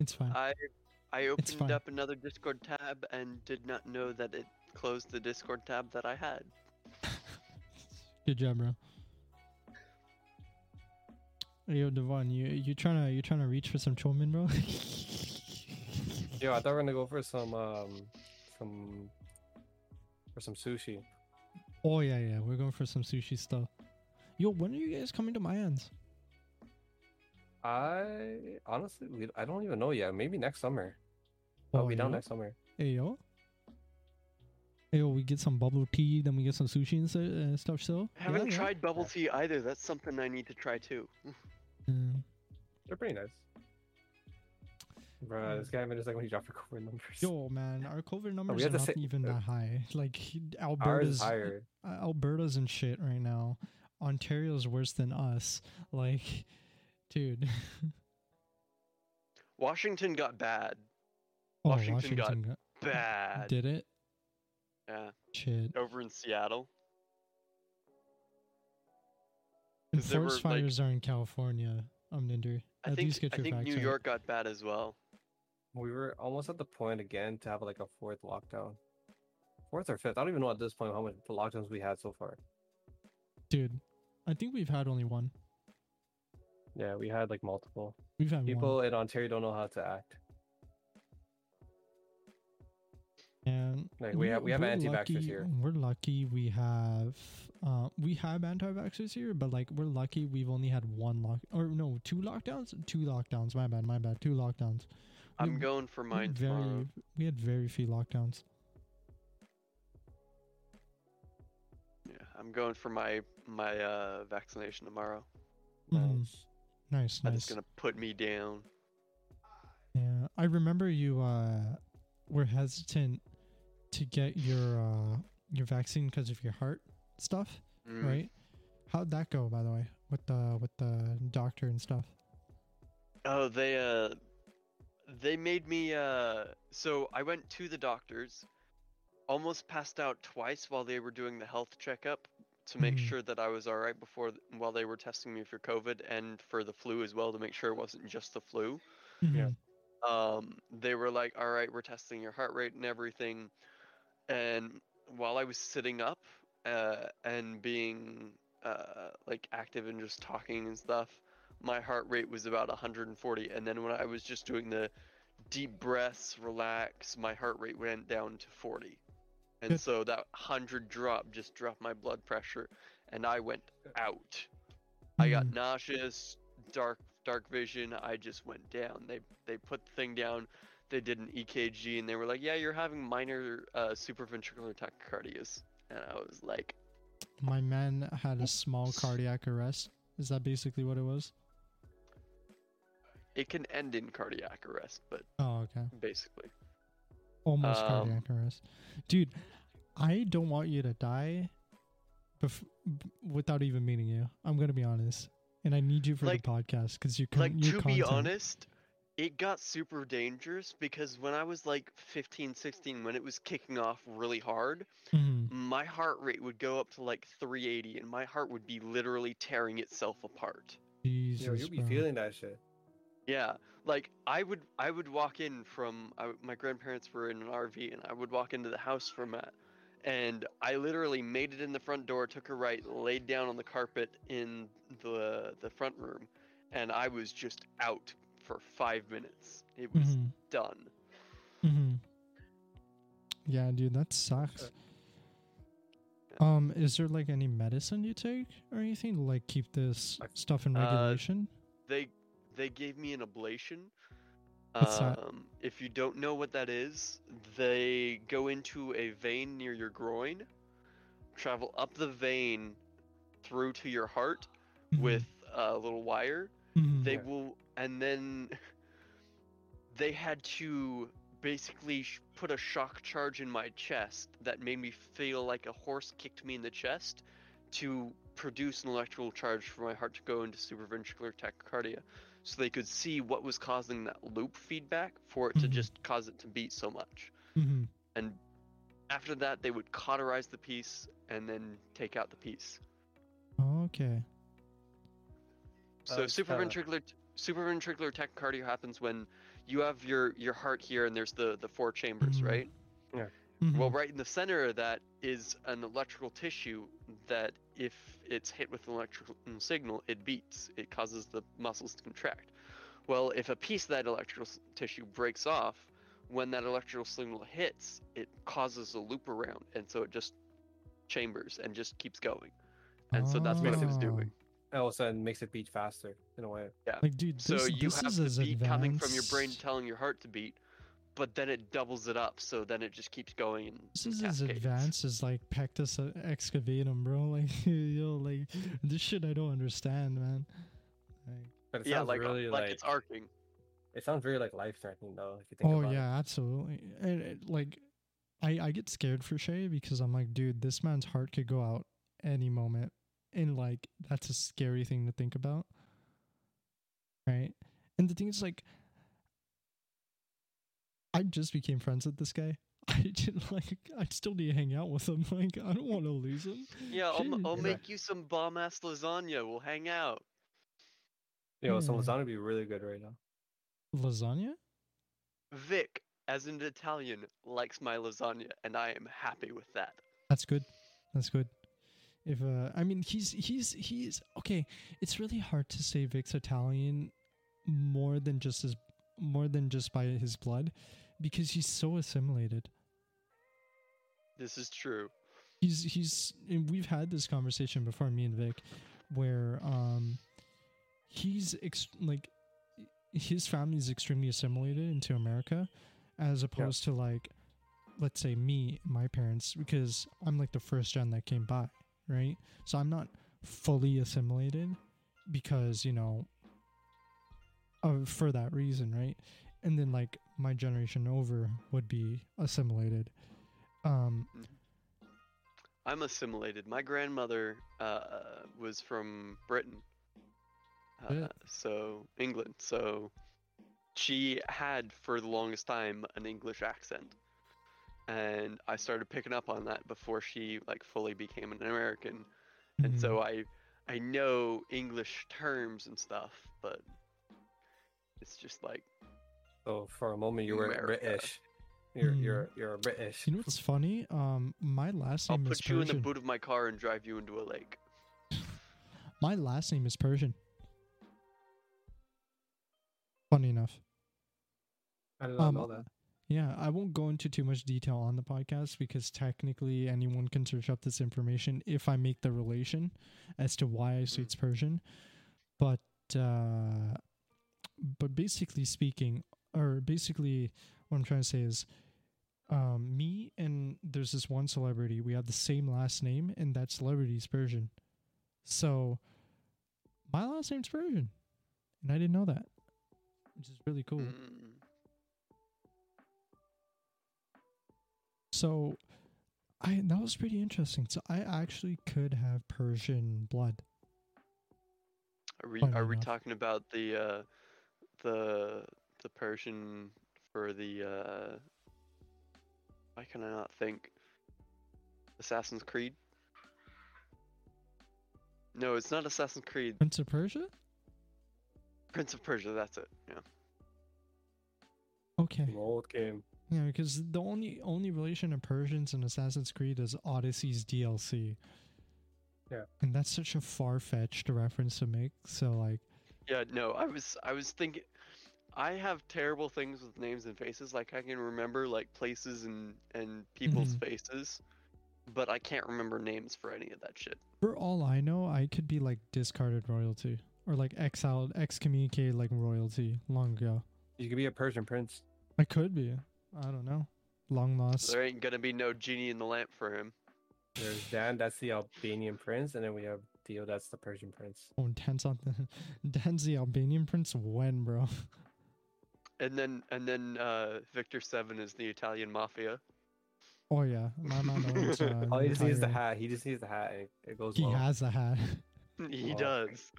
it's fine. I I opened up another Discord tab and did not know that it closed the Discord tab that I had. Good job, bro. Hey, yo, Devon, you you trying to you trying to reach for some chow mein, bro? Yo, I thought we were gonna go for some, um, some, for some sushi. oh yeah, yeah, we're going for some sushi stuff. Yo, when are you guys coming to my ends? I honestly, we, I don't even know yet. Maybe next summer. I'll be down yo. next summer. Hey yo. Hey yo, we get some bubble tea, then we get some sushi and stu- uh, stuff. So I Haven't yeah, yeah. tried bubble tea either. That's something I need to try too. Mm. They're pretty nice. Bruh, this guy just like when he dropped our COVID numbers. Yo, man, our COVID numbers had are not say- even uh, that high. Like Alberta's higher. uh, Alberta's in shit right now. Ontario's worse than us. Like, dude. Washington got bad. Oh, Washington got got- Bad. Did it? Yeah. Shit. Over in Seattle. And 'Cause there were, forest like- fires are in California. I'm Ninder. I At think least get I your think facts New right. York got bad as well. We were almost at the point again to have like a fourth lockdown. Fourth or fifth. I don't even know at this point how many lockdowns we had so far. Dude, I think we've had only one. Yeah, we had like multiple. We've had People one. in Ontario don't know how to act. And Like, we have- we have we're anti-vaxxers lucky- here. We're lucky we have uh we have anti-vaxxers here, but like we're lucky we've only had one lock or no, two lockdowns? Two lockdowns. My bad, my bad. Two lockdowns. I'm We- going for we mine had very tomorrow. we had very few lockdowns. Yeah, I'm going for my my uh, vaccination tomorrow. Mhm. Nice. Nice, That nice. gonna put me down. Yeah, I remember you uh were hesitant to get your uh your vaccine because of your heart stuff, Mm. right? How'd that go, by the way, with the with the doctor and stuff? Oh, they uh, they made me uh. So I went to the doctors, almost passed out twice while they were doing the health checkup to make Mhm. sure that I was all right before while they were testing me for COVID and for the flu as well to make sure it wasn't just the flu. Yeah. Mhm. um, they were like, "All right, we're testing your heart rate and everything." And while I was sitting up uh, and being uh, like active and just talking and stuff, my heart rate was about 140. And then when I was just doing the deep breaths, relax, my heart rate went down to 40. And so that 100 drop just dropped my blood pressure, and I went out. I got Mhm. nauseous, dark dark vision. I just went down. They they put the thing down. They did an EKG and they were like, "Yeah, you're having minor uh, supraventricular tachycardias." And I was like, My man had a small cardiac arrest. Is that basically what it was? "It can end in cardiac arrest, but Oh, okay. basically." Almost Um, cardiac arrest. Dude, I don't want you to die bef- without even meeting you. I'm to be honest. And I need you for Like- the podcast because you can like to be honest, it got super dangerous because when I was like 15, 16, when it was kicking off really hard, Mhm. my heart rate would go up to like 380 and my heart would be literally tearing itself apart. Jesus, Yo, you'll be bro. feeling that shit. Yeah, like I would I would walk in from I, my grandparents were in an RV and I would walk into the house from Matt and I literally made it in the front door, took a right, laid down on the carpet in the the front room and I was just out for 5 minutes. It was Mhm. done. Mhm. Yeah, dude, that sucks. Yeah. Um, is there like any medicine you take or anything to like keep this I- stuff in Uh, regulation? They they gave me an ablation. What's that? um, if you don't know what that is, they go into a vein near your groin, travel up the vein through to your heart Mhm. with a little wire. Mhm. They will, and then they had to basically sh- put a shock charge in my chest that made me feel like a horse kicked me in the chest to produce an electrical charge for my heart to go into supraventricular tachycardia so they could see what was causing that loop feedback for it to Mhm. just cause it to beat so much hmm and after that they would cauterize the piece and then take out the piece Okay. So it's, uh, supraventricular supraventricular tachycardia happens when you have your your heart here and there's the the four chambers, Mhm. right? Mhm. Well, right in the center of that is an electrical tissue that if it's hit with an electrical signal, it beats. It causes the muscles to contract. Well, if a piece of that electrical tissue breaks off, when that electrical signal hits, it causes a loop around, and so it just chambers and just keeps going. And so that's what it was Oh. doing. And all of a sudden makes it beat faster in a way. Yeah. Like, dude, So this, you this have is the as beat coming from your brain telling your heart to beat, but then it doubles it up, so then it just keeps going. And This is as advanced as like Pectus excavatum, bro. Like, yo, like this shit I don't understand, man. Like, But it Yeah, sounds like really like, like, it's arcing. it sounds very like life threatening though, if you think oh about yeah, absolutely. And it, like, I I get scared for Shay because I'm like, dude, this man's heart could go out any moment, and like that's a scary thing to think about, right? And the thing is, like, I just became friends with this guy. I didn't like. I still need to hang out with him. Like, I don't want to lose him. Yeah, I'll. I'll Yeah. make you some bomb ass lasagna. We'll hang out. Yeah, Yo, some Hmm. lasagna would be really good right now. Lasagna? Vic, as an Italian, likes my lasagna, and I am happy with that. That's good. That's good. If uh, I mean, he's he's he's okay. It's really hard to say Vic's Italian more than just his more than just by his blood, because he's so assimilated. This is true. He's he's and we've had this conversation before, me and Vic, where um, he's ex- like his family is extremely assimilated into America, as opposed to like, let's say me, my parents, because I'm like the first gen that came by, right? So I'm not fully assimilated because you know, uh, for that reason, right? And then like my generation over would be assimilated. Um, I'm assimilated. My grandmother uh, was from Britain, uh, so England. So she had for the longest time an English accent, and I started picking up on that before she like fully became an American. And mhm. so I I know English terms and stuff, but it's just like oh, for a moment you were America. British. You're Hmm. you're you're a British. You know what's funny? Um, my last name. Is Persia. I'll is put you in the Persian. boot of my car and drive you into a lake. my last name is Persian. Funny enough. I did not Um, know that. Yeah, I won't go into too much detail on the podcast because technically anyone can search up this information if I make the relation as to why I say Mm. it's Persian. But uh, but basically speaking, or basically what I'm trying to say is, um, me and there's this one celebrity. We have the same last name, and that celebrity's Persian. So my last name's Persian, and I didn't know that, which is really cool. Mm. So I that was pretty interesting. So I actually could have Persian blood. Are we Funny are we enough. talking about the uh, the the Persian for the uh, why can I not think Assassin's Creed? No, it's not Assassin's Creed. Prince of Persia? Prince of Persia. That's it. Yeah. Okay. An old game. Yeah, because the only only relation of Persians and Assassin's Creed is Odyssey's DLC. Yeah. And that's such a far fetched reference to make. So like Yeah. No, I was I was thinking. I have terrible things with names and faces. Like I can remember like places and and people's Mhm. faces, but I can't remember names for any of that shit. for all I know, I could be like discarded royalty. Or like exiled excommunicated like royalty long ago. You could be a Persian prince. I could be. I don't know. Long lost. There ain't gonna be no genie in the lamp for him. There's Dan, that's the Albanian prince, and then we have Dio, that's the Persian prince. Oh, Dan's on the Dan's the Albanian prince when, bro? And then and then uh, Victor Seven is the Italian mafia. Oh yeah, my mom owns. Uh, All he just needs the hat. He just needs the hat, and it, it goes He well. has a hat. he Oh. does.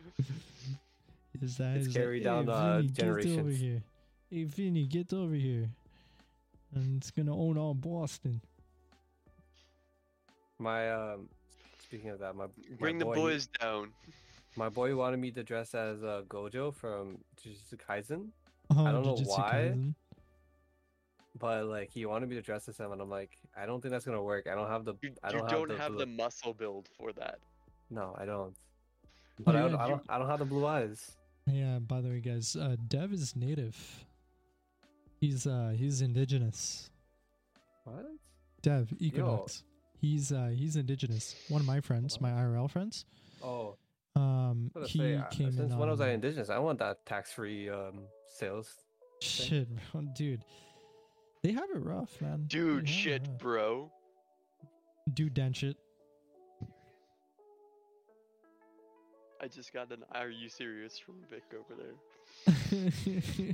Is that It's is that- down, hey, uh, Vinny, Get over here. Hey Vinny, get over here. And it's gonna own all Boston. My um, speaking of that, my my Bring the boy- boys down. My boy wanted me to dress as uh, Gojo from Jujutsu Kaisen, I don't know why. Kaisen. but like he wanted me to dress as him, and I'm like, I don't think that's gonna work. I don't have the. You, I don't, don't have, have the, the muscle build for that. No, I don't. But I, yeah, don't, I don't. I don't have the blue eyes. Yeah, by the way, guys, uh, Dev is native. He's uh he's indigenous. What? Dev Equinox. He's uh he's indigenous. One of my friends, my IRL friends. Oh, Um, he say, uh, came since in when was I indigenous? I want that tax-free um sales. Shit, bro, dude. They have it rough, man. Dude, shit, rough. bro. Dude, den shit. I just got an "Are you serious?" from Vic over there.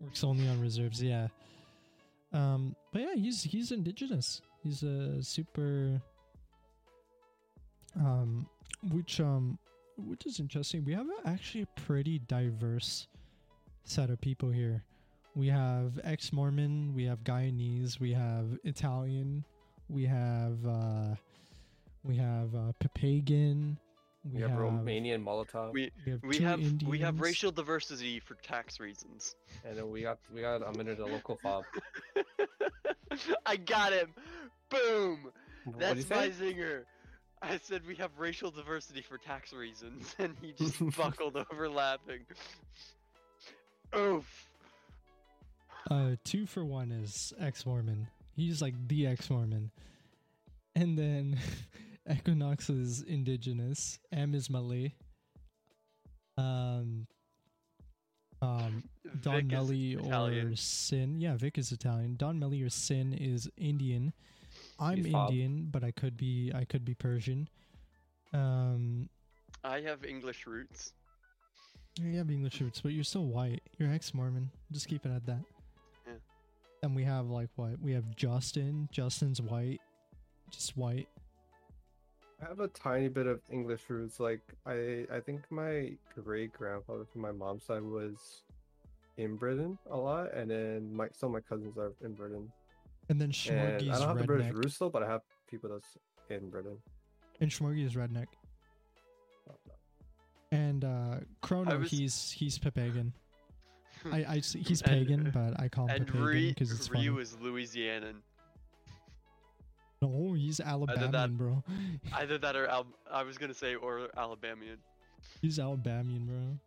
Works only on reserves, yeah. Um, but yeah, he's he's indigenous. He's a super. Um, which um, which is interesting. We have actually a pretty diverse set of people here. We have ex-Mormon, we have Guyanese, we have Italian, we have uh, we have uh, Papagan, We have Romanian Molotov, We we have, we have we have racial diversity for tax reasons. and then we got we got a minute of local fob. I got him. Boom. What That's my say? zinger. I said we have racial diversity for tax reasons, and he just buckled over laughing. Oof. Uh, two for one is ex Mormon. He's like the ex Mormon. And then Equinox is indigenous. M is Malay. Um, um, Don Melly or. Sin. Yeah, Vic is Italian. Don Melly or Sin is Indian. I'm He's. Indian, but I could be I could be Persian. Um, I have English roots. you have English roots, but you're still white. You're ex Mormon. Just keep it at that. Yeah. And we have like what? We have Justin. Justin's white. Just white. I have a tiny bit of English roots. Like I, I think my great grandfather from my mom's side was in Britain a lot, and then my some of my cousins are in Britain. And then And Schmorgy's I don't have the British redneck. roots though, but I have people that's in Britain. And Schmorgy is redneck. And uh Chrono, was- he's he's Papagan. I, I s- he's And- pagan, but I call him and Papagan because it's funny. Ree was Louisianan. No, he's Alabamian, that- bro. Either that or Al- I was gonna say or Alabamian. He's Alabamian, bro. Man.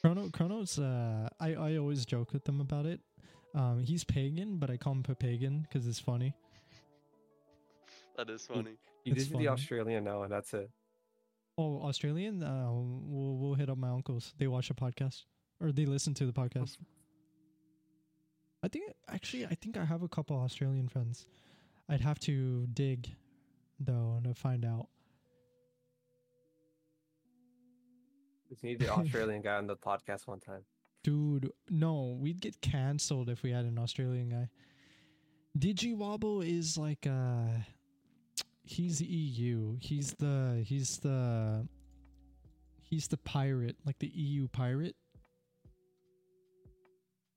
Chrono, Chrono's. Uh, I I always joke with them about it. Um, he's pagan, but I call him Papagan because it's funny. That is funny. You It's just do funny. the Australian now, and that's it. Oh, Australian. Uh, we'll we'll hit up my uncles. They watch the podcast or they listen to the podcast. I think actually, I think I have a couple Australian friends. I'd have to dig though to find out. Just need the Australian guy on the podcast one time. Dude, no, we'd get cancelled if we had an Australian guy. Digiwobble is like uh he's EU. He's the he's the he's the pirate, like the EU pirate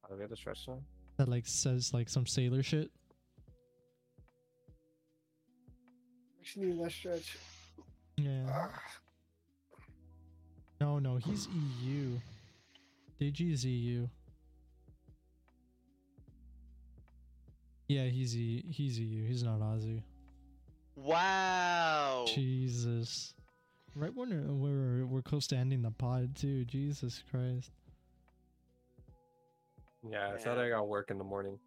Oh, we have to stretch now. that like says like some sailor shit. Actually, need that stretch. Yeah. No, no, he's EU. Digi's EU. Yeah, he's e- he's EU. He's not Aussie. Wow. Jesus. Right when we're, we're we're close to ending the pod too. Jesus Christ. Yeah, it's not Man. I got work in the morning.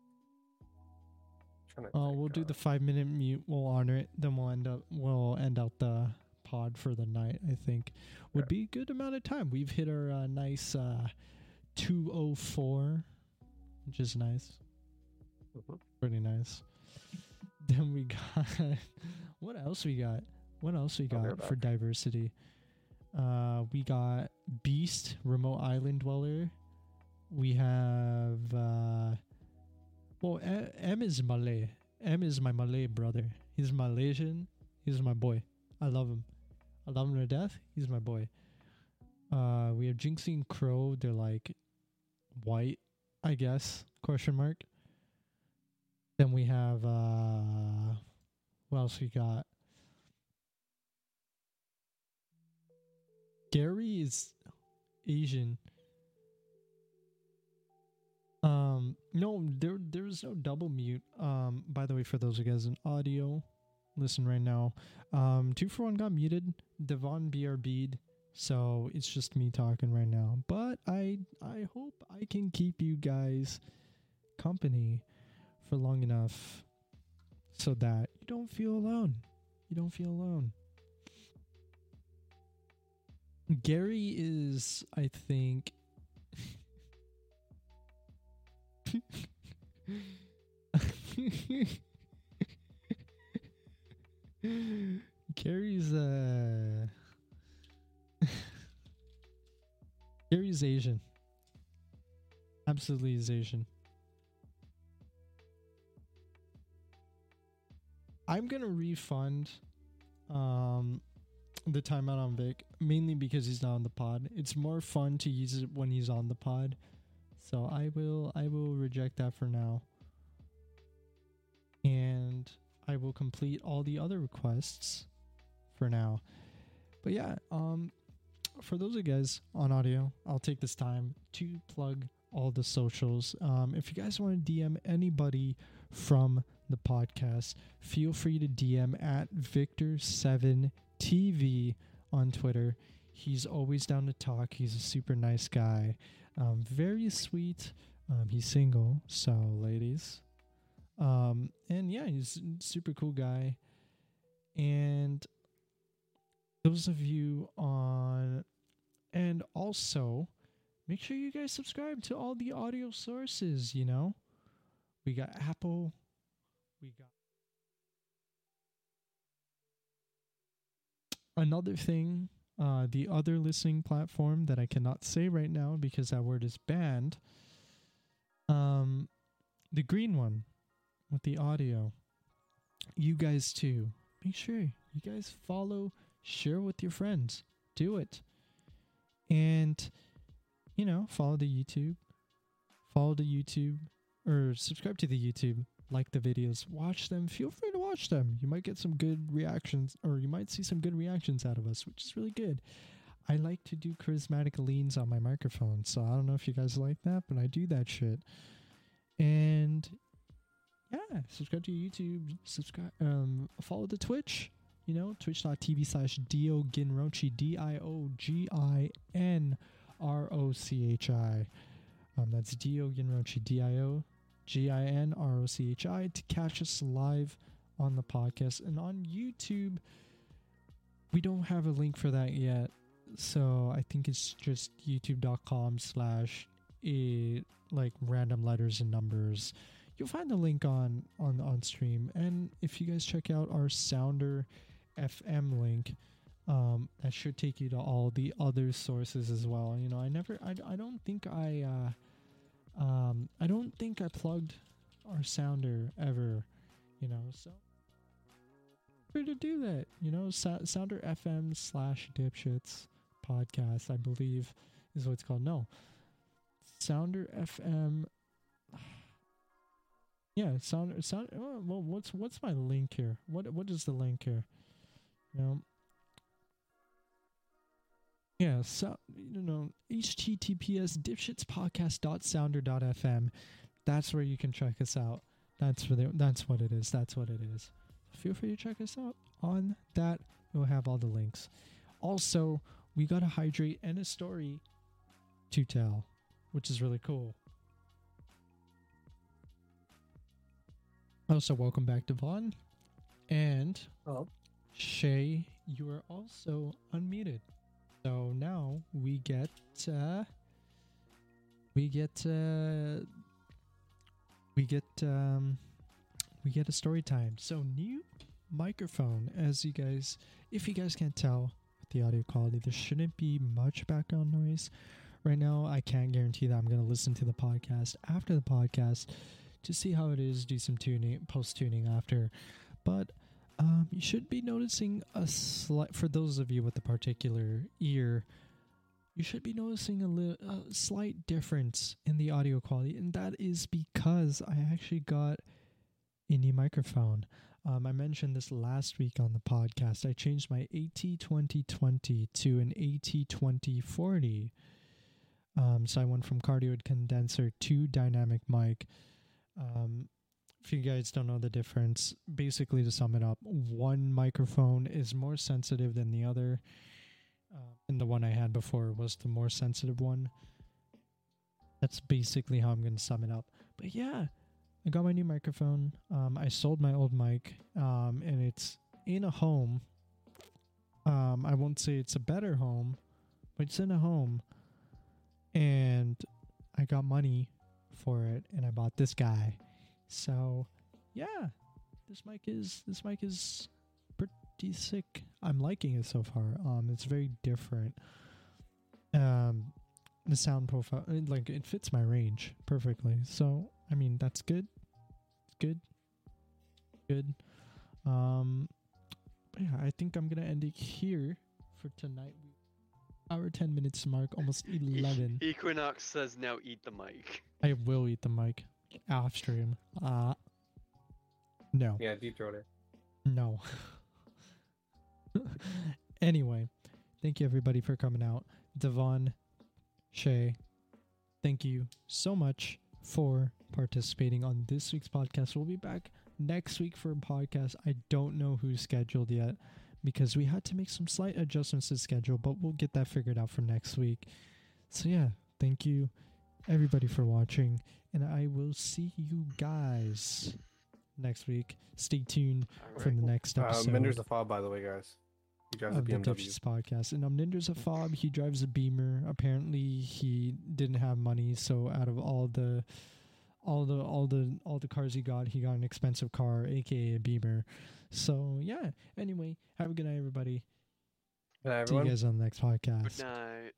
Trying to Oh, we'll do uh, the five minute mute. We'll honor it. Then we'll end up. We'll end out the pod for the night. I think would be a good amount of time. We've hit our uh, nice uh, two oh four, which is nice. Mhm. Pretty nice. Then we got what else we got? What else we Oh, got for diversity? Uh, we got Beast, Remote Island Dweller. We have uh well M is Malay. M is my Malay brother. He's Malaysian. He's my boy. I love him. I love him to death. He's my boy. Uh we have Jinxie and Crow. They're like white, I guess. Question mark. Then we have uh what else we got? Gary is Asian. Um, no, there there's no double mute. Um, by the way, for those of you guys in audio, listen right now. Um, two for one got muted. Devon BRB'd, so it's just me talking right now. But I I hope I can keep you guys company for long enough so that you don't feel alone. You don't feel alone. Gary is, I think. Gary's uh Gary's Asian. Absolutely is Asian. I'm gonna refund um the timeout on Vic mainly because he's not on the pod. It's more fun to use it when he's on the pod. So I will I will reject that for now. And I will complete all the other requests for now. But yeah, um for those of you guys on audio, I'll take this time to plug all the socials. Um if you guys want to DM anybody from the podcast, feel free to DM at Victor7TV on Twitter. He's always down to talk. He's a super nice guy. Um, very sweet. Um, he's single, so ladies. Um, and yeah, he's super cool guy. And those of you on, and also make sure you guys subscribe to all the audio sources. You know, we got Apple, we got another thing uh, the other listening platform that I cannot say right now because that word is banned. Um, the green one with the audio. You guys too. Make sure you guys follow, share with your friends. Do it. And, you know, follow the YouTube. Follow the YouTube or subscribe to the YouTube. Like the videos, watch them. Feel free to watch them. You might get some good reactions, or you might see some good reactions out of us, which is really good. I like to do charismatic leans on my microphone, so I don't know if you guys like that, but I do that shit. And yeah, subscribe to YouTube. Subscribe, um, follow the Twitch. You know, twitch.tv slash Dio Ginrochi, D I O G I N R O C H I. Um, that's Dio Ginrochi, D I O G I N R O C H I, to catch us live on the podcast. And on YouTube, we don't have a link for that yet. So I think it's just youtube.com slash like random letters and numbers. You'll find the link on, on on stream. And if you guys check out our Sounder FM link, um, that should take you to all the other sources as well. You know, I never, I, I don't think I, uh, um, I don't think I plugged our sounder ever, you know, so free to do that, you know, Sa- sounder FM slash dipshits podcast, I believe is what it's called. No, sounder FM. Yeah, sounder sound. Well, what's what's my link here? What what is the link here? You know, yeah, so you know, https dipshitspodcast.sounder.fm. That's where you can check us out. That's where they, that's what it is. That's what it is. Feel free to check us out on that. We'll have all the links. Also, we got a hydrate and a story to tell, which is really cool. Also, welcome back, Devon. And Oh, Shay, you are also unmuted. So now we get uh we get uh we get um we get a story time. So new microphone as you guys if you guys can't tell with the audio quality there shouldn't be much background noise. right now I can't guarantee that I'm going to listen to the podcast after the podcast to see how it is, do some tuning, post tuning after. But um, you should be noticing a slight, for those of you with a particular ear, you should be noticing a, li- a slight difference in the audio quality, and that is because I actually got a new microphone. Um, I mentioned this last week on the podcast. I changed my AT2020 to an AT2040. Um, so I went from cardioid condenser to dynamic mic. Um, if you guys don't know the difference, basically to sum it up, one microphone is more sensitive than the other. Uh, and the one I had before was the more sensitive one. That's basically how I'm going to sum it up. But yeah, I got my new microphone. Um, I sold my old mic, um, and it's in a home. Um, I won't say it's a better home, but it's in a home. And I got money for it, and I bought this guy. So, yeah, this mic is this mic is pretty sick. I'm liking it so far. Um, it's very different. Um, the sound profile, like it fits my range perfectly. So, I mean, that's good. It's good. Good. Um, yeah, I think I'm gonna end it here for tonight. Our 10 minutes mark, almost 11. Equinox says now eat the mic. I will eat the mic off stream. Uh, no. Yeah, deep throat it. No. anyway, thank you everybody for coming out. Devon, Shay, thank you so much for participating on this week's podcast. We'll be back next week for a podcast. I don't know who's scheduled yet because we had to make some slight adjustments to schedule, but we'll get that figured out for next week. So yeah, thank you everybody for watching, and I will see you guys next week. Stay tuned for the next Uh, episode Minder's the fob, by the way, guys. He drives a of the BMW. Dipshits podcast. And um, Ninder's a fob. He drives a Beamer. Apparently, he didn't have money, so out of all the, all the, all the, all the cars he got, he got an expensive car, aka a Beamer. So yeah. Anyway, have a good night, everybody. Good night, See you guys on the next podcast. Good night.